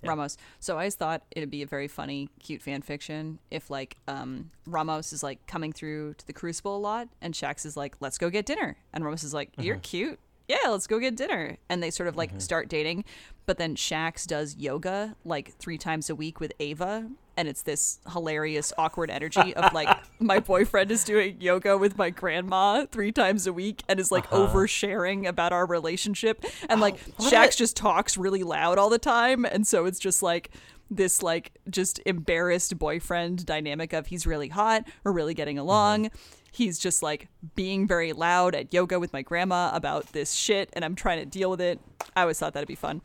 Yeah. Ramos. So I always thought it'd be a very funny, cute fan fiction if like um Ramos is like coming through to the Crucible a lot, and Shaxx is like, "Let's go get dinner," and Ramos is like, "You're cute." Yeah, let's go get dinner. And they sort of like start dating, but then Shaxx does yoga like three times a week with Ava, and it's this hilarious, awkward energy of like *laughs* my boyfriend is doing yoga with my grandma three times a week and is like uh-huh. oversharing about our relationship, and like *gasps* what Shaxx just talks really loud all the time. And so it's just like this like just embarrassed boyfriend dynamic of he's really hot we're really getting mm-hmm. along. He's just like being very loud at yoga with my grandma about this shit and i'm trying to deal with it. I always thought that'd be fun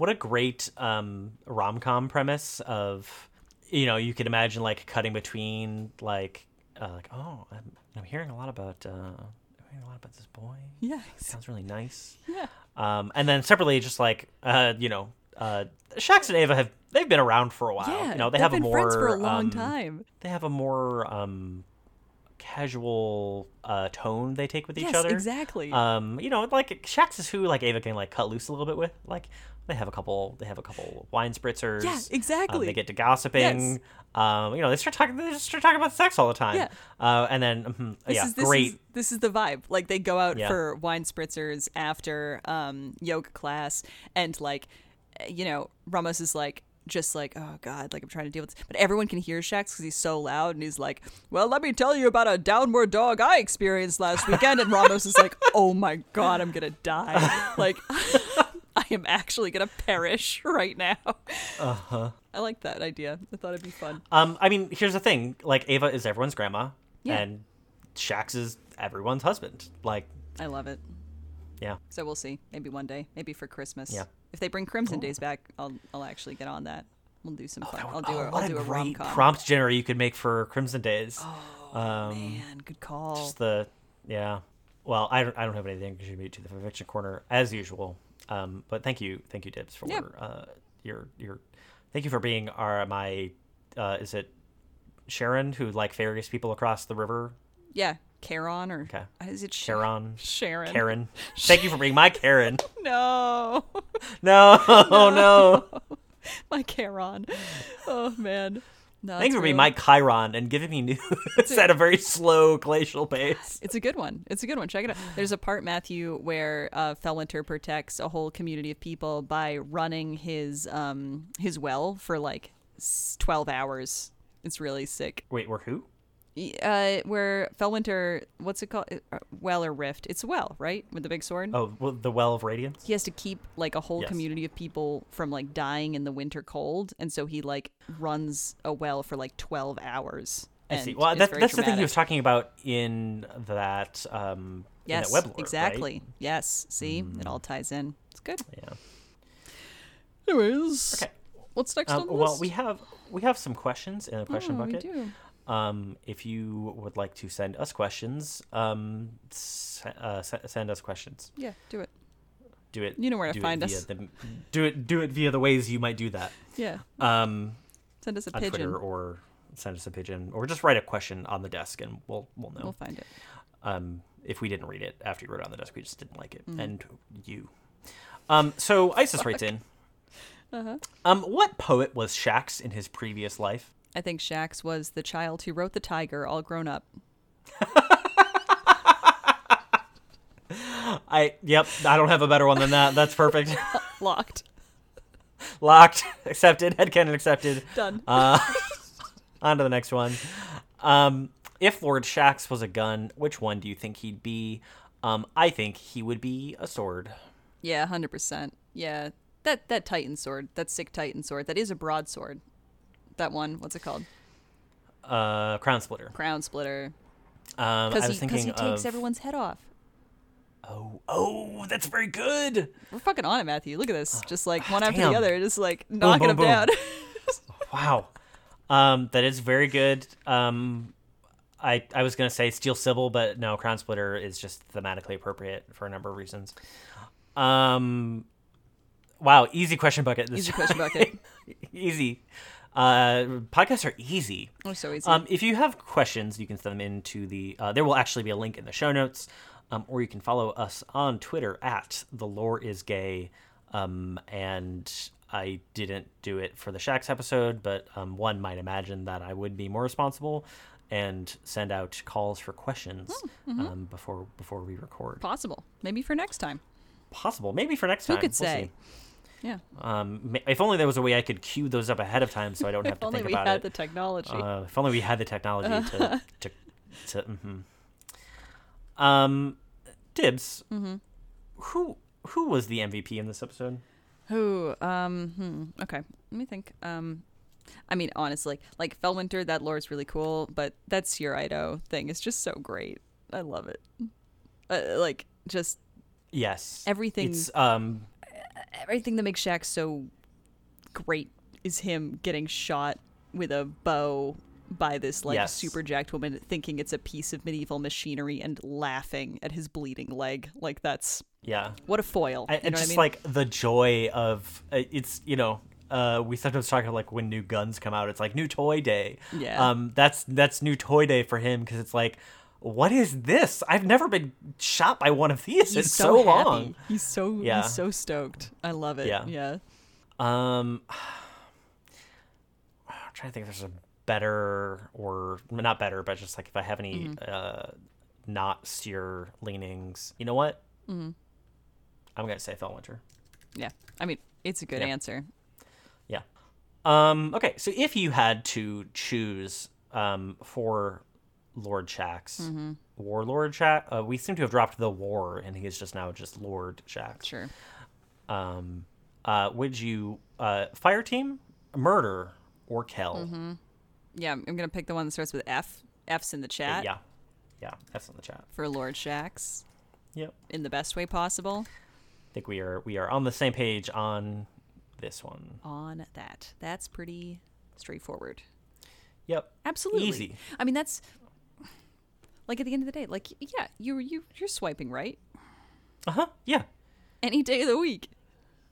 What a great um, rom com premise of, you know, you could imagine like cutting between like, uh, like oh, I'm, I'm hearing a lot about, uh, a lot about this boy. yeah Sounds really nice. yeah Um, and then separately, just like, uh, you know, uh, Shaxx and Ava have they've been around for a while. yeah you know, they been a more friends for a long um, time They have a more um, casual uh, tone they take with each yes other. exactly Um, you know, like Shaxx is who like Ava can like cut loose a little bit with. Like they have a couple, they have a couple wine spritzers. Yeah, Um, exactly. they get to gossiping. Yes. Um, you know, they start talking. They just start talking about sex all the time. Yeah. Uh, and then This yeah, is this great. is this is the vibe. Like they go out Yeah. for wine spritzers after um yoga class and like you know, Ramos is like just like, oh god, like I'm trying to deal with this. But everyone can hear Shaxx because he's so loud and he's like, Well, let me tell you about a downward dog I experienced last weekend and Ramos is like, Oh my god, I'm gonna die. Like am actually gonna perish *laughs* right now. Uh-huh. I like that idea. I thought it'd be fun. Um, I mean, here's the thing: like Ava is everyone's grandma, Yeah. and Shaxx is everyone's husband. Like, I love it. yeah, So we'll see. Maybe one day. Maybe for Christmas. Yeah. If they bring Crimson Days back, I'll I'll actually get on that. We'll do some fun. Would- I'll do oh, a I'll do a great rom com. prompt generator you could make for Crimson Days. Oh um, man, good call. Just the yeah. Well, I don't, I don't have anything to contribute to the fiction corner as usual. Um, but thank you, thank you, Dibs, for Yeah. uh, your your. Thank you for being our my. Uh, is it Sharon who like ferries people across the river? yeah, Charon or Okay. is it Sharon? Sharon? Karen. Thank you for being my Karen. *laughs* No, *laughs* No, oh *laughs* no. my Charon. Oh man. No, Thank it's for being my Chiron and giving me *laughs* news at a very slow glacial pace. It's a good one. It's a good one. Check it out. There's a part, Matthew, where uh, Felwinter protects a whole community of people by running his um his well for like twelve hours. It's really sick. Wait, we're who? Uh, where Felwinter, what's it called? Uh, Well or Rift? It's well, right? With the big sword. Oh, well, the Well of Radiance. He has to keep like a whole Yes. community of people from like dying in the winter cold, and so he like runs a well for like twelve hours. I see. Well, that, that's the thing he was talking about in that um Yes, in that web lore, right? exactly. Yes. See, it all ties in. It's good. Yeah. Anyways, Okay. What's next Um, on the well, list? we have we have some questions in a question Oh, we bucket. do. Um, if you would like to send us questions, um, s- uh, s- send us questions. Yeah, do it. Do it. You know where to find via us. The, do it. Do it via the ways you might do that. Yeah, Um, send us a on pigeon. Twitter or send us a pigeon or just write a question on the desk and we'll we'll know. We'll find it. um, if we didn't read it after you wrote it on the desk, we just didn't like it. Mm-hmm. And you. Um, so Isis writes in. Uh-huh. Um, what poet was Shaxx in his previous life? I think Shaxx was the child who wrote the tiger, all grown up. *laughs* I yep, I don't have a better one than that. That's perfect. *laughs* *laughs* Locked. Locked, accepted, headcanon accepted. Done. Uh, on to the next one. Um, if Lord Shaxx was a gun, which one do you think he'd be? Um, I think he would be a sword. Yeah, hundred percent. Yeah, that that Titan sword, that sick Titan sword, that is a broadsword. That one, what's it called? Uh, crown splitter. Crown splitter. Um, I Because was he, thinking he takes of. everyone's head off. Oh, oh, that's very good. We're fucking on it, Matthew. Look at this. Just like one after damn. the other, just like knocking boom, them down. *laughs* Wow. Um, that is very good. Um, I I was gonna say Steel Sybil, but no, Crown Splitter is just thematically appropriate for a number of reasons. Um, wow, easy question bucket. This Easy *laughs* question bucket. easy. Uh, podcasts are easy. oh, so easy. Um, if you have questions, you can send them into the. Uh, there will actually be a link in the show notes, um, or you can follow us on Twitter at the lore is gay. Um, and I didn't do it for the Shaxx episode, but um, one might imagine that I would be more responsible and send out calls for questions um, before before we record. Possible. Maybe for next time. Possible, maybe for next Who time. could We'll say? see. Yeah. Um, if only there was a way I could queue those up ahead of time, so I don't have *laughs* to do that. If only we had the technology. Uh, if only we had the technology to *laughs* to to. mhm. Um, Dibs. Mm-hmm. Who who was the MVP in this episode? Who? Um. Hmm. Okay. Let me think. Um. I mean, honestly, like Felwinter, that lore is really cool, but that Eido thing is just so great. I love it. Uh, like just Yes, Everything- It's um everything that makes Shaxx so great is him getting shot with a bow by this like Yes. super jacked woman, thinking it's a piece of medieval machinery and laughing at his bleeding leg. Like that's yeah. what a foil. I, you know it's what I just mean? like the joy of uh, it's you know. Uh, we sometimes talk about like when new guns come out, it's like new toy day. Yeah. Um, that's that's new toy day for him because it's like, what is this? I've never been shot by one of these in he's so, so, happy. long. He's so Yeah. he's so stoked. I love it. Yeah. Yeah. Um, I'm trying to think if there's a better or not better, but just like if I have any Mm-hmm. uh, not steer leanings. You know what? Mm-hmm. I'm gonna say Felwinter. Yeah. I mean, it's a good Yeah. answer. Yeah. Um. Okay. So if you had to choose um for Lord Shaxx, Mm-hmm. Warlord Shaxx, uh, we seem to have dropped the war, and he is just now just Lord Shaxx. Sure. Um. Uh. Would you uh fire team, murder, or kill? Mm-hmm. Yeah, I'm gonna pick the one that starts with F. F's in the chat Yeah. Yeah, that's in the chat. for Lord Shaxx Yep. in the best way possible. I think we are we are on the same page on this one. On that, that's pretty straightforward. Yep. Absolutely. Easy. I mean, that's like at the end of the day, like yeah, you you you're swiping right Uh-huh. Yeah. any day of the week,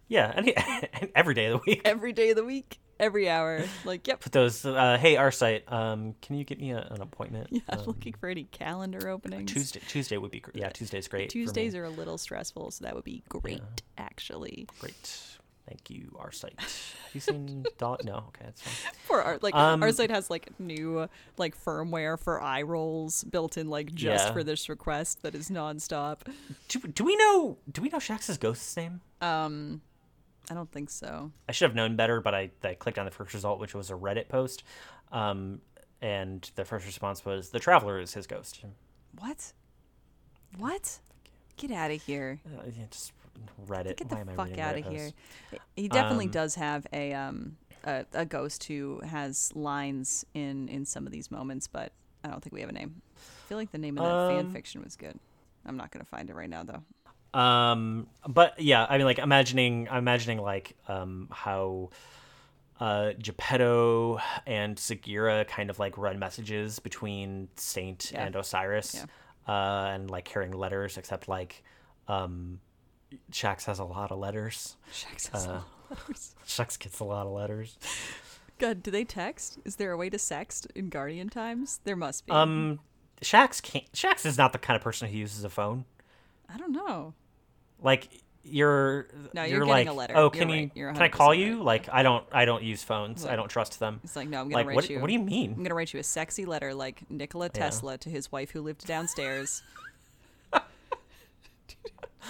Yeah. Any *laughs* every day of the week. every day of the week, every hour. Like yep. Put those uh hey Arcite, um can you get me a, an appointment? Yeah, Um, looking for any calendar openings. Tuesday Tuesday would be great. yeah, Tuesday's great. Tuesdays are a little stressful, so that would be great, actually. great. Thank you, Arcite. Have you seen *laughs* Dolly? No, okay, that's fine. For our like Um, Arcite has like new like firmware for eye rolls built in like just Yeah. for this request that is nonstop. Do, do we know do we know Shaxx's ghost's name? Um, I don't think so. I should have known better, but I, I clicked on the first result, which was a Reddit post. Um, and the first response was the traveler is his ghost. What? What? Get out of here. Uh, yeah, just Reddit. Get the fuck out of here. He definitely Um, does have a um a, a ghost who has lines in in some of these moments, but I don't think we have a name. I feel like the name of that fan Um, fiction was good. I'm not gonna find it right now though. Um, but yeah, I mean, like imagining, I'm imagining like um how uh, Geppetto and Sagira kind of like run messages between Saint Yeah. and Osiris, Yeah. uh, and like carrying letters. Except like, um, Shaxx has a lot of letters. Shaxx has a Uh, lot of letters. *laughs* Shaxx gets a lot of letters. God, do they text? Is there a way to sext in Guardian times? There must be. Um, Shaxx can't. Shaxx is not the kind of person who uses a phone. I don't know. Like you're, No, you're you're like, getting a letter. oh, You're can you? right. You're Can I call you? right. Like I don't. I don't use phones. I don't trust them. It's like, no, I'm gonna Like write what? you. What do you mean? I'm gonna write you a sexy letter like Nikola Yeah. Tesla to his wife who lived downstairs. *laughs*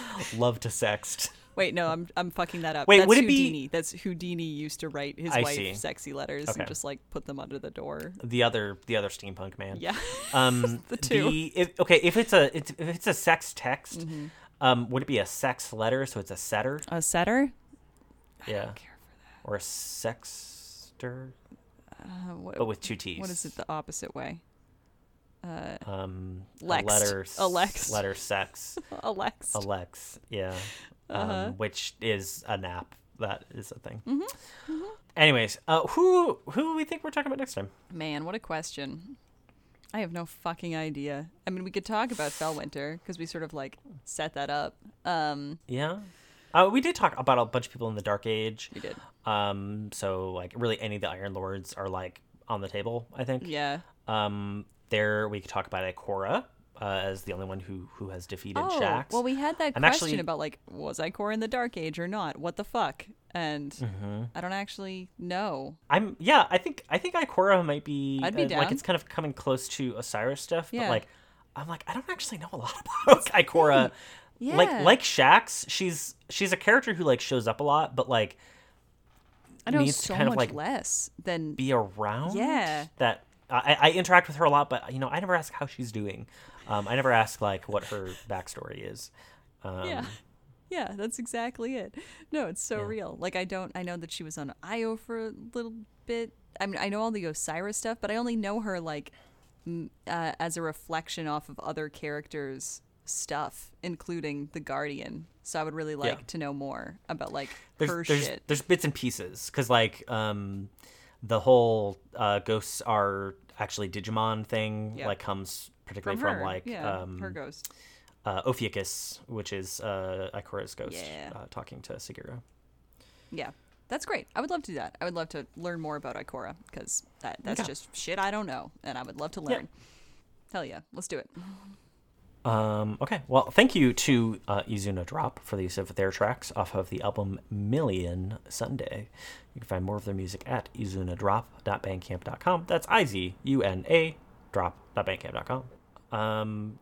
*laughs* Love to sext. Wait, no, I'm I'm fucking that up. Wait, That's would it be- That's Houdini used to write his I wife see. sexy letters Okay. and just like put them under the door. The other, the other steampunk man. Yeah. *laughs* Um, *laughs* The two. if, okay, if it's a it's, if it's a sex text, Mm-hmm. um, would it be a sex letter? So it's a setter, A setter? yeah, care or a sexter, Uh, what, but with two T's. what is it the opposite way? Um, Lext. a letter, A lex. letter sex, *laughs* Alex. Alex, yeah, um, Uh-huh. which is a nap. That is a thing. Mm-hmm. Anyways, uh, who who do we think we're talking about next time? Man, what a question. I have no fucking idea. I mean, we could talk about Felwinter because we sort of like set that up. Um, Yeah, uh, we did talk about a bunch of people in the Dark Age. we did. Um, so like really any of the Iron Lords are like on the table, I think. Yeah. Um, there we could talk about Ikora uh, as the only one who who has defeated Oh, Shaxx. well, we had that I'm question actually- about like, was Ikora in the Dark Age or not? What the fuck? And Mm-hmm. I don't actually know. I'm yeah, I think I think Ikora might be, I'd be uh, down. like it's kind of coming close to Osiris stuff, Yeah. but like I'm like I don't actually know a lot *laughs* about Ikora. Yeah. Like like Shax, she's she's a character who like shows up a lot, but like I know needs to so kind of, much like, less than be around. Yeah. That I, I interact with her a lot, but you know I never ask how she's doing. Um, I never ask like what her backstory is. Um, yeah. Yeah, that's exactly it. No, it's so Yeah. real. Like I don't I know that she was on Io for a little bit. I mean, I know all the Osiris stuff, but I only know her like m- uh, as a reflection off of other characters' stuff, including the Guardian. So I would really like Yeah. to know more about like there's her there's, shit. there's bits and pieces because like um the whole uh ghosts are actually digimon thing Yeah. like comes particularly From from, like yeah, um her ghost. uh ophiuchus which is uh ikora's ghost Yeah. uh, talking to Sagira. Yeah, that's great. I would love to do that. I would love to learn more about Ikora because that that's Okay. just shit I don't know, and I would love to Yeah. learn. Hell yeah, let's do it. *laughs* um okay well thank you to uh izuna drop for the use of their tracks off of the album million sunday you can find more of their music at izunadrop.bandcamp.com that's i-z-u-n-a drop.bandcamp.com um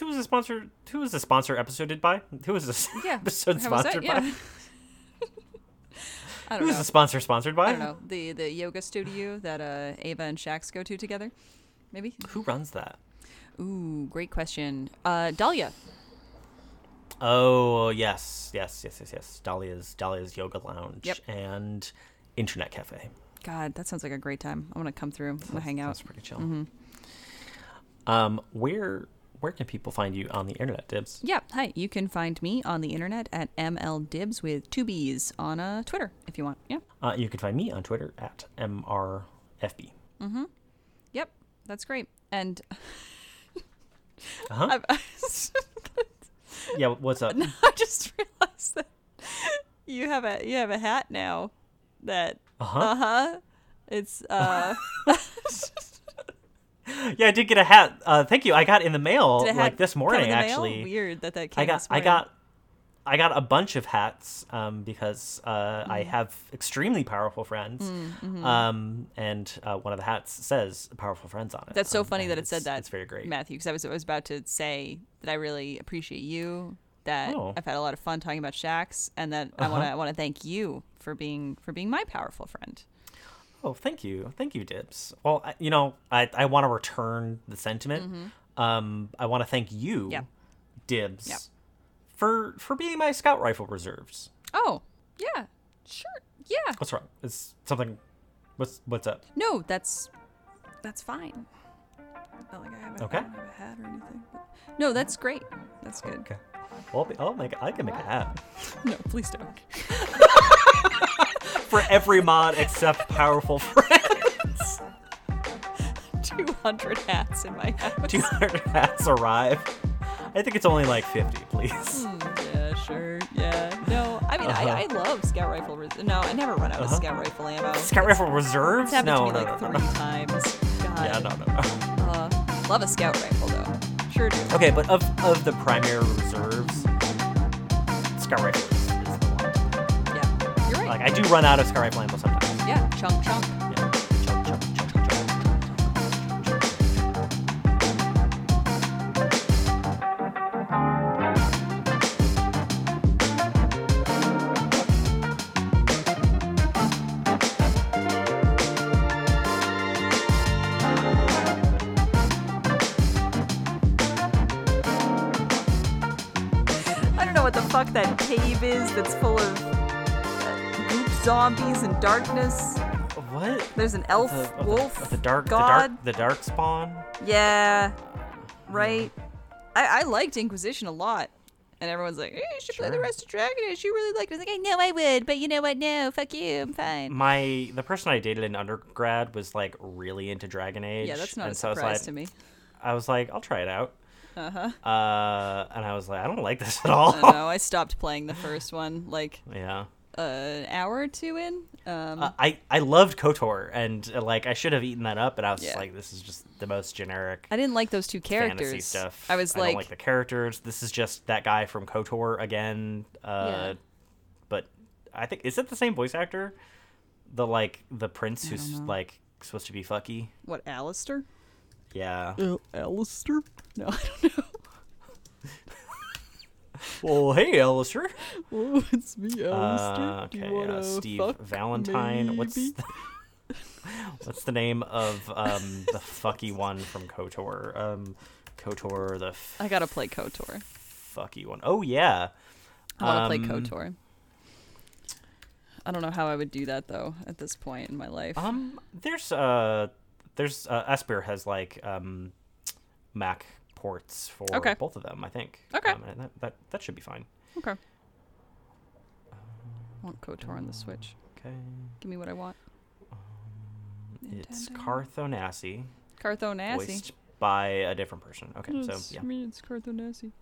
who was the sponsor? Who was the sponsor episoded by? Who was this Yeah, *laughs* episode how was that? sponsored Yeah. by? *laughs* I Who don't was know. the sponsor sponsored by? I don't know the the yoga studio that uh, Ava and Shaxx go to together. Maybe. Who runs that? Ooh, great question. Uh, Dahlia. Oh yes, yes, yes, yes, yes. Dahlia's Dahlia's Yoga Lounge Yep. and Internet Cafe. God, that sounds like a great time. I'm gonna come through. I'm gonna hang out. That's pretty chill. Um, where where can people find you on the internet, Dibs? Yeah, hi. You can find me on the internet at mldibs with two b's on uh, Twitter if you want. Yeah. Uh, you can find me on Twitter at mrfb. Yep, that's great. And *laughs* Uh-huh. *laughs* Yeah, what's up? *laughs* I just realized that you have a you have a hat now that Uh-huh. uh huh. It's uh *laughs* Yeah, I did get a hat. Uh, thank you. I got in the mail did a hat like this morning. in the mail? Actually, Weird that that came I got I got I got a bunch of hats um, because uh, I Mm. have extremely powerful friends, mm-hmm. um, and uh, one of the hats says "powerful friends" on it. That's so um, funny that it said that. It's very great. Matthew, because I was I was about to say that I really appreciate you. That Oh. I've had a lot of fun talking about Shaxx, and that I Uh-huh. want to I want to thank you for being for being my powerful friend. Oh, thank you, thank you, Dibs. Well, I, you know, I I want to return the sentiment. Um, I want to thank you, Mm-hmm. Dibs, Yeah. For for being my scout rifle reserves. Oh yeah, sure, yeah. What's wrong? Is something? What's what's up? No, that's that's fine. Not like I have a, Okay. I don't have a hat or anything. No, that's great. That's good. Okay. Well, I'll, be, I'll make. I can make a hat. *laughs* No, please don't. *laughs* for every mod except powerful friends. *laughs* 200 hats in my house. 200 hats arrive. I think it's only like 50, please. Hmm, yeah, sure. Yeah. No, I mean, Uh-huh. I, I love scout rifle. Res- no, I never run out of Uh-huh. scout rifle ammo. Scout rifle reserves? It's No, no, like no, three no, no. times. God. Yeah, no, no, no. Uh, love a scout rifle though. Sure do. Okay, but of of the primary reserves, scout rifle is, the one. Yeah, you're right. Like I do run out of scout rifle ammo sometimes. yeah, chunk. Chunk, cave is that's full of uh, goop zombies and darkness. What? There's an elf, The, of the- wolf, the dark, god. the dark, the dark spawn. Yeah, right. I, I liked Inquisition a lot, and everyone's like, hey, "You should play the rest of Dragon Age. You really liked it." I was like, "I know I would, but you know what? No, fuck you. I'm fine." My the person I dated in undergrad was like really into Dragon Age. yeah, that's not and a so surprise like, to me. I was like, I'll try it out. Uh huh. Uh, and I was like, I don't like this at all. I know. I stopped playing the first one like *laughs* yeah. uh, an hour or two in. Um, Uh, I I loved Kotor, and uh, like I should have eaten that up, and I was just Yeah. like, this is just the most generic I didn't like those two characters. fantasy stuff. I was like, I like, don't like the characters. This is just that guy from Kotor again. Uh, Yeah. but I think is it the same voice actor? The like the prince who's like supposed to be fucky. what, Alistair? Yeah. Uh, Alistair? No, *laughs* I don't know. *laughs* well, hey, Alistair. Oh, it's me, Uh, okay, uh, Steve Valentine. What's the, *laughs* what's the name of um the fucky one from Kotor? Um, Kotor the f- I gotta play KOTOR. fucky one. Oh yeah. I want to Um, play KOTOR. I don't know how I would do that though at this point in my life. Um, there's uh, there's uh, Aspyr has like um, Mac ports for Okay. both of them. I think. Okay. Um, that, that that should be fine. Okay. I want KOTOR on the Switch. Okay. Give me what I want. It's Nintendo. Carth Onasi, Carthonassi. voiced by a different person. Okay, so It's yeah. me, it's Carth Onasi.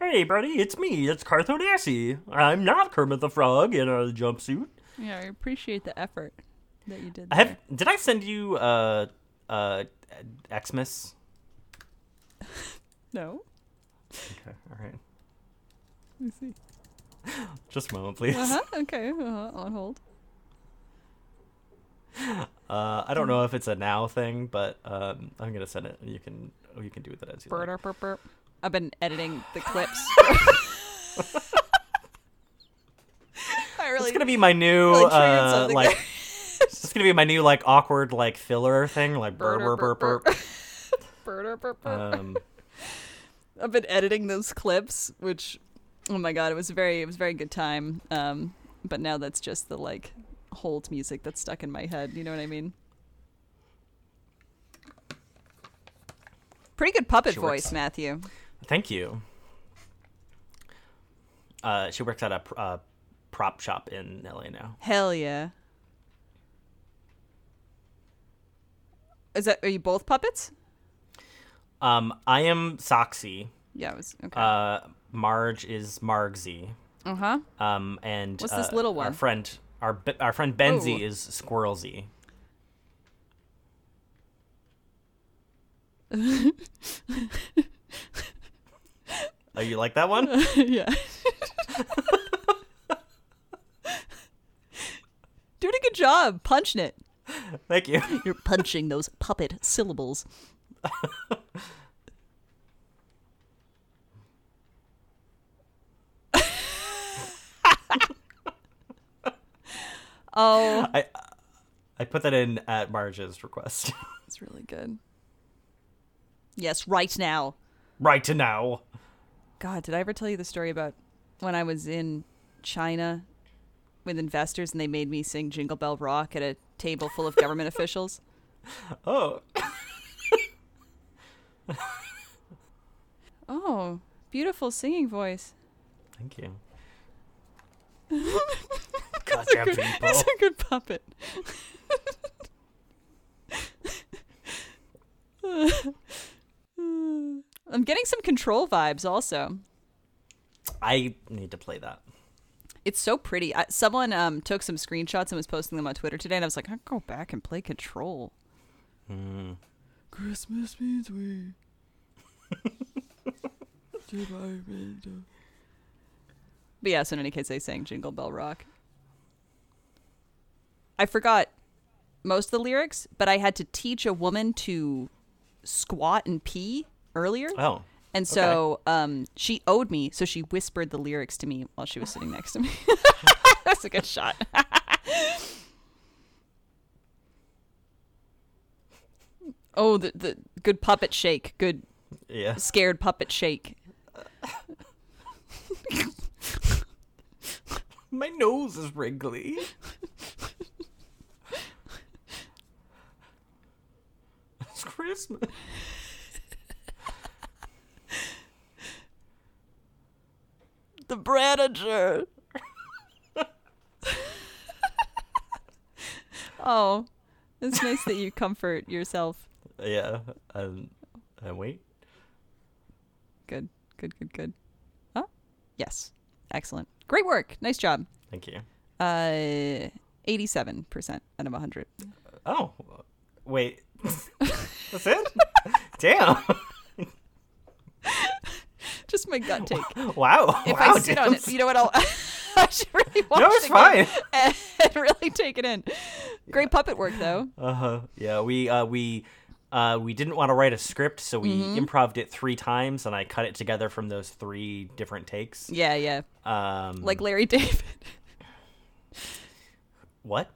Hey, buddy, it's me. It's Carth Onasi. I'm not Kermit the Frog in a jumpsuit. Yeah, I appreciate the effort that you did. I have. Did I send you uh uh Xmas? *laughs* No. Okay, all right. Let me see. Just a moment, please. Uh huh. Okay. Uh-huh. On hold. Uh, I don't know if it's a now thing, but um, I'm gonna send it. You can you can do with it as you like. Burp, burp, burp. I've been editing the clips. *laughs* *laughs* I really. It's gonna be my new really uh, like. It's gonna be my new like awkward like filler thing like burr burr burr burr. Burp, burp, burp. Um, *laughs* I've been editing those clips, which, oh my god, it was very, it was very good time. Um, but now that's just the like hold music that's stuck in my head. You know what I mean? Pretty good puppet She voice, Matthew. thank you. Uh, she works at a uh, prop shop in LA now. Hell yeah. Is that are you both puppets? Um, I am Soxy. Yeah, it was okay. Uh, Marge is Margsy. Uh huh. Um, and What's this uh, little Our one? friend, our our friend Benzie Ooh. is Squirrelsy. *laughs* oh, you like that one? *laughs* yeah. *laughs* Doing a good job punching it. *laughs* Thank you. *laughs* You're punching those puppet syllables. *laughs* oh, I I put that in at Marge's request. it's really good. Yes, right now. right to now. God, did I ever tell you the story about when I was in China with investors and they made me sing Jingle Bell Rock at a table full of government officials? *laughs* Oh, Oh, beautiful singing voice. thank you. *laughs* Goddamn Good- people. That's a good puppet. *laughs* I'm getting some control vibes also. I need to play that. It's so pretty. I, someone um, took some screenshots and was posting them on Twitter today, and I was like, I'll go back and play Control. Hmm. Christmas means we. *laughs* but yeah, so in any case, they sang Jingle Bell Rock. I forgot most of the lyrics, but I had to teach a woman to squat and pee earlier. Oh. And so um, she owed me, so she whispered the lyrics to me while she was sitting next to me. *laughs* That's a good shot. *laughs* oh, the the good puppet shake, good Yeah. scared puppet shake. *laughs* My nose is wrinkly. it's Christmas. The Branager. oh, it's nice that you comfort yourself. Yeah. Um, and wait. Good, good, good, good. Oh, yes, excellent, great work, nice job. Thank you. Uh, eighty-seven percent out of hundred. Oh. Wait. *laughs* That's it? Damn. Just my gut take. Wow. If wow, I sit on it, you know what? I'll. *laughs* I should really watch No, it's fine. *laughs* and really take it in. Great puppet work, though. Uh huh. Yeah, we uh we uh we didn't want to write a script, so we Mm-hmm. improved it three times, and I cut it together from those three different takes. Yeah, yeah. Um, Like Larry *laughs* David. what?